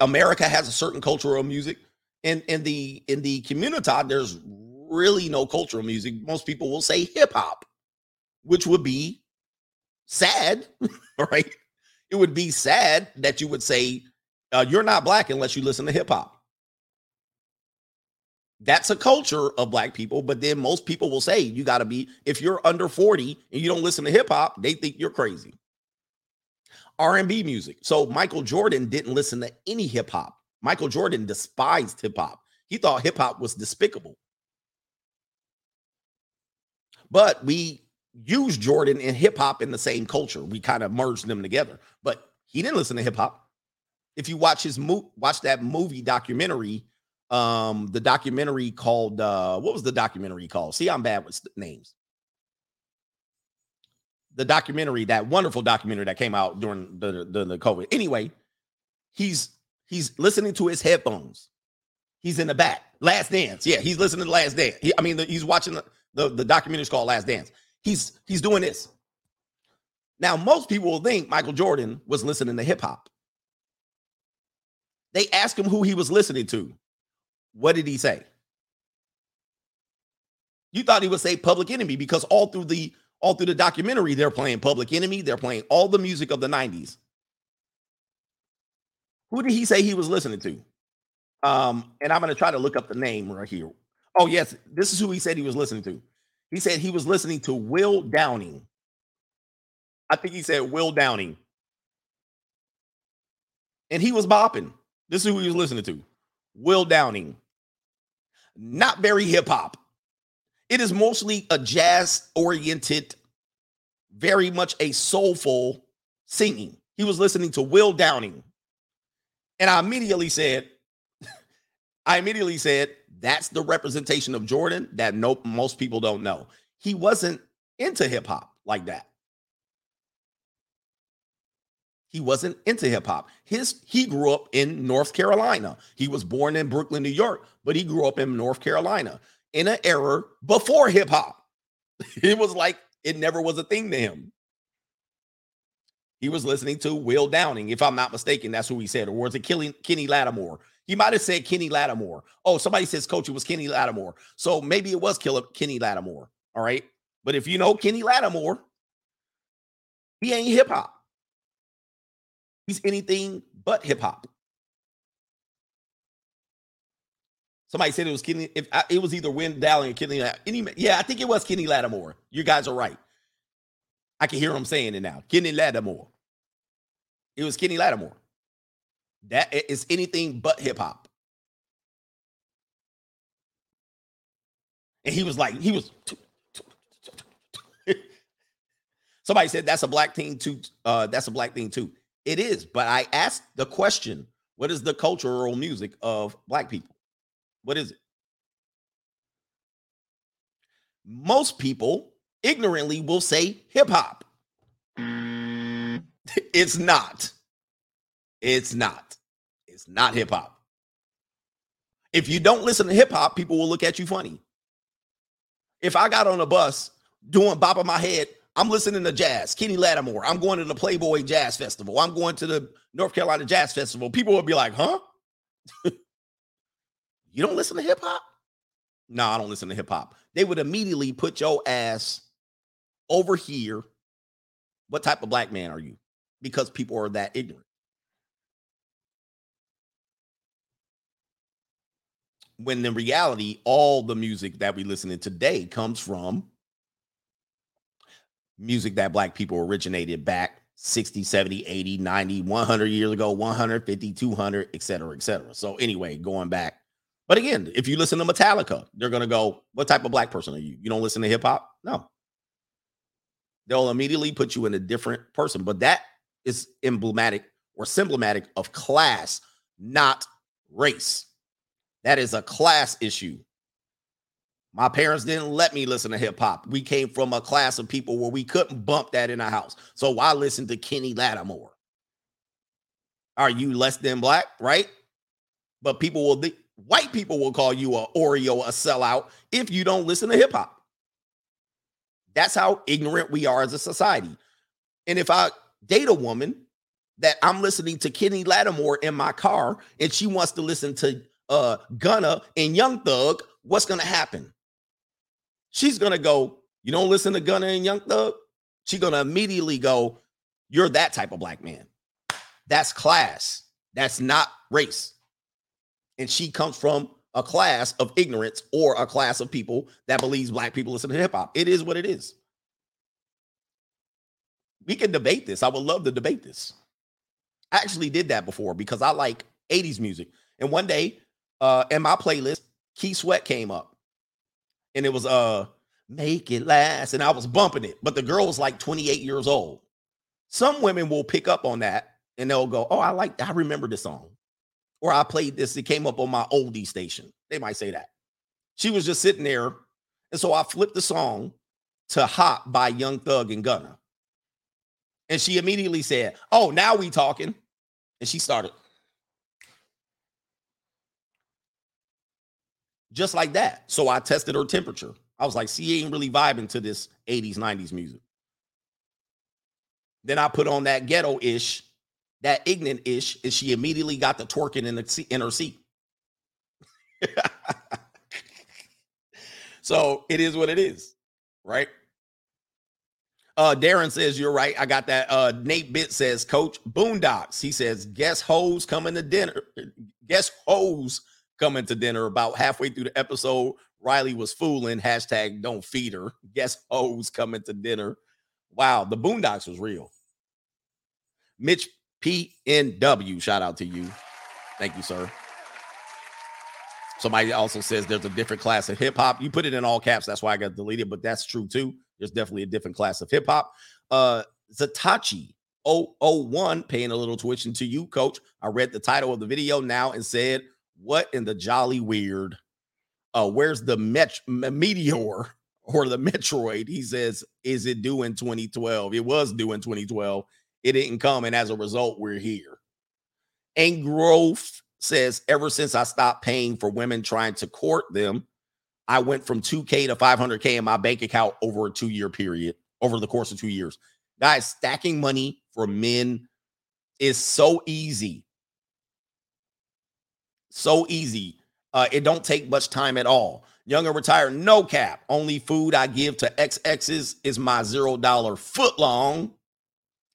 America has a certain cultural music. And in the in the community, there's really no cultural music. Most people will say hip hop, which would be sad, right? It would be sad that you would say uh, you're not black unless you listen to hip hop. That's a culture of black people, but then most people will say you got to be if you're under 40 and you don't listen to hip hop, they think you're crazy. R&B music. So Michael Jordan didn't listen to any hip hop. Michael Jordan despised hip hop. He thought hip hop was despicable. But we use Jordan and hip hop in the same culture. We kind of merged them together. But he didn't listen to hip hop. If you watch his mo- watch that movie documentary, um, the documentary called uh, what was the documentary called? See, I'm bad with names. The documentary, that wonderful documentary that came out during the the, the COVID. Anyway, he's he's listening to his headphones. He's in the back. Last Dance. Yeah, he's listening to Last Dance. He, I mean, the, he's watching the, the the documentary is called Last Dance. He's he's doing this. Now, most people will think Michael Jordan was listening to hip hop. They asked him who he was listening to. What did he say? You thought he would say Public Enemy because all through the all through the documentary they're playing Public Enemy, they're playing all the music of the 90s. Who did he say he was listening to? Um, and I'm going to try to look up the name right here. Oh, yes, this is who he said he was listening to. He said he was listening to Will Downing. I think he said Will Downing. And he was bopping. This is who he was listening to. Will Downing. Not very hip hop. It is mostly a jazz oriented, very much a soulful singing. He was listening to Will Downing. And I immediately said, I immediately said, that's the representation of Jordan that no most people don't know. He wasn't into hip hop like that. He wasn't into hip hop. His he grew up in North Carolina. He was born in Brooklyn, New York, but he grew up in North Carolina in an era before hip hop. It was like it never was a thing to him. He was listening to Will Downing, if I'm not mistaken. That's who he said. Or was it Kenny, Kenny Lattimore? He might have said Kenny Lattimore. Oh, somebody says, Coach, it was Kenny Lattimore. So maybe it was Killing Kenny Lattimore. All right. But if you know Kenny Lattimore, he ain't hip hop. He's anything but hip hop. Somebody said it was Kenny. If I, it was either Will Downing or Kenny, any yeah, I think it was Kenny Lattimore. You guys are right. I can hear him saying it now. Kenny Lattimore. It was Kenny Lattimore. That is anything but hip hop. And he was like, he was. Somebody said that's a black thing too. Uh, that's a black thing too. It is, but I asked the question: What is the cultural music of black people? What is it? Most people ignorantly will say hip hop. Mm. It's not. It's not. It's not hip hop. If you don't listen to hip hop, people will look at you funny. If I got on a bus doing bop on my head, I'm listening to jazz, Kenny Lattimore. I'm going to the Playboy Jazz Festival. I'm going to the North Carolina Jazz Festival. People will be like, huh? you don't listen to hip hop? No, I don't listen to hip hop. They would immediately put your ass over here. What type of black man are you? Because people are that ignorant. When in reality, all the music that we listen to today comes from music that black people originated back 60, 70, 80, 90, 100 years ago, 150, 200, et cetera, et cetera. So, anyway, going back. But again, if you listen to Metallica, they're going to go, What type of black person are you? You don't listen to hip hop? No. They'll immediately put you in a different person. But that is emblematic or symptomatic of class, not race. That is a class issue. My parents didn't let me listen to hip hop. We came from a class of people where we couldn't bump that in our house. So why listen to Kenny Lattimore? Are you less than black, right? But people will, white people will call you a Oreo, a sellout if you don't listen to hip hop. That's how ignorant we are as a society. And if I date a woman that I'm listening to Kenny Lattimore in my car and she wants to listen to uh Gunna and Young Thug, what's gonna happen? She's gonna go, you don't listen to Gunna and Young Thug? She's gonna immediately go, You're that type of black man. That's class. That's not race. And she comes from a class of ignorance or a class of people that believes black people listen to hip hop. It is what it is. We can debate this. I would love to debate this. I actually did that before because I like 80s music. And one day, uh, in my playlist, Keith Sweat came up. And it was uh make it last. And I was bumping it, but the girl was like 28 years old. Some women will pick up on that and they'll go, Oh, I like I remember this song. Or I played this, it came up on my oldie station. They might say that. She was just sitting there. And so I flipped the song to Hot by Young Thug and Gunna. And she immediately said, Oh, now we talking. And she started. Just like that. So I tested her temperature. I was like, she ain't really vibing to this 80s, 90s music. Then I put on that ghetto ish, that ignorant ish, and she immediately got the twerking in, the, in her seat. so it is what it is, right? Uh, Darren says you're right. I got that. Uh, Nate Bit says, Coach Boondocks. He says, guess hoes coming to dinner. Guess hoes coming to dinner. About halfway through the episode, Riley was fooling. Hashtag don't feed her. Guess hoes coming to dinner. Wow, the Boondocks was real. Mitch PNW, shout out to you. Thank you, sir. Somebody also says there's a different class of hip hop. You put it in all caps, that's why I got deleted, but that's true too. There's definitely a different class of hip hop. Uh Zatachi 001 paying a little tuition to you, coach. I read the title of the video now and said, What in the jolly weird? Uh, where's the met- meteor or the Metroid? He says, Is it due in 2012? It was due in 2012. It didn't come, and as a result, we're here. And growth says, ever since I stopped paying for women trying to court them, I went from 2K to 500K in my bank account over a two year period, over the course of two years. Guys, stacking money for men is so easy. So easy. Uh, it don't take much time at all. Young and retired, no cap. Only food I give to XXs is my zero dollar foot long.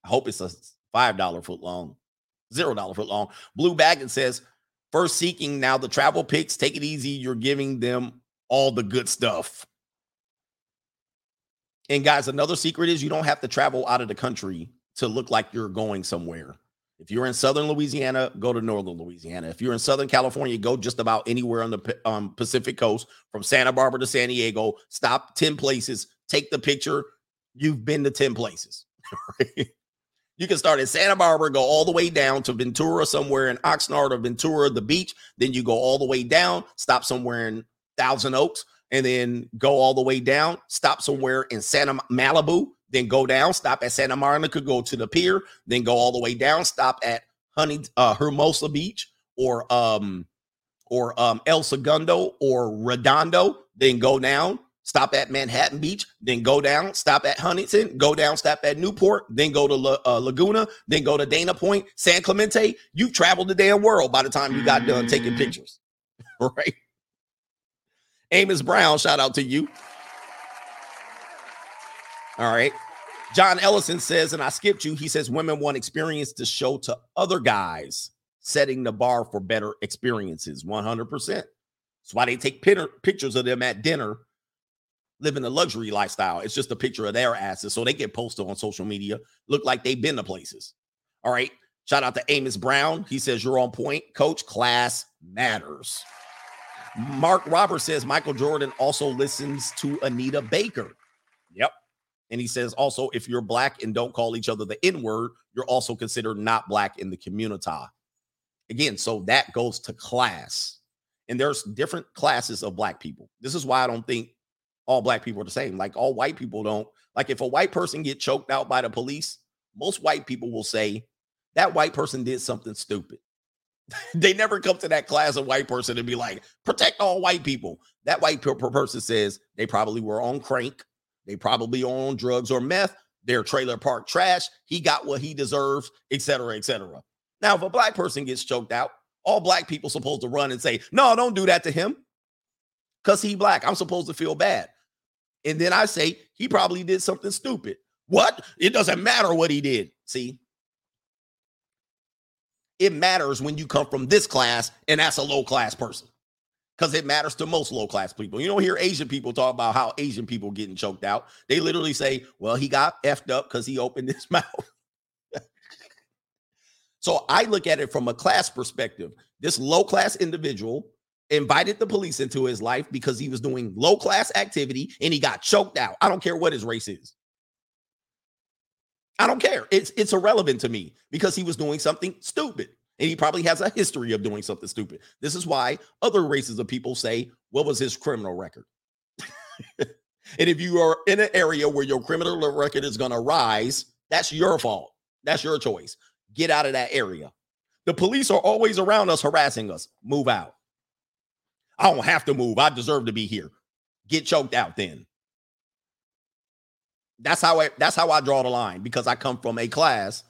I hope it's a five dollar foot long, zero dollar foot long. Blue Baggin says, first seeking now the travel picks. Take it easy. You're giving them all the good stuff. And guys, another secret is you don't have to travel out of the country to look like you're going somewhere. If you're in southern Louisiana, go to northern Louisiana. If you're in southern California, go just about anywhere on the um, Pacific coast from Santa Barbara to San Diego. Stop 10 places, take the picture. You've been to 10 places. you can start in Santa Barbara, go all the way down to Ventura, somewhere in Oxnard or Ventura, the beach. Then you go all the way down, stop somewhere in Thousand Oaks, and then go all the way down, stop somewhere in Santa Malibu, then go down, stop at Santa Monica, go to the pier, then go all the way down, stop at Honey uh, Hermosa Beach or um or um El Segundo or Redondo, then go down, stop at Manhattan Beach, then go down, stop at Huntington, go down, stop at Newport, then go to La, uh, Laguna, then go to Dana Point, San Clemente. You've traveled the damn world by the time you got done taking pictures, right? Amos Brown, shout out to you. All right. John Ellison says, and I skipped you. He says women want experience to show to other guys, setting the bar for better experiences. 100%. That's why they take pictures of them at dinner, living a luxury lifestyle. It's just a picture of their asses. So they get posted on social media, look like they've been to places. All right. Shout out to Amos Brown. He says, You're on point. Coach, class matters. Mark Roberts says Michael Jordan also listens to Anita Baker. Yep. And he says also, if you're black and don't call each other the N word, you're also considered not black in the community. Again, so that goes to class. And there's different classes of black people. This is why I don't think all black people are the same. Like all white people don't. Like if a white person get choked out by the police, most white people will say that white person did something stupid. they never come to that class of white person and be like, protect all white people. That white per person says they probably were on crank they probably on drugs or meth. Their trailer park trash. He got what he deserves, etc., etc. Now, if a black person gets choked out, all black people supposed to run and say, "No, don't do that to him," because he black. I'm supposed to feel bad. And then I say he probably did something stupid. What? It doesn't matter what he did. See, it matters when you come from this class and that's a low class person because it matters to most low class people. You don't hear Asian people talk about how Asian people getting choked out. They literally say, well, he got effed up because he opened his mouth. so I look at it from a class perspective. This low class individual invited the police into his life because he was doing low class activity and he got choked out. I don't care what his race is. I don't care. It's it's irrelevant to me because he was doing something stupid. And he probably has a history of doing something stupid. This is why other races of people say, What was his criminal record? and if you are in an area where your criminal record is going to rise, that's your fault. That's your choice. Get out of that area. The police are always around us harassing us. Move out. I don't have to move. I deserve to be here. Get choked out then. That's how I that's how I draw the line because I come from a class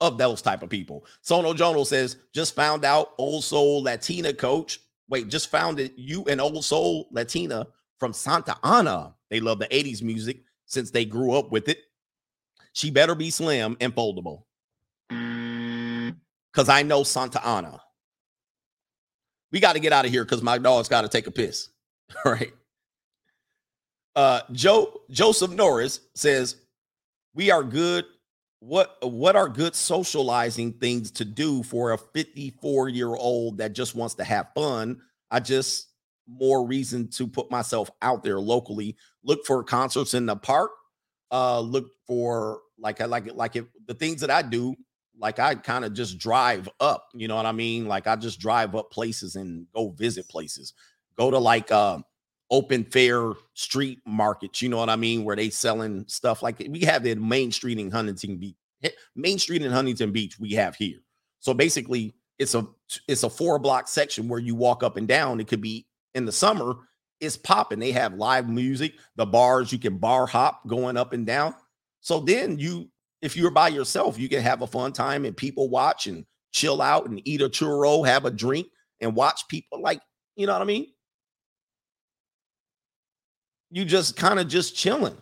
of those type of people. Sono Jono says, just found out old soul Latina coach. Wait, just found it you an old soul Latina from Santa Ana. They love the 80s music since they grew up with it. She better be slim and foldable. Mm. Cause I know Santa Ana. We got to get out of here because my dog's got to take a piss. All right. Uh Joe Joseph Norris says, We are good what what are good socializing things to do for a 54 year old that just wants to have fun i just more reason to put myself out there locally look for concerts in the park uh look for like i like it like it the things that i do like i kind of just drive up you know what i mean like i just drive up places and go visit places go to like uh open fair street markets, you know what I mean, where they selling stuff like we have it Main Street in Huntington Beach. Main Street in Huntington Beach, we have here. So basically, it's a it's a four block section where you walk up and down. It could be in the summer, it's popping. They have live music, the bars, you can bar hop going up and down. So then you, if you're by yourself, you can have a fun time and people watch and chill out and eat a churro, have a drink, and watch people like, you know what I mean? you just kind of just chilling.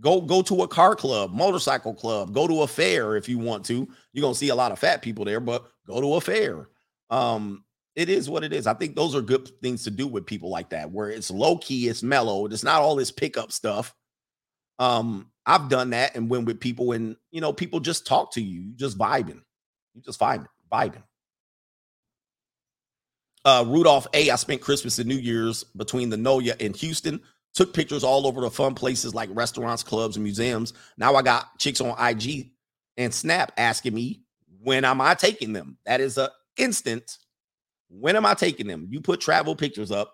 Go go to a car club, motorcycle club, go to a fair if you want to. You're gonna see a lot of fat people there, but go to a fair. Um, it is what it is. I think those are good things to do with people like that, where it's low key, it's mellow, it's not all this pickup stuff. Um, I've done that and went with people, and you know, people just talk to you, you just vibing, you just vibing, vibing. Uh, Rudolph A. I spent Christmas and New Year's between the Noya and Houston. Took pictures all over the fun places like restaurants, clubs, and museums. Now I got chicks on IG and Snap asking me when am I taking them. That is a instant. When am I taking them? You put travel pictures up.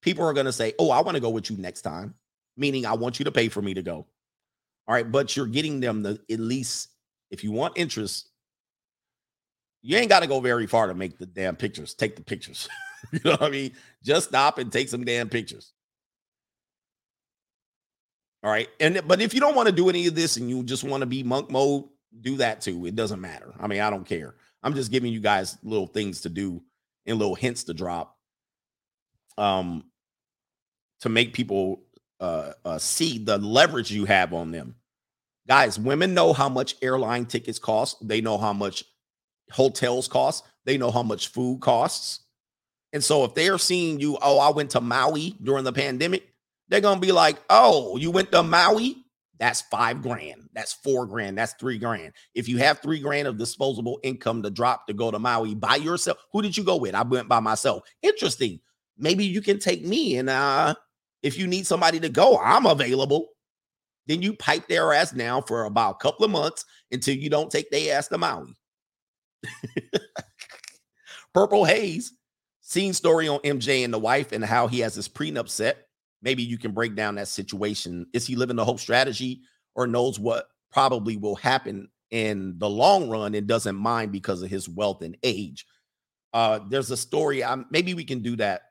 People are gonna say, "Oh, I want to go with you next time," meaning I want you to pay for me to go. All right, but you're getting them the at least if you want interest, you ain't got to go very far to make the damn pictures. Take the pictures. you know what I mean? Just stop and take some damn pictures. All right. And but if you don't want to do any of this and you just want to be monk mode, do that too. It doesn't matter. I mean, I don't care. I'm just giving you guys little things to do and little hints to drop um to make people uh, uh see the leverage you have on them. Guys, women know how much airline tickets cost. They know how much hotels cost. They know how much food costs. And so if they are seeing you, oh, I went to Maui during the pandemic, they're gonna be like, "Oh, you went to Maui? That's five grand. That's four grand. That's three grand. If you have three grand of disposable income to drop to go to Maui by yourself, who did you go with? I went by myself. Interesting. Maybe you can take me, and uh, if you need somebody to go, I'm available. Then you pipe their ass down for about a couple of months until you don't take their ass to Maui. Purple Haze, scene story on MJ and the wife and how he has his prenup set maybe you can break down that situation. Is he living the hope strategy or knows what probably will happen in the long run and doesn't mind because of his wealth and age? Uh, there's a story. I'm, maybe we can do that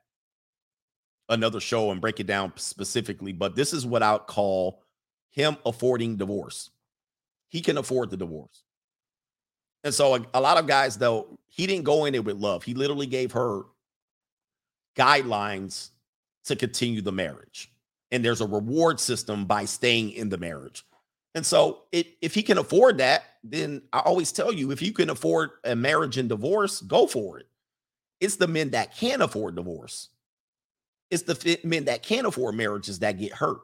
another show and break it down specifically, but this is what I would call him affording divorce. He can afford the divorce. And so a, a lot of guys, though, he didn't go in it with love. He literally gave her guidelines to continue the marriage. And there's a reward system by staying in the marriage. And so it, if he can afford that, then I always tell you if you can afford a marriage and divorce, go for it. It's the men that can't afford divorce. It's the men that can't afford marriages that get hurt.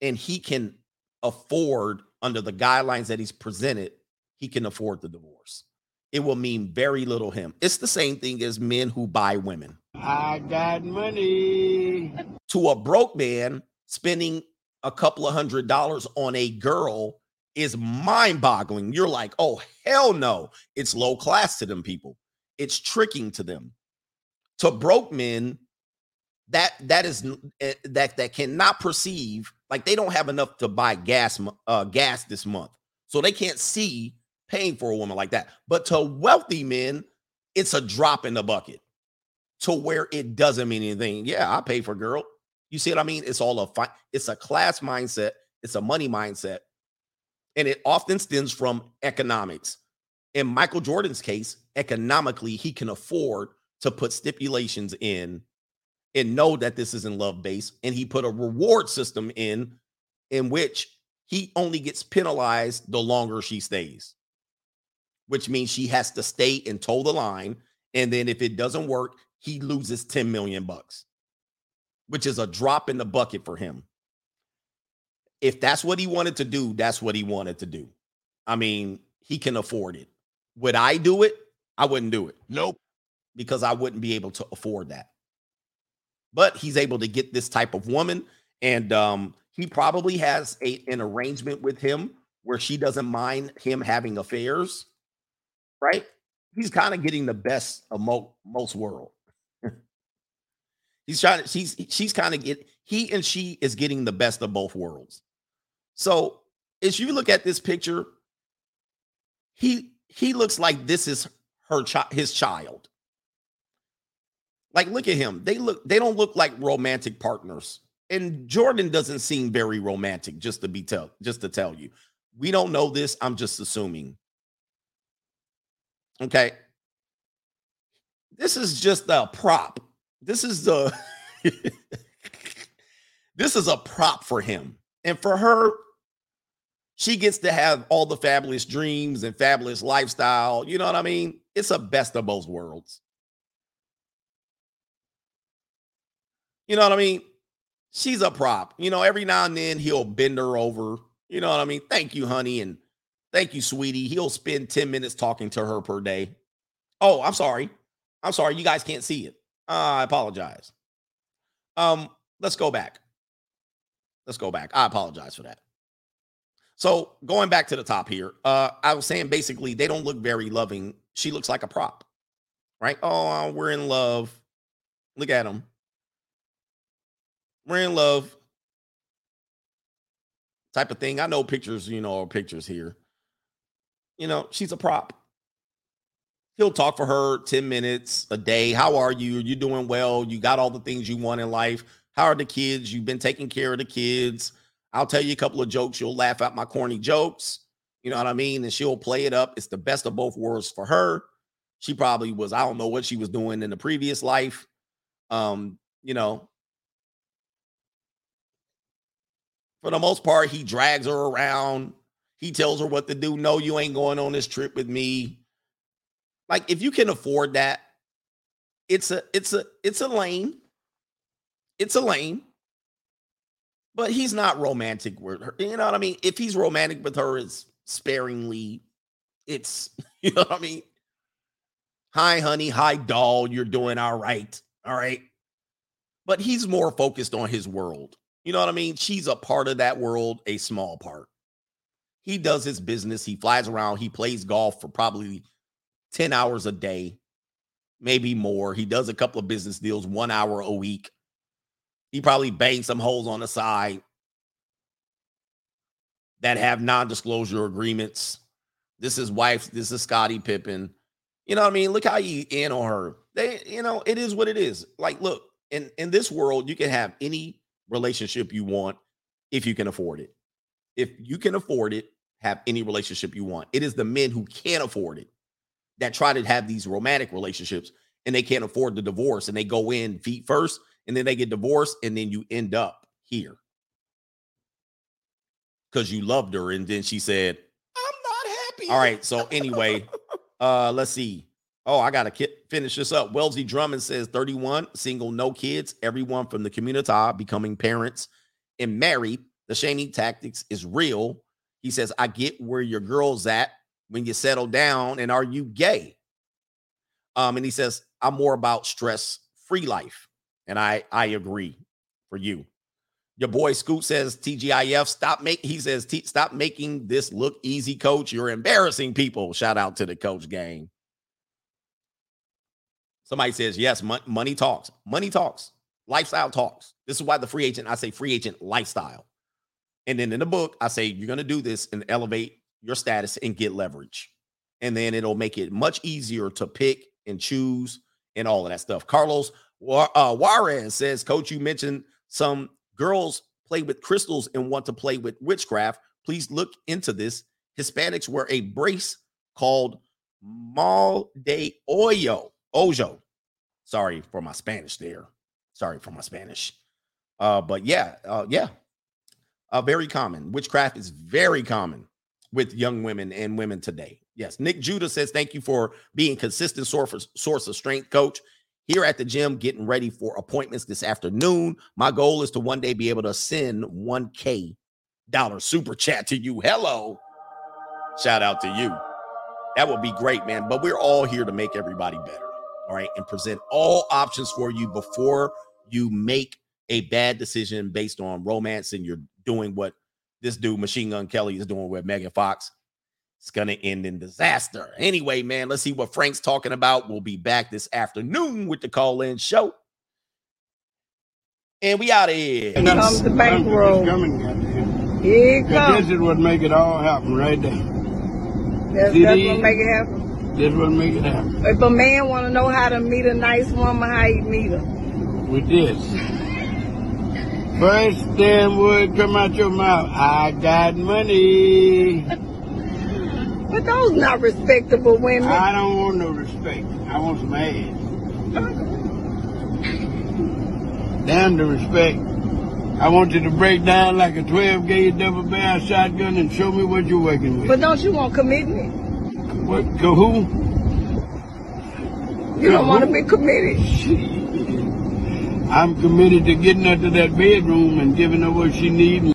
And he can afford, under the guidelines that he's presented, he can afford the divorce. It will mean very little him. It's the same thing as men who buy women. I got money. To a broke man, spending a couple of hundred dollars on a girl is mind boggling. You're like, oh, hell no. It's low class to them people, it's tricking to them. To broke men, that that is eh, that that cannot perceive like they don't have enough to buy gas uh gas this month so they can't see paying for a woman like that but to wealthy men it's a drop in the bucket to where it doesn't mean anything. Yeah, I pay for girl. You see what I mean? It's all a fi- it's a class mindset, it's a money mindset. And it often stems from economics. In Michael Jordan's case, economically, he can afford to put stipulations in and know that this is in love base. And he put a reward system in in which he only gets penalized the longer she stays, which means she has to stay and toe the line. And then if it doesn't work, he loses 10 million bucks, which is a drop in the bucket for him. If that's what he wanted to do, that's what he wanted to do. I mean, he can afford it. Would I do it? I wouldn't do it. Nope. Because I wouldn't be able to afford that. But he's able to get this type of woman. And um, he probably has a, an arrangement with him where she doesn't mind him having affairs, right? He's kind of getting the best of mo- most world. He's trying to, she's she's kind of get he and she is getting the best of both worlds. So as you look at this picture, he he looks like this is her child his child. Like look at him. They look they don't look like romantic partners. And Jordan doesn't seem very romantic just to be tell just to tell you. We don't know this. I'm just assuming. Okay. This is just a prop this is the This is a prop for him. And for her, she gets to have all the fabulous dreams and fabulous lifestyle. You know what I mean? It's a best of both worlds. You know what I mean? She's a prop. You know, every now and then he'll bend her over. You know what I mean? Thank you, honey. And thank you, sweetie. He'll spend 10 minutes talking to her per day. Oh, I'm sorry. I'm sorry. You guys can't see it. Uh, I apologize. Um, let's go back. Let's go back. I apologize for that. So going back to the top here, uh, I was saying basically they don't look very loving. She looks like a prop, right? Oh, we're in love. Look at them. We're in love. Type of thing. I know pictures, you know, are pictures here. You know, she's a prop. He'll talk for her 10 minutes a day. How are you? Are you doing well? You got all the things you want in life. How are the kids? You've been taking care of the kids. I'll tell you a couple of jokes. You'll laugh at my corny jokes. You know what I mean? And she'll play it up. It's the best of both worlds for her. She probably was, I don't know what she was doing in the previous life. Um, you know, for the most part, he drags her around. He tells her what to do. No, you ain't going on this trip with me. Like, if you can afford that, it's a it's a it's a lane. It's a lane but he's not romantic with her. You know what I mean? If he's romantic with her, it's sparingly. It's you know what I mean. Hi, honey. Hi, doll. You're doing all right. All right. But he's more focused on his world. You know what I mean? She's a part of that world, a small part. He does his business. He flies around. He plays golf for probably 10 hours a day, maybe more. He does a couple of business deals, one hour a week. He probably banged some holes on the side that have non-disclosure agreements. This is wife. This is Scottie Pippen. You know what I mean? Look how you in on her. They, you know, it is what it is. Like, look, in in this world, you can have any relationship you want if you can afford it. If you can afford it, have any relationship you want. It is the men who can't afford it that try to have these romantic relationships and they can't afford the divorce and they go in feet first and then they get divorced, and then you end up here because you loved her, and then she said, "I'm not happy." All right. So anyway, uh, let's see. Oh, I gotta finish this up. Wellesley Drummond says 31, single, no kids. Everyone from the community becoming parents and married. The shaming tactics is real. He says, I get where your girl's at when you settle down. And are you gay? Um, and he says, I'm more about stress free life. And I I agree for you. Your boy Scoot says TGIF stop make he says stop making this look easy coach you're embarrassing people shout out to the coach gang Somebody says yes money talks money talks lifestyle talks this is why the free agent I say free agent lifestyle and then in the book I say you're going to do this and elevate your status and get leverage and then it'll make it much easier to pick and choose and all of that stuff Carlos uh, Juarez says, Coach, you mentioned some girls play with crystals and want to play with witchcraft. Please look into this. Hispanics wear a brace called Mal de Oyo. Ojo. Sorry for my Spanish there. Sorry for my Spanish. Uh, but yeah, uh, yeah. Uh, very common. Witchcraft is very common with young women and women today. Yes. Nick Judah says, Thank you for being consistent source, source of strength, coach here at the gym getting ready for appointments this afternoon. My goal is to one day be able to send 1K dollar super chat to you. Hello. Shout out to you. That would be great, man. But we're all here to make everybody better. All right. And present all options for you before you make a bad decision based on romance and you're doing what this dude, Machine Gun Kelly, is doing with Megan Fox it's going to end in disaster. Anyway, man, let's see what Frank's talking about. We'll be back this afternoon with the call in show. And we out of here. Here comes the bankroll. Here it comes. This is what make it all happen right there. That's, that's what make it happen. This what make it happen. If a man want to know how to meet a nice woman, how you meet her? With this. First damn word come out your mouth. I got money. But those not respectable women. I don't want no respect. I want some ass. Damn the respect. I want you to break down like a 12 gauge double barrel shotgun and show me what you're working with. But don't you want commitment? What? Go who? You don't want to be committed. I'm committed to getting her to that bedroom and giving her what she needs